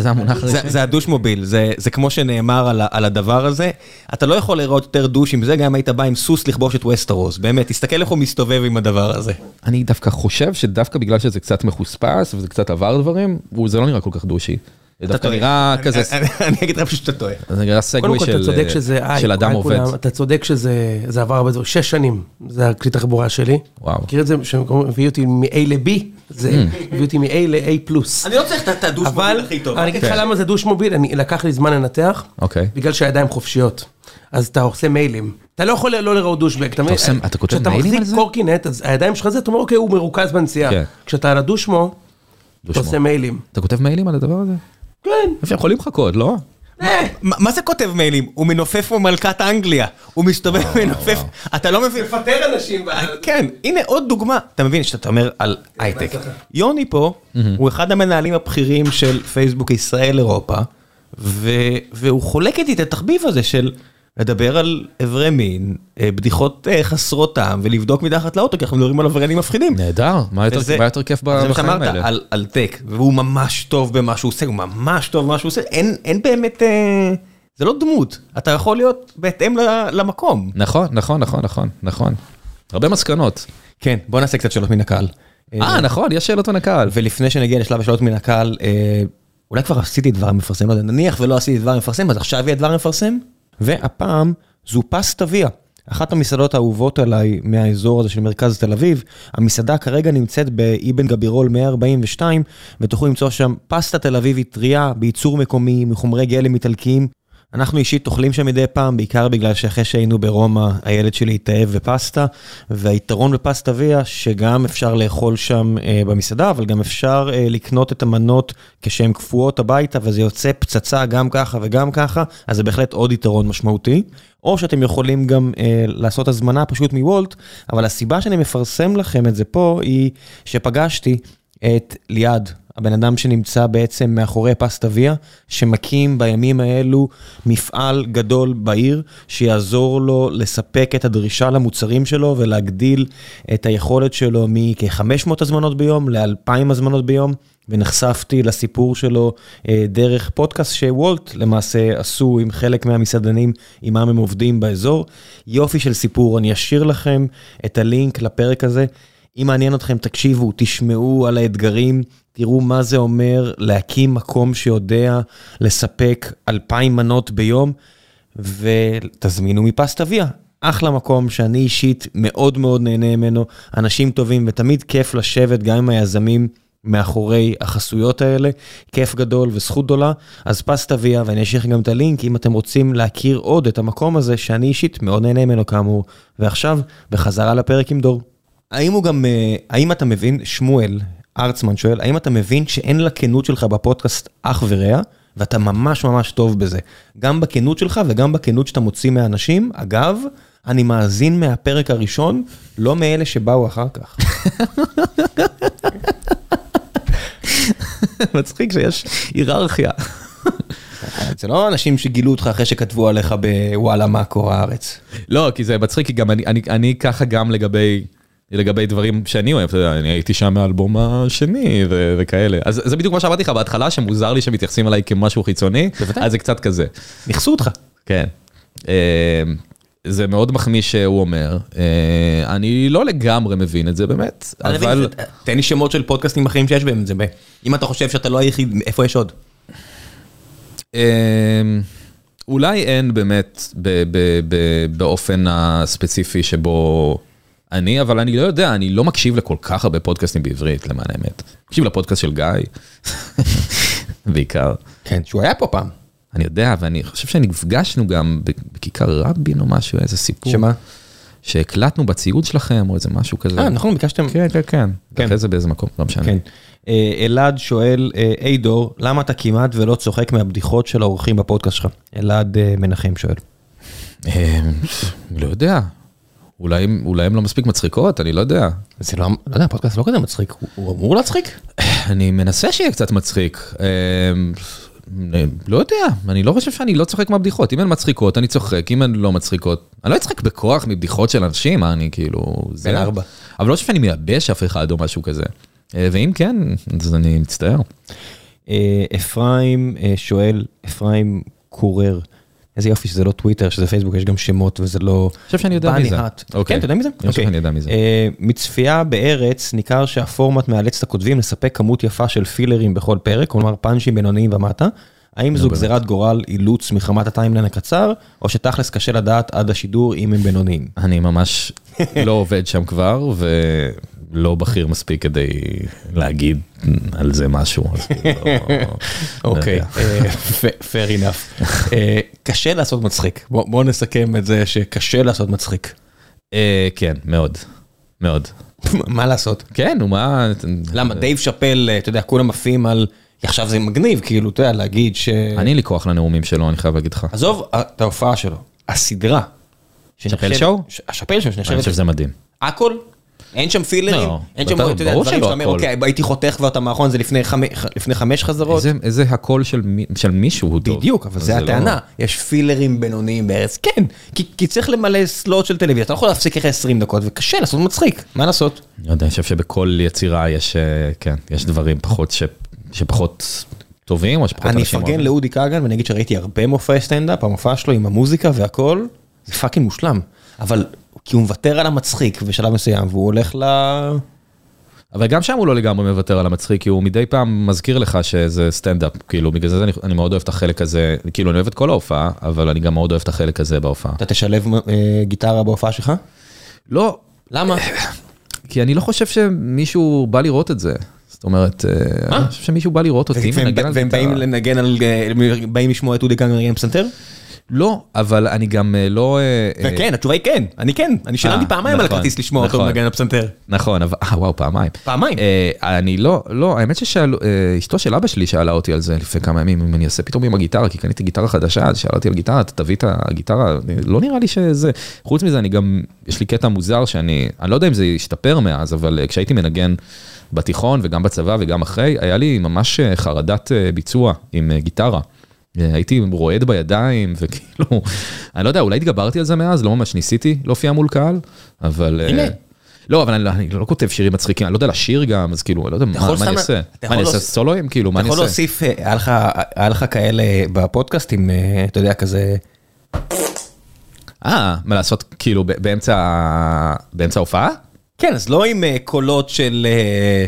זה המונח הזה. זה הדוש מוביל, זה, זה כמו שנאמר על, על הדבר הזה, אתה לא יכול לראות יותר דוש עם זה, גם אם היית בא עם סוס לכבוש את ווסטרוס, באמת, תסתכל איך הוא מסתובב עם הדבר הזה. אני דווקא חושב שדווקא בגלל שזה קצת מחוספס וזה קצת עבר דברים, זה לא נראה כל כך דושי. זה דווקא. נראה אני- כזה, אני אגיד לך פשוט שאתה טועה. זה נראה קודם סגווי כל, אתה של צודק שזה אייק, של אדם עובד. אתה צודק שזה זה עבר הרבה דברים, שש שנים, זה הכלי תחבורה שלי. וואו. מכיר את זה, שהביא אותי מ-A ל-B, זה הביא אותי מ-A ל-A פלוס. אני לא צריך את הדוש אבל, אני אגיד לך כן. למה זה דוש מוביל, אני לקח לי זמן לנתח, אוקיי. בגלל שהידיים חופשיות. אז אתה עושה מיילים. אתה לא יכול לא לראות דושבק, אתה מבין? אתה כותב כשאתה מיילים על מחזיק זה? קורקינט, אז הידיים שלך זה, אתה אומר, אוקיי, הוא מרוכז בנסיעה. כן. כשאתה על הדושמו, אתה. עושה מיילים. אתה כותב מיילים על הדבר הזה? כן. איפה יכולים לחכות, לא? אה, מה זה כותב מיילים? הוא מנופף פה מלכת אנגליה, הוא מסתובב ומנופף, אתה לא מבין, מפטר אנשים. כן, הנה עוד דוגמה, אתה מבין שאתה אומר על הייטק. יוני פה, הוא אחד המנהלים הבכירים של פייסבוק ישראל אירופה, והוא חולק איתי את התחביב הזה של לדבר על אברי מין, אה, בדיחות אה, חסרות טעם, ולבדוק מתחת לאוטו, כי אנחנו מדברים על עבריינים מפחידים. נהדר, מה יותר- כיף ב- זה מה בחיים שאמרת האלה? על, טק, והוא ממש טוב במה שהוא עושה, הוא ממש טוב במה שהוא עושה, אין, באמת, אה, זה לא דמות, אתה יכול להיות בהתאם למקום. נכון, נכון, נכון, נכון, נכון. הרבה מסקנות. כן, בוא נעשה קצת שאלות מן הקהל. אה, נכון, יש שאלות מן הקהל. ולפני שנגיע לשלב השאלות מן הקהל, אולי כבר עשיתי דבר מפרסם, לא יודע, נניח ולא עשיתי דבר מפרסם, אז עכשיו יהיה דבר מפרסם? והפעם זו פסטה ויה, אחת המסעדות האהובות עליי מהאזור הזה של מרכז תל אביב. המסעדה כרגע נמצאת באבן גבירול 142, ותוכלו למצוא שם פסטה תל אביבית טריה, בייצור מקומי, מחומרי גלם איטלקיים. אנחנו אישית אוכלים שם מדי פעם, בעיקר בגלל שאחרי שהיינו ברומא, הילד שלי התאהב בפסטה, והיתרון בפסטה ויה, שגם אפשר לאכול שם אה, במסעדה, אבל גם אפשר אה, לקנות את המנות כשהן קפואות הביתה, וזה יוצא פצצה גם ככה וגם ככה, אז זה בהחלט עוד יתרון משמעותי. או שאתם יכולים גם אה, לעשות הזמנה פשוט מוולט, אבל הסיבה שאני מפרסם לכם את זה פה, היא שפגשתי את ליעד, הבן אדם שנמצא בעצם מאחורי פסטה ויה, שמקים בימים האלו מפעל גדול בעיר, שיעזור לו לספק את הדרישה למוצרים שלו ולהגדיל את היכולת שלו מכ-500 הזמנות ביום ל-2,000 הזמנות ביום. ונחשפתי לסיפור שלו אה, דרך פודקאסט שוולט למעשה עשו עם חלק מהמסעדנים עימם הם עובדים באזור. יופי של סיפור, אני אשאיר לכם את הלינק לפרק הזה. אם מעניין אתכם, תקשיבו, תשמעו על האתגרים, תראו מה זה אומר להקים מקום שיודע לספק 2,000 מנות ביום, ותזמינו מפסטה ויה. אחלה מקום שאני אישית מאוד מאוד נהנה ממנו, אנשים טובים ותמיד כיף לשבת גם עם היזמים מאחורי החסויות האלה, כיף גדול וזכות גדולה, אז פסטה ויה, ואני אשאיר גם את הלינק אם אתם רוצים להכיר עוד את המקום הזה שאני אישית מאוד נהנה ממנו כאמור. ועכשיו, בחזרה לפרק עם דור. האם הוא גם, אה, האם אתה מבין, שמואל ארצמן שואל, האם אתה מבין שאין לכנות שלך בפודקאסט אח ורע, ואתה ממש ממש טוב בזה. גם בכנות שלך וגם בכנות שאתה מוציא מהאנשים. אגב, אני מאזין מהפרק הראשון, לא מאלה שבאו אחר כך. *laughs* מצחיק שיש היררכיה. *laughs* זה לא אנשים שגילו אותך אחרי שכתבו עליך בוואלה מאקו הארץ. לא, כי זה מצחיק, כי גם אני, אני, אני ככה גם לגבי, לגבי דברים שאני אוהב, אתה יודע, אני הייתי שם מהאלבום השני ו- וכאלה. אז זה בדיוק מה שאמרתי לך בהתחלה, שמוזר לי שמתייחסים אליי כמשהו חיצוני, בוודאי. אז זה קצת כזה. נכסו אותך. כן. אה, זה מאוד מחמיא שהוא אומר, אה, אני לא לגמרי מבין את זה באמת, אבל... תן לי שמות של פודקאסטים אחרים שיש בהם את זה. ב- אם אתה חושב שאתה לא היחיד, איפה יש עוד? אמ, אולי אין באמת באופן הספציפי שבו אני, אבל אני לא יודע, אני לא מקשיב לכל כך הרבה פודקאסטים בעברית, למען האמת. מקשיב לפודקאסט של גיא, *laughs* בעיקר. כן, שהוא היה פה פעם. אני יודע, ואני חושב שנפגשנו גם בכיכר רבין או משהו, איזה סיפור. שמה? שהקלטנו בציוד שלכם או איזה משהו כזה. אה, נכון, ביקשתם. כן, כן, כן. כן. אחרי זה באיזה מקום, לא משנה. כן. אה, אלעד שואל, אה, היי דור, למה אתה כמעט ולא צוחק מהבדיחות של האורחים בפודקאסט שלך? אלעד אה, מנחם שואל. לא יודע. אולי אולי הם לא מספיק מצחיקות, אני לא יודע. זה לא, לא יודע, הפודקאסט לא כזה מצחיק, הוא- הוא אמור להצחיק? אני מנסה שיהיה קצת מצחיק. אמ, לא יודע, אני לא חושב שאני לא צוחק מהבדיחות. אם הן מצחיקות, אני צוחק, אם הן לא מצחיקות, אני לא אצחק בכוח מבדיחות של אנשים, מה אני כאילו... בן ארבע. אבל לא חושב שאני מייבש אף אחד או משהו כזה. אה, ואם כן, אז אני מצטער. אה, אפרים אה, שואל, אפרים קורר, איזה יופי שזה לא טוויטר, שזה פייסבוק, יש גם שמות וזה לא... אני חושב שאני יודע מי זה. אוקיי. כן, אתה יודע מי זה? אני חושב אוקיי. שאני יודע מי זה. אה, מצפייה בארץ ניכר שהפורמט מאלץ את הכותבים לספק כמות יפה של פילרים בכל פרק, כלומר פאנצ'ים בינוניים ומטה. האם זו באמת. גזירת גורל אילוץ מחמת הטיימליין הקצר, או שתכלס קשה לדעת עד השידור אם הם בינוניים? אני ממש לא עובד שם כבר, ולא בכיר מספיק כדי להגיד על זה משהו. לא- *laughs* לא אוקיי, יודע. אה, fa- fair enough. אה, קשה לעשות מצחיק, בוא נסכם את זה שקשה לעשות מצחיק. אה, כן, מאוד. מאוד. *laughs* מה לעשות? כן, נו מה... למה דייב שאפל, אתה יודע, כולם עפים על, עכשיו זה מגניב, כאילו, אתה יודע, להגיד ש... אני אין לי כוח לנאומים שלו, אני חייב להגיד לך. עזוב את ההופעה שלו, הסדרה. שנחשבת- Show? ש- השאפל Show, אני שנחשבת, חושב שזה מדהים. הכל? אין שם פילרים? לא, אין שם, אתה יודע, דברים שאתה אומר, הכל. אוקיי, הייתי חותך כבר את המערכון הזה לפני לפני חמש חזרות? איזה- איזה הקול של של מישהו הוא טוב. בדיוק, אבל זה לא- הטענה, יש פילרים בינוניים בארץ, כן, כי- כי צריך למלא slot של טלוויזיה, אתה לא יכול להפסיק אחרי 20 דקות, וקשה לעשות מצחיק, מה לעשות? אני יודע, אני חושב שבכל יצירה יש, אה, כן, יש דברים פחות ש- שפחות טובים, או שפחות אני אנשים אפרגן אוהבים. לאודי כגן ואני אגיד שראיתי הרבה מופעי סטנדאפ, המופע שלו עם המוזיקה והכל, זה fucking מושלם, אבל כי הוא מוותר על המצחיק בשלב מסוים, והוא הולך ל... אבל גם שם הוא לא לגמרי מוותר על המצחיק, כי הוא מדי פעם מזכיר לך שזה סטנדאפ, כאילו, בגלל זה אני, אני מאוד אוהב את החלק הזה, כאילו, אני אוהב את כל ההופעה, אבל אני גם מאוד אוהב את החלק הזה בהופעה. אתה תשלב אה, גיטרה בהופעה שלך? לא, למה? *clears throat* כי אני לא חושב שמישהו בא לראות את זה. זאת אומרת, אה, מה? אני חושב שמישהו בא לראות אותי מנגן על והם באים גיטרה. לנגן על... אה, באים לשמוע את אודי כגן מנגן פסנתר? לא, אבל אני גם אה, לא... אה, אה, כן, התשובה היא כן, אני כן, אני שילמתי פעמיים על נכון, הכרטיס לשמוע אותו נכון. מנגן על פסנתר. נכון, אבל... אה, וואו, פעמיים. פעמיים. אני לא, לא, האמת ששאלו, אשתו של אבא שלי שאלה אותי על זה לפני כמה ימים, אם אני אעשה פתאום עם הגיטרה, כי קניתי גיטרה חדשה, אז שאלה אותי על גיטרה, אתה תביא את הגיטרה, לא נראה לי שזה... חוץ מזה, אני גם, יש לי קטע מוזר שאני, אני לא יודע אם זה השתפר מאז, אבל כשהייתי מנגן בתיכון וגם בצבא וגם אחרי, היה לי ממש חרדת ביצוע עם גיטרה. הייתי רועד בידיים, וכאילו, אני לא יודע, אולי התגברתי על זה מאז, לא ממש ניסיתי להופיע מול קהל, אבל... אה, הנה. לא, אבל אני, לא- אני לא כותב שירים מצחיקים, אני לא יודע לשיר גם, אז כאילו, אני לא יודע, מה, יכול מה אני אעשה? אתה מה אני יכול אעשה סולואים? כאילו, מה אתה אני יכול אעשה? להוסיף, אה, היה לך- היה לך כאלה בפודקאסטים, אה, אתה יודע, כזה... אה, מה לעשות, כאילו, באמצע באמצע ההופעה? כן, אז לא עם קולות של... אה,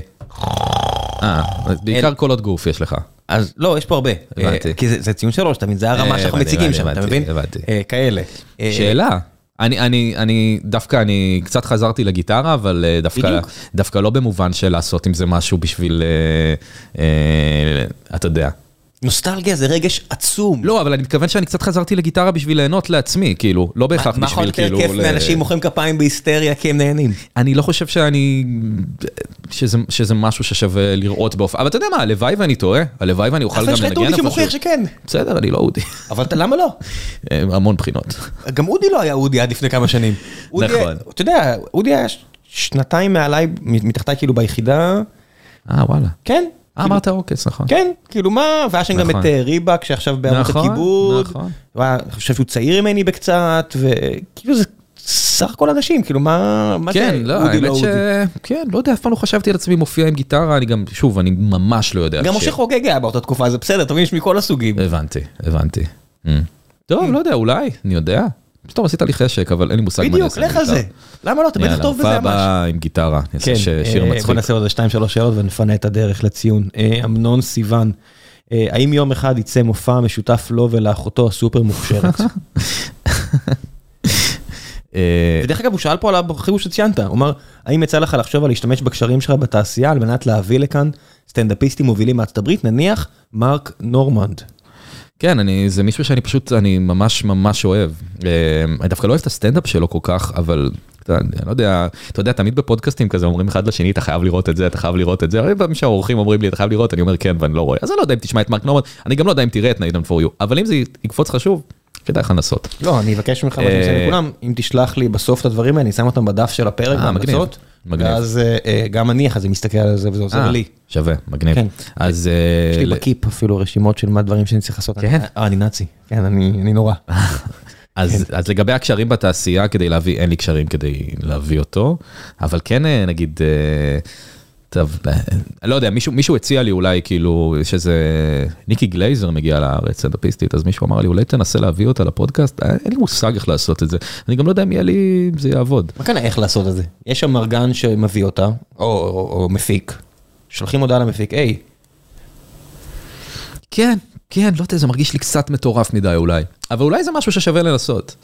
אה, בעיקר קולות גוף יש לך. אז לא, יש פה הרבה. הבנתי. אה, כי זה- ציון שלוש, מבין? זה הרמה אה, שאנחנו מציגים שם, אתה מבין? הבנתי. אה, כאלה. שאלה. אני, אני, אני דווקא, אני קצת חזרתי לגיטרה, אבל דווקא, בדיוק. דווקא לא במובן של לעשות עם זה משהו בשביל, אה, אה, אתה יודע. נוסטלגיה זה רגש עצום. לא, אבל אני מתכוון שאני קצת חזרתי לגיטרה בשביל ליהנות לעצמי, כאילו, לא בהכרח מה יכול בשביל יותר כאילו... כיף מאנשים מוחאים כפיים בהיסטריה כי הם נהנים? אני לא חושב שאני... שזה, שזה משהו ששווה לראות בהופעה, אבל אתה יודע מה, הלוואי ואני טועה, הלוואי ואני אוכל אבל גם יש לך את לנגן אודי שמוכיח. שכן. בסדר, אני לא אודי. אבל אתה- למה לא? אה, המון בחינות. גם אודי לא היה אודי עד לפני כמה שנים. נכון. אתה יודע, אודי היה שנתיים מעליי, מתחתיי כאילו ביחידה, אה, וואלה. כן. אה, אמרת עוקץ, נכון. כן, כאילו מה, והיה שם גם נכון. את אה, ריבק שעכשיו בערוץ נכון, הכיבוד, נכון. והיה- אני חושב שהוא צעיר ממני בקצת, וכאילו זה סך הכל אנשים, כאילו מה מה כן, זה לא, אודי לא האמת ש... אודי. כן, לא יודע, אף פעם לא חשבתי על עצמי מופיע עם גיטרה, אני גם, שוב, אני ממש לא יודע. גם. משה חוגג היה באותה תקופה, זה בסדר, מבין, יש מכל הסוגים. הבנתי, הבנתי. Mm. טוב, לא יודע, אולי, אני יודע. פתאום עשית לי חשק, אבל אין לי מושג מה אני בדיוק, אעשה עם לך על. זה. למה לא, אתה בטח יאללה, טוב בזה הופעה ממש. הבאה עם גיטרה, אני אעשה כן, ש- שיר אה, מצחיק. בוא נעשה עוד 2-3 שאלות ונפנה את הדרך לציון. אה, אמנון סיוון, אה, האם יום אחד יצא מופע משותף לו ולאחותו הסופר מוכשרת? *laughs* אה, ודרך אגב, הוא שאל פה על החיבור שציינת, הוא אמר, האם יצא לך לחשוב על להשתמש בקשרים שלך בתעשייה על מנת להביא לכאן סטנדאפיסטים מובילים מארצות הברית, נניח מרק נורמנד. כן, אני, זה מישהו שאני פשוט, אני ממש ממש אוהב. אה, אני דווקא לא אוהב את הסטנדאפ שלו כל כך, אבל אני לא יודע, אתה יודע, תמיד בפודקאסטים כזה אומרים אחד לשני, אתה חייב לראות את זה, אתה חייב לראות את זה. הרבה פעמים שהאורחים אומרים לי, אתה חייב לראות, אני אומר כן, ואני לא רואה. אז אני לא יודע אם תשמע את מרק נורמן, אני גם לא יודע אם תראה את Nathan For You, אבל אם זה יקפוץ לך שוב, כדאי לך לנסות. לא, אני אבקש ממך, ואני עושה אה, לכולם, אם תשלח לי בסוף את הדברים האלה, אני שם אותם בדף של הפרק, אה, בהמלצות, מגניב. ואז אה, אה, גם אני אחרי זה מסתכל על זה וזה עוזר אה, לי. שווה, מגניב. כן. אז... יש אה, לי בקיפ אפילו רשימות של מה דברים שאני צריך לעשות. כן? אה, אני נאצי, כן, אני נורא. *laughs* אז, אז לגבי הקשרים בתעשייה כדי להביא, אין לי קשרים כדי להביא אותו, אבל כן אה, נגיד, אה, טוב, אני לא יודע, מישהו, מישהו הציע לי אולי כאילו, יש איזה, ניקי גלייזר מגיע לארץ, סטנדאפיסטית, אז מישהו אמר לי, אולי תנסה להביא אותה לפודקאסט, אה, אין לי מושג איך לעשות את זה, אני גם לא יודע אם יהיה לי, זה יעבוד. מה כאן איך לעשות את זה? יש שם מארגן שמביא אותה, או, או, או מפיק, שולחים הודעה למפיק, היי, כן, כן, לא יודע, זה מרגיש לי קצת מטורף מדי אולי, אבל אולי זה משהו ששווה לנסות.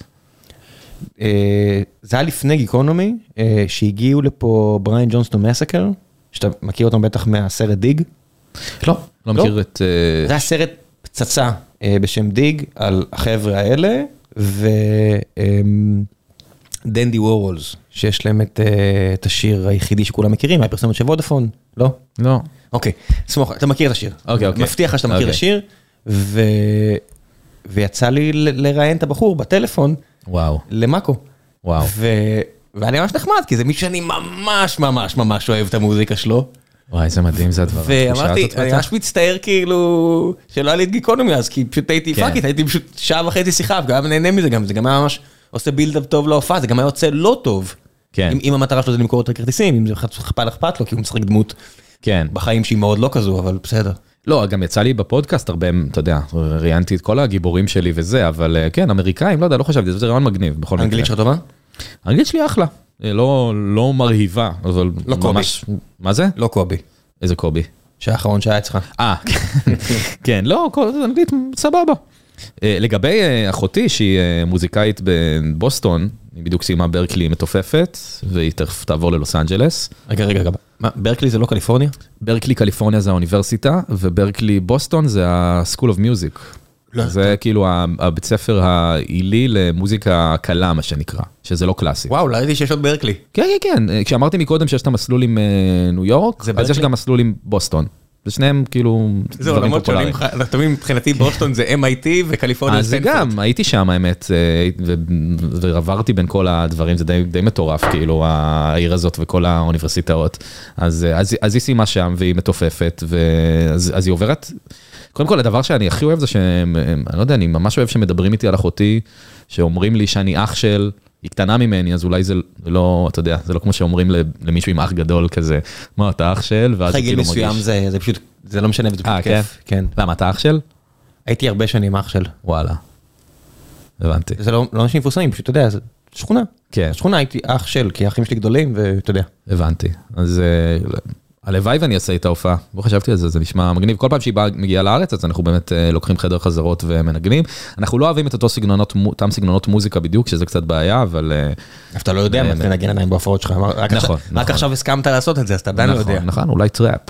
אה, זה היה לפני גיקונומי, אה, שהגיעו לפה בריין ג'ונסטון מסקר, שאתה מכיר אותם בטח מהסרט דיג. לא, לא לא? מכיר את... אה, זה היה סרט פצצה אה, בשם דיג על החבר'ה האלה, ודנדי וורולס, שיש להם את, אה, את השיר היחידי שכולם מכירים, מהפרסומת של וודאפון, לא? לא. אוקיי, סמוך, אתה מכיר את השיר. אוקיי, אוקיי. מבטיח לך שאתה מכיר את אוקיי. השיר. ויצא לי לראיין את הבחור בטלפון וואו, למאקו. וואו. ואני ממש נחמד, כי זה מישהו שאני ממש ממש ממש אוהב את המוזיקה שלו. וואי, איזה מדהים זה הדבר. ואמרתי, אני? ממש מצטער כאילו, שלא היה לי את גיקונומי אז, כי פשוט הייתי כן. פאקית, הייתי פשוט שעה וחצי שיחה, וגם נהנה מזה גם, זה גם היה ממש עושה בילדאפ טוב להופעה, זה גם היה יוצא לא טוב. כן. אם, המטרה שלו זה למכור את הכרטיסים, אם זה אכפת אכפת לו, כי הוא משחק דמות כן. בחיים שהיא מאוד לא כזו, אבל בסדר. לא, גם יצא לי בפודקאסט הרבה, אתה יודע, ראיינתי את כל הגיבורים שלי וזה, אבל אה, כן, אמריקאים, לא יודע, לא חשבתי, זה רעיון מגניב, בכל מקרה. האנגלית שלך טובה? האנגלית שלי אחלה, אה, לא, לא מרהיבה, אבל לא קובי. ממש... מה זה? לא קובי, איזה קובי? שהאחרון שהיה אצלך. אה, *laughs* כן, לא, אנגלית סבבה. אה, לגבי אה, אחותי, שהיא מוזיקאית בבוסטון, היא בדיוק סיימה ברקלי מתופפת, והיא תכף תעבור ללוס אנג'לס. רגע, רגע, רגע, מה, ברקלי זה לא קליפורניה? ברקלי קליפורניה זה האוניברסיטה, וברקלי בוסטון זה ה-School of Music. לא, זה כאילו ה- הבית ספר העילי למוזיקה קלה, מה שנקרא, שזה לא קלאסי. וואו, לא ידעתי שיש עוד ברקלי. כן, כן, כן, כשאמרתי מקודם שיש את המסלול עם אה, ניו יורק, זה אז יש ברקלי? גם מסלול עם בוסטון. זה שניהם כאילו זה דברים עולמות שונים, פופולריים. אתה מבין, מבחינתי בוסטון זה MIT וקליפורניה אז זה גם, הייתי שם האמת, אה, ועברתי בין כל הדברים, זה די, די מטורף, כאילו, העיר הזאת וכל האוניברסיטאות. אז, אה, אז, אז היא סיימה שם והיא מתופפת, ואז, אז היא עוברת, קודם כל הדבר שאני הכי אוהב זה שהם, הם- אני לא יודע, אני ממש אוהב שמדברים איתי על אחותי, שאומרים לי שאני אח של, היא קטנה ממני, אז אולי זה לא, אתה יודע, זה לא כמו שאומרים למישהו עם אח גדול כזה, מה, אתה אח של? ואז אחרי הוא גיל כאילו מסוים מרגיש. זה זה פשוט, זה לא משנה, זה פשוט אה, כיף. כן. למה, אתה אח של? הייתי הרבה שנים אח של. וואלה. הבנתי. זה לא לא אנשים מפורסמים, פשוט אתה יודע, זה שכונה. כן. שכונה הייתי אח של, כי האחים שלי גדולים, ואתה יודע. הבנתי. אז אה, הלוואי ואני אעשה איתה הופעה. לא חשבתי על זה, זה נשמע מגניב. כל פעם שהיא באה, מגיעה לארץ, אז אנחנו באמת אה, לוקחים חדר חזרות ומנגנים. אנחנו לא אוהבים את אותו סגנונות, אותם סגנונות מוזיקה בדיוק, שזה קצת בעיה, אבל... אה, אבל אתה לא יודע מה באמת. תנגן עדיין בהופעות שלך, רק נכון, עכשיו- נכון. עכשיו הסכמת לעשות את זה, אז אתה עדיין לא נכון, יודע. נכון, אולי טראפ.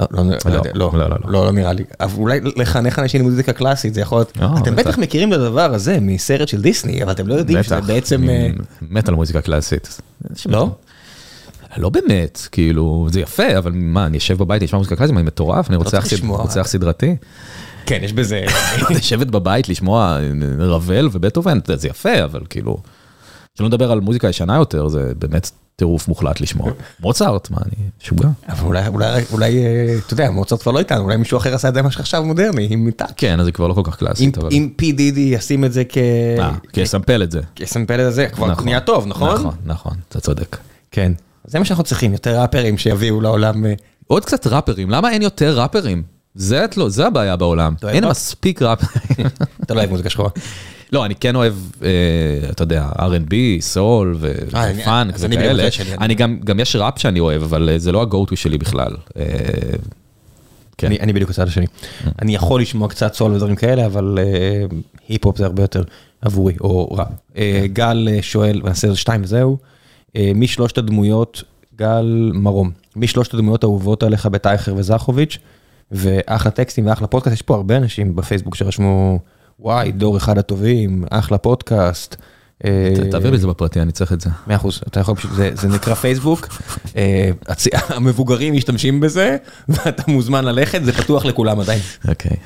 לא, לא, לא, לא, לא, לא, לא, לא. לא, לא נראה לי. אבל אולי לחנך אנשים למוזיקה קלאסית, זה יכול להיות... אה, אתם בטח. מכירים את הדבר הזה מסרט של דיסני, אבל אתם לא יודעים שזה בעצם... אה, מת על מוזיקה קלאסית. לא? לא באמת, כאילו, זה יפה, אבל מה, אני אשב בבית, אני אשמע מוזיקה קלאסית, אני מטורף, אני רוצח סדרתי. כן, יש בזה... *laughs* לשבת בבית, לשמוע רבל ובטהובן, זה יפה, אבל כאילו, שלא נדבר על מוזיקה ישנה יותר, זה באמת טירוף מוחלט לשמוע. *laughs* מוצרט, מה, אני משוגע. אבל אולי, אולי, אולי, אה, אתה יודע, מוצרט כבר לא איתנו, אולי מישהו אחר עשה את זה מה שעכשיו מודרני, עם מיטה. כן, אז זה כבר לא כל כך קלאסית, אבל... אם פי דידי ישים את זה כ... אה, כי יסמפל את זה. כסמפל את זה, כבר נכון. נהיה טוב, נכון? נכון, נכון, אתה צודק. כן. זה מה שאנחנו צריכים, יותר ראפרים שיביאו לעולם... אה, עוד קצת ראפרים, למה אין יותר ראפרים? זה את לא, זה הבעיה בעולם. אין ראפ? מספיק ראפרים. *laughs* אתה לא אוהב מוזיקה שחורה. לא, אני כן אוהב, אה, אתה יודע, R&B, סול אה, אני- ופאנק אני וכאלה. שלי, אני- אני גם, גם יש ראפ שאני אוהב, אבל אה, זה לא ה-go to שלי בכלל. אה, כן. אני, אני בדיוק הצד השני. אני יכול לשמוע קצת סול ודברים כאלה, אבל אה, היפ-הופ זה הרבה יותר עבורי, או ראפ. אה, גל שואל, ונעשה איזה שתיים וזהו, אה, מי שלושת הדמויות, גל מרום, מי שלושת הדמויות האהובות עליך בטייכר וזכוביץ', ואחלה טקסטים ואחלה פודקאסט, יש פה הרבה אנשים בפייסבוק שרשמו, וואי, דור אחד הטובים, אחלה פודקאסט. אה, תעביר לי את זה בפרטי, אני צריך את זה. מאה אחוז, אתה יכול פשוט, זה, נקרא פייסבוק, אה, המבוגרים משתמשים בזה, ואתה מוזמן ללכת, זה פתוח לכולם עדיין. אוקיי.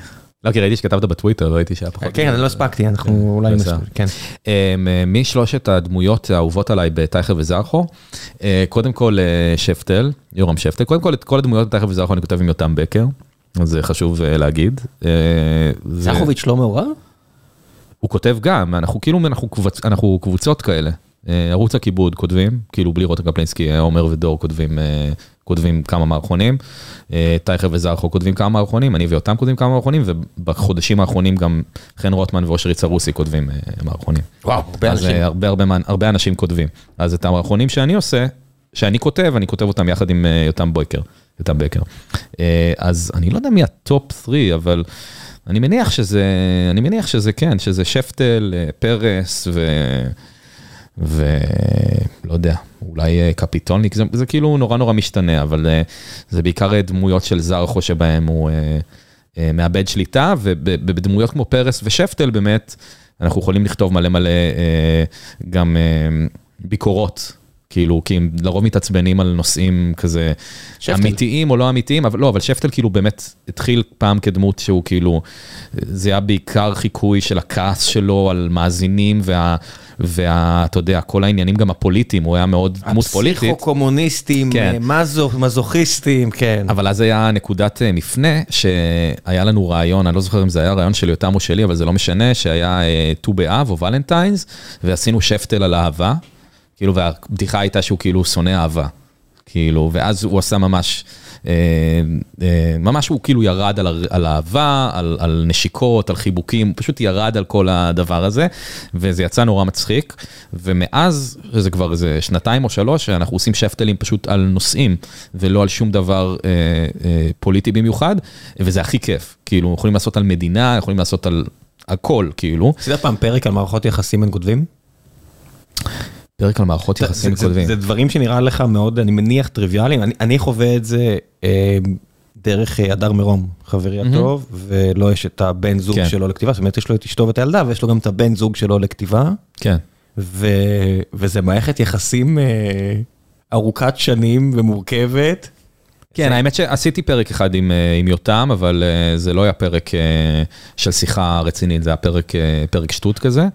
לא, כי ראיתי שכתבת בטוויטר, ראיתי שהיה פחות. כן, אני לא הספקתי, אנחנו אולי, בסדר. נס- כן. אמ, מי שלושת הדמויות האהובות עליי בטייכר וזרחו? אה, קודם כל אה, שפטל, יורם שפטל. קודם כל את כל הדמויות בטייכר וזרחו אני כותב עם יותם בקר, זה חשוב אה, להגיד. אה, זכוביץ' לא מעורב? הוא כותב גם, אנחנו כאילו, אנחנו, קבוצ, אנחנו קבוצות כאלה. אה, ערוץ הכיבוד כותבים, כאילו בלי רותם קפלינסקי, אה, עומר ודור כותבים, אה, כותבים כמה מערכונים, אה, טייכר וזרחו כותבים כמה מערכונים, אני ויותם כותבים כמה מערכונים, ובחודשים האחרונים גם חן רוטמן ואושרי צרוסי כותבים אה, מערכונים. וואו, הרבה אז אנשים. אה, הרבה, הרבה, הרבה אנשים כותבים. אז את המערכונים שאני עושה, שאני כותב, אני כותב אותם יחד עם יותם בויקר, יותם בקר. אז אני לא יודע מי ה top 3, אבל אני מניח שזה, אני מניח שזה כן, שזה שפטל, פרס ו... ולא יודע, אולי אה, קפיטולניק, זה, זה כאילו נורא נורא משתנה, אבל אה, זה בעיקר אה, דמויות של זרחו שבהם הוא מאבד שליטה, ובדמויות כמו פרס ושפטל באמת, אנחנו יכולים לכתוב מלא מלא גם ביקורות. כאילו, כי הם לרוב מתעצבנים על נושאים כזה שפטל. אמיתיים או לא אמיתיים, אבל לא, אבל שפטל כאילו באמת התחיל פעם כדמות שהוא כאילו, זה היה בעיקר חיקוי של הכעס שלו על מאזינים וה, וה, אתה יודע, כל העניינים גם הפוליטיים, הוא היה מאוד דמות פוליטית. הפסיכו-קומוניסטים, כן. אה, מזו- מזוכיסטים, כן. אבל אז היה נקודת אה, מפנה, שהיה לנו רעיון, אני לא זוכר אם זה היה רעיון של יותם או שלי, אבל זה לא משנה, שהיה אה, ט"ו באב או ולנטיינס, ועשינו שפטל על אהבה, כאילו, והבדיחה הייתה שהוא כאילו שונא אהבה. כאילו, ואז הוא עשה ממש, ממש הוא כאילו ירד על, על אהבה, על, על נשיקות, על חיבוקים, הוא פשוט ירד על כל הדבר הזה, וזה יצא נורא מצחיק, ומאז, זה כבר איזה שנתיים או שלוש, אנחנו עושים שפטלים פשוט על נושאים, ולא על שום דבר אה, אה, פוליטי במיוחד, וזה הכי כיף, כאילו, יכולים לעשות על מדינה, יכולים לעשות על הכל, כאילו. עשית פעם פרק על מערכות יחסים בין כותבים? פרק על מערכות יחסים זה- זה- דברים שנראה לך מאוד, אני מניח, טריוויאליים. אני- חווה את זה אה, דרך אה, הדר מרום, חברי הטוב, ולו יש את הבן זוג כן. שלו לכתיבה, זאת אומרת, יש לו את אשתו ואת הילדה, ויש לו גם את הבן זוג שלו לכתיבה, כן. וזה מערכת יחסים אה, ארוכת שנים ומורכבת. כן, האמת שעשיתי פרק אחד עם, אה, עם יותם, אבל אה, זה לא היה פרק אה, של שיחה רצינית, זה היה פרק, אה, פרק שטות כזה.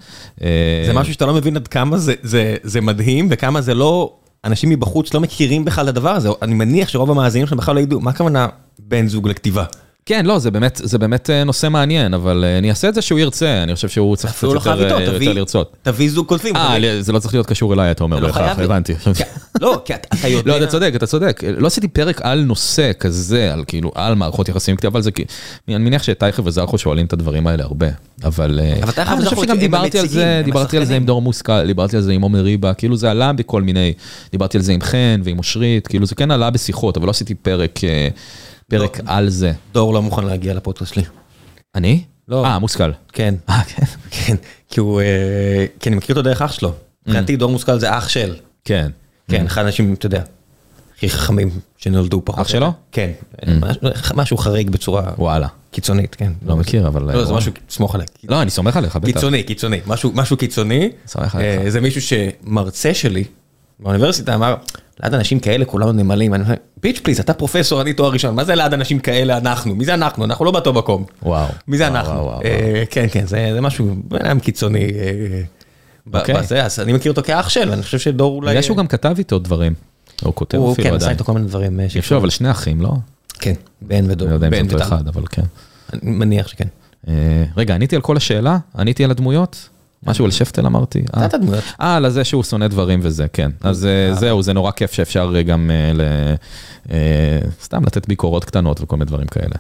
זה משהו שאתה לא מבין עד כמה זה, זה, זה מדהים, וכמה זה לא, אנשים מבחוץ לא מכירים בכלל את הדבר הזה, אני מניח שרוב המאזינים שלהם בכלל לא ידעו, מה הכוונה בן זוג לכתיבה? כן, לא, זה באמת, זה באמת אה, נושא מעניין, אבל אה, אני אעשה את זה שהוא ירצה, אני חושב שהוא צריך קצת אפילו לא יותר, אה, תביא- יותר לרצות. תביא זוג כותבים. אה, תביא- זה לא צריך להיות קשור אליי, אתה אומר לא בהכרח, להיות. הבנתי. *laughs* כי- לא, כי אתה אתה יודע... לא, אתה צודק, אתה צודק. לא עשיתי פרק על נושא כזה, על כאילו, על מערכות יחסים, אבל זה כי... אני מניח שטייכר וזרחו שואלים את הדברים האלה הרבה, אבל... אה, אבל טייכר אני חושב וזרחו שגם דיברתי על זה, דיברתי על זה עם. דור מושכל, דיברתי על זה עם עומר ריבה, כאילו זה עלה בכל מיני... דיברתי על זה עם חן ועם אושרית, כאילו זה כן עלה בשיחות, אבל לא עשיתי פרק... אה, פרק על זה. דור לא מוכן להגיע לפודקאסט שלי. אני? לא. אה, מושכל. כן, אה, כן. כן, כי הוא... אה, כי אני מכיר אותו דרך אח שלו. מבחינתי דור מושכל זה אח של. כן. כן, אחד האנשים, אתה יודע. הכי חכמים שנולדו פחות. אח שלו? כן, משהו- משהו חריג בצורה וואלה. קיצונית, כן. לא מכיר, אבל... לא, זה וואו. משהו, סמוך עליי. לא, אני סומך עליך, בטח. קיצוני, קיצוני, משהו, משהו קיצוני. סומך עליך. אה, זה מישהו שמרצה שלי באוניברסיטה אמר, ליד אנשים כאלה כולנו נמלים. אני אומר, ביץ' פליז, אתה פרופסור, אני תואר ראשון, מה זה ליד אנשים כאלה אנחנו? מי זה אנחנו? אנחנו לא באותו מקום. וואו. מי זה וואו, אנחנו? וואו, וואו, אה, כן, כן, זה זה משהו, בן אדם קיצוני. אה, אוקיי. בזה, אז אני מכיר אותו כאח של, אני חושב שדור אולי... נראה שהוא גם כתב איתו דברים. או כותב הוא אפילו כן, עשה עדיין. איתו כל מיני דברים. אה, יש לו אבל שני אחים, לא? כן, בן ודור. לא יודע אם זה אותו. אחד, אבל כן. אני מניח שכן. אה, רגע, עניתי על כל השאלה? עניתי על הדמויות? משהו על שפטל אמרתי? אה. אה, על זה שהוא שונא דברים וזה, כן. אז אה, זהו, זה נורא כיף שאפשר אה, גם אה, אה, סתם לתת ביקורות קטנות וכל מיני דברים כאלה.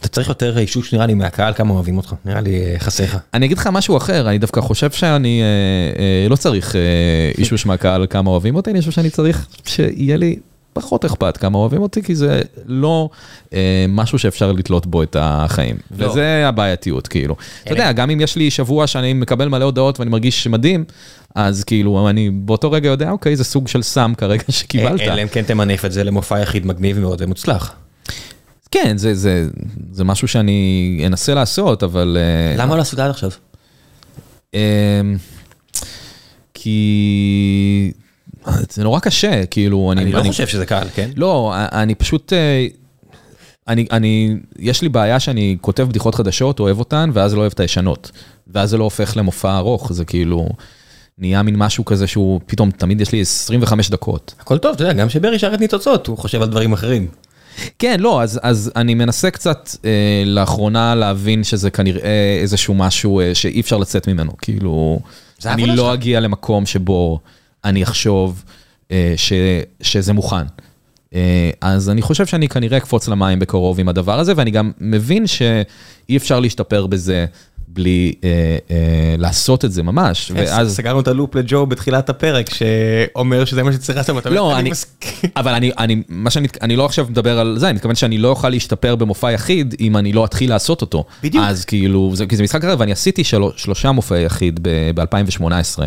אתה צריך יותר אישוש נראה לי מהקהל כמה אוהבים אותך, נראה לי אה, חסר לך. אני אגיד לך משהו אחר, אני דווקא חושב שאני אה, אה, לא צריך אה, *laughs* אישוש מהקהל כמה אוהבים אותי, אני חושב שאני צריך שיהיה לי פחות אכפת כמה אוהבים אותי, כי זה לא אה, משהו שאפשר לתלות בו את החיים. לא. וזה הבעייתיות, כאילו. אתה יודע, גם אם יש לי שבוע שאני מקבל מלא הודעות ואני מרגיש מדהים, אז כאילו, אני באותו רגע יודע, אוקיי, זה סוג של סם כרגע *laughs* שקיבלת. אלא אם כן תמנף את זה למופע יחיד מגניב מאוד ומוצלח. כן, זה, זה, זה משהו שאני אנסה לעשות, אבל... אה, למה לא עשית עד עכשיו? אמ, כי זה נורא קשה, כאילו, אני... אני לא חושב שזה קל, כן? לא, אני פשוט... אה, אני, אני, יש לי בעיה שאני כותב בדיחות חדשות, אוהב אותן, ואז לא אוהב את הישנות. ואז זה לא הופך למופע ארוך, זה כאילו... נהיה מין משהו כזה שהוא פתאום, תמיד יש לי 25 דקות. הכל טוב, אתה יודע, גם שברי שר את ניצוצות, הוא חושב על דברים אחרים. כן, לא, אז, אז אני מנסה קצת אה, לאחרונה להבין שזה כנראה איזשהו משהו אה, שאי אפשר לצאת ממנו. כאילו, אני לא שלך. אגיע למקום שבו אני אחשוב אה, ש, שזה מוכן. אה, אז אני חושב שאני כנראה אקפוץ למים בקרוב עם הדבר הזה, ואני גם מבין שאי אפשר להשתפר בזה בלי אה, אה, לעשות את זה ממש. ואז... סגרנו את הלופ לג'ו בתחילת הפרק, שאומר שזה מה שצריך לעשות. אתה לא, אני, מסכים. אבל אני, אני, מה שאני, אני לא עכשיו מדבר על זה, אני מתכוון שאני לא אוכל להשתפר במופע יחיד אם אני לא אתחיל לעשות אותו. בדיוק. אז כאילו, זה, כי זה משחק אחר, ואני עשיתי של, שלושה מופעי יחיד ב-2018.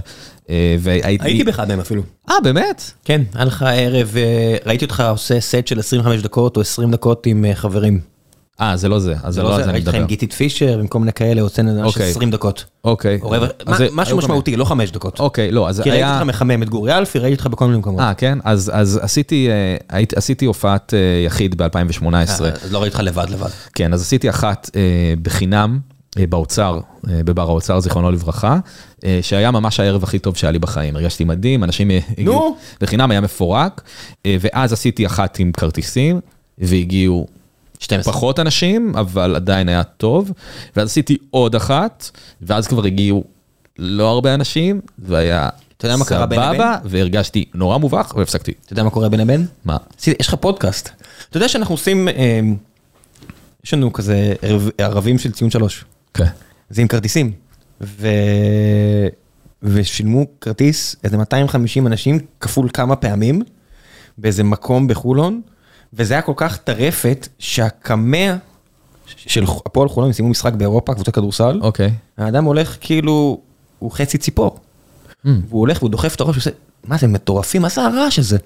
והייתי... הייתי באחד מהם אפילו. אה, באמת? כן, היה לך ערב, אה, ראיתי אותך עושה סט של 25 דקות או 20 דקות עם אה, חברים. אה, זה לא זה, אז זה לא על זה אני מדבר. עם גיטית פישר, כל מיני כאלה, הוצאנו ממש אוקיי. 20 דקות. אוקיי. או רבע- אז מה- זה- משהו היו גם- משמעותי, לא 5 דקות. אוקיי, לא, אז כי ראיתי היה... אותך מחמם את גורי אלפי, ראיתי אותך בכל מיני מקומות. אה, כן? אז, עשיתי, אה, הייתי, עשיתי הופעת אה, יחיד ב-2018. אה, אז לא ראיתי אותך לבד לבד. כן, אז עשיתי אחת אה, בחינם אה, באוצר, אה, בבר האוצר, זיכרונו לברכה, אה, שהיה ממש הערב הכי טוב שהיה לי בחיים. הרגשתי מדהים, אנשים אה, הגיעו בחינם, היה מפורק, אה, ואז עשיתי אחת עם כרטיסים, והגיעו 12. פחות אנשים, אבל עדיין היה טוב, ואז עשיתי עוד אחת, ואז כבר הגיעו לא הרבה אנשים, והיה אתה יודע מה קרה בין סבבה, לבין? והרגשתי נורא מובך, והפסקתי. אתה יודע מה קורה בין לבין? מה? יש לך פודקאסט. אתה יודע שאנחנו עושים, אה, יש לנו כזה ערב- ערבים של ציון שלוש. כן. זה עם כרטיסים. ו... ושילמו כרטיס איזה 250 אנשים כפול כמה פעמים באיזה מקום בחולון, וזה היה כל כך טרפת שהקמע של הפועל חולון, הם סיימו משחק באירופה, קבוצת כדורסל, אוקיי. האדם הולך כאילו, הוא חצי ציפור. Mm. והוא הולך והוא דוחף את הראש, הוא עושה, מה זה מטורפים, מה זה הרעש הזה?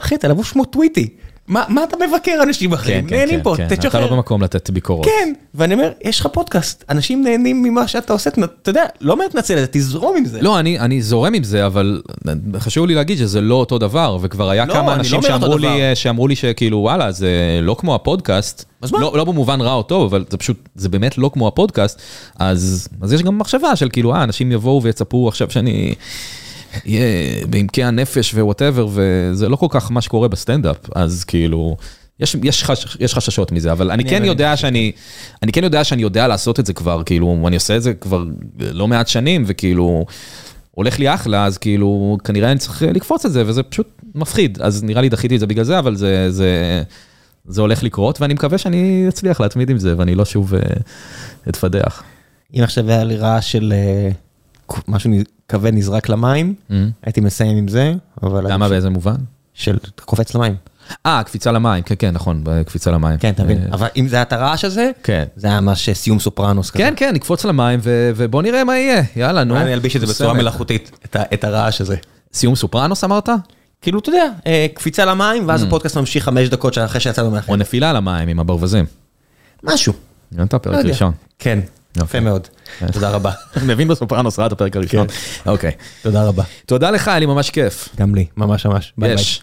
אחי, אתה לבוש כמו טוויטי, מה אתה מבקר אנשים אחרים? כן, כן, נהנים כן, פה, כן. אתה תשחרר. לא במקום לתת ביקורות. כן, ואני אומר, יש לך פודקאסט, אנשים נהנים ממה שאתה עושה, אתה יודע, לא אומר תנצל את זה, תזרום עם זה. לא, אני, אני זורם עם זה, אבל חשוב לי להגיד שזה לא אותו דבר, וכבר היה לא, כמה אנשים לא אותו שאמרו לי. שאמרו לי שכאילו, וואלה, זה לא כמו הפודקאסט. אז מה? לא, לא במובן רע או טוב, אבל זה פשוט, זה באמת לא כמו הפודקאסט, אז, אז יש גם מחשבה של כאילו, אה, אנשים יבואו ויצפו עכשיו שאני בעמקי הנפש ו whatever, וזה לא כל כך מה שקורה בסטנדאפ, אז כאילו... יש, יש, חש, יש חששות מזה, אבל אני אני- כן אני יודע שאני, אני כן יודע שאני יודע לעשות את זה כבר, כאילו, אני עושה את זה כבר לא מעט שנים, וכאילו, הולך לי אחלה, אז כאילו, כנראה אני צריך לקפוץ את זה, וזה פשוט מפחיד. אז נראה לי דחיתי את זה בגלל זה, אבל זה, זה, זה הולך לקרות, ואני מקווה שאני אצליח להתמיד עם זה, ואני לא שוב אה, אתפדח. אם עכשיו היה לי רעש של אה, משהו כבד נזרק למים, הייתי מסיים עם זה, אבל... למה, באיזה מובן? של קופץ למים. אה, קפיצה למים, כן, כן, נכון, קפיצה למים. כן, אתה מבין. אה, אבל אם זה היה את הרעש הזה, כן. זה היה ממש סיום סופרנוס כזה. כן, כן, נקפוץ למים, ובוא נראה מה יהיה, יאללה, נו. אני אלביש את זה בצורה. מלאכותית, את הרעש הזה. סיום סופרנוס אמרת? כאילו, אתה יודע, אה, קפיצה למים, ואז הפודקאסט ממשיך חמש דקות אחרי שיצאנו או מהחדר. נפילה למים עם הברווזים. משהו. לא פרק יודע. ראשון. כן, יפה אוקיי. מאוד. *laughs* תודה רבה. מבין בסופרנוס ראה את הפרק הראשון. אוקיי. תודה רבה. תודה לך, היה לי ממש כיף. גם לי, ממש ממש. יש.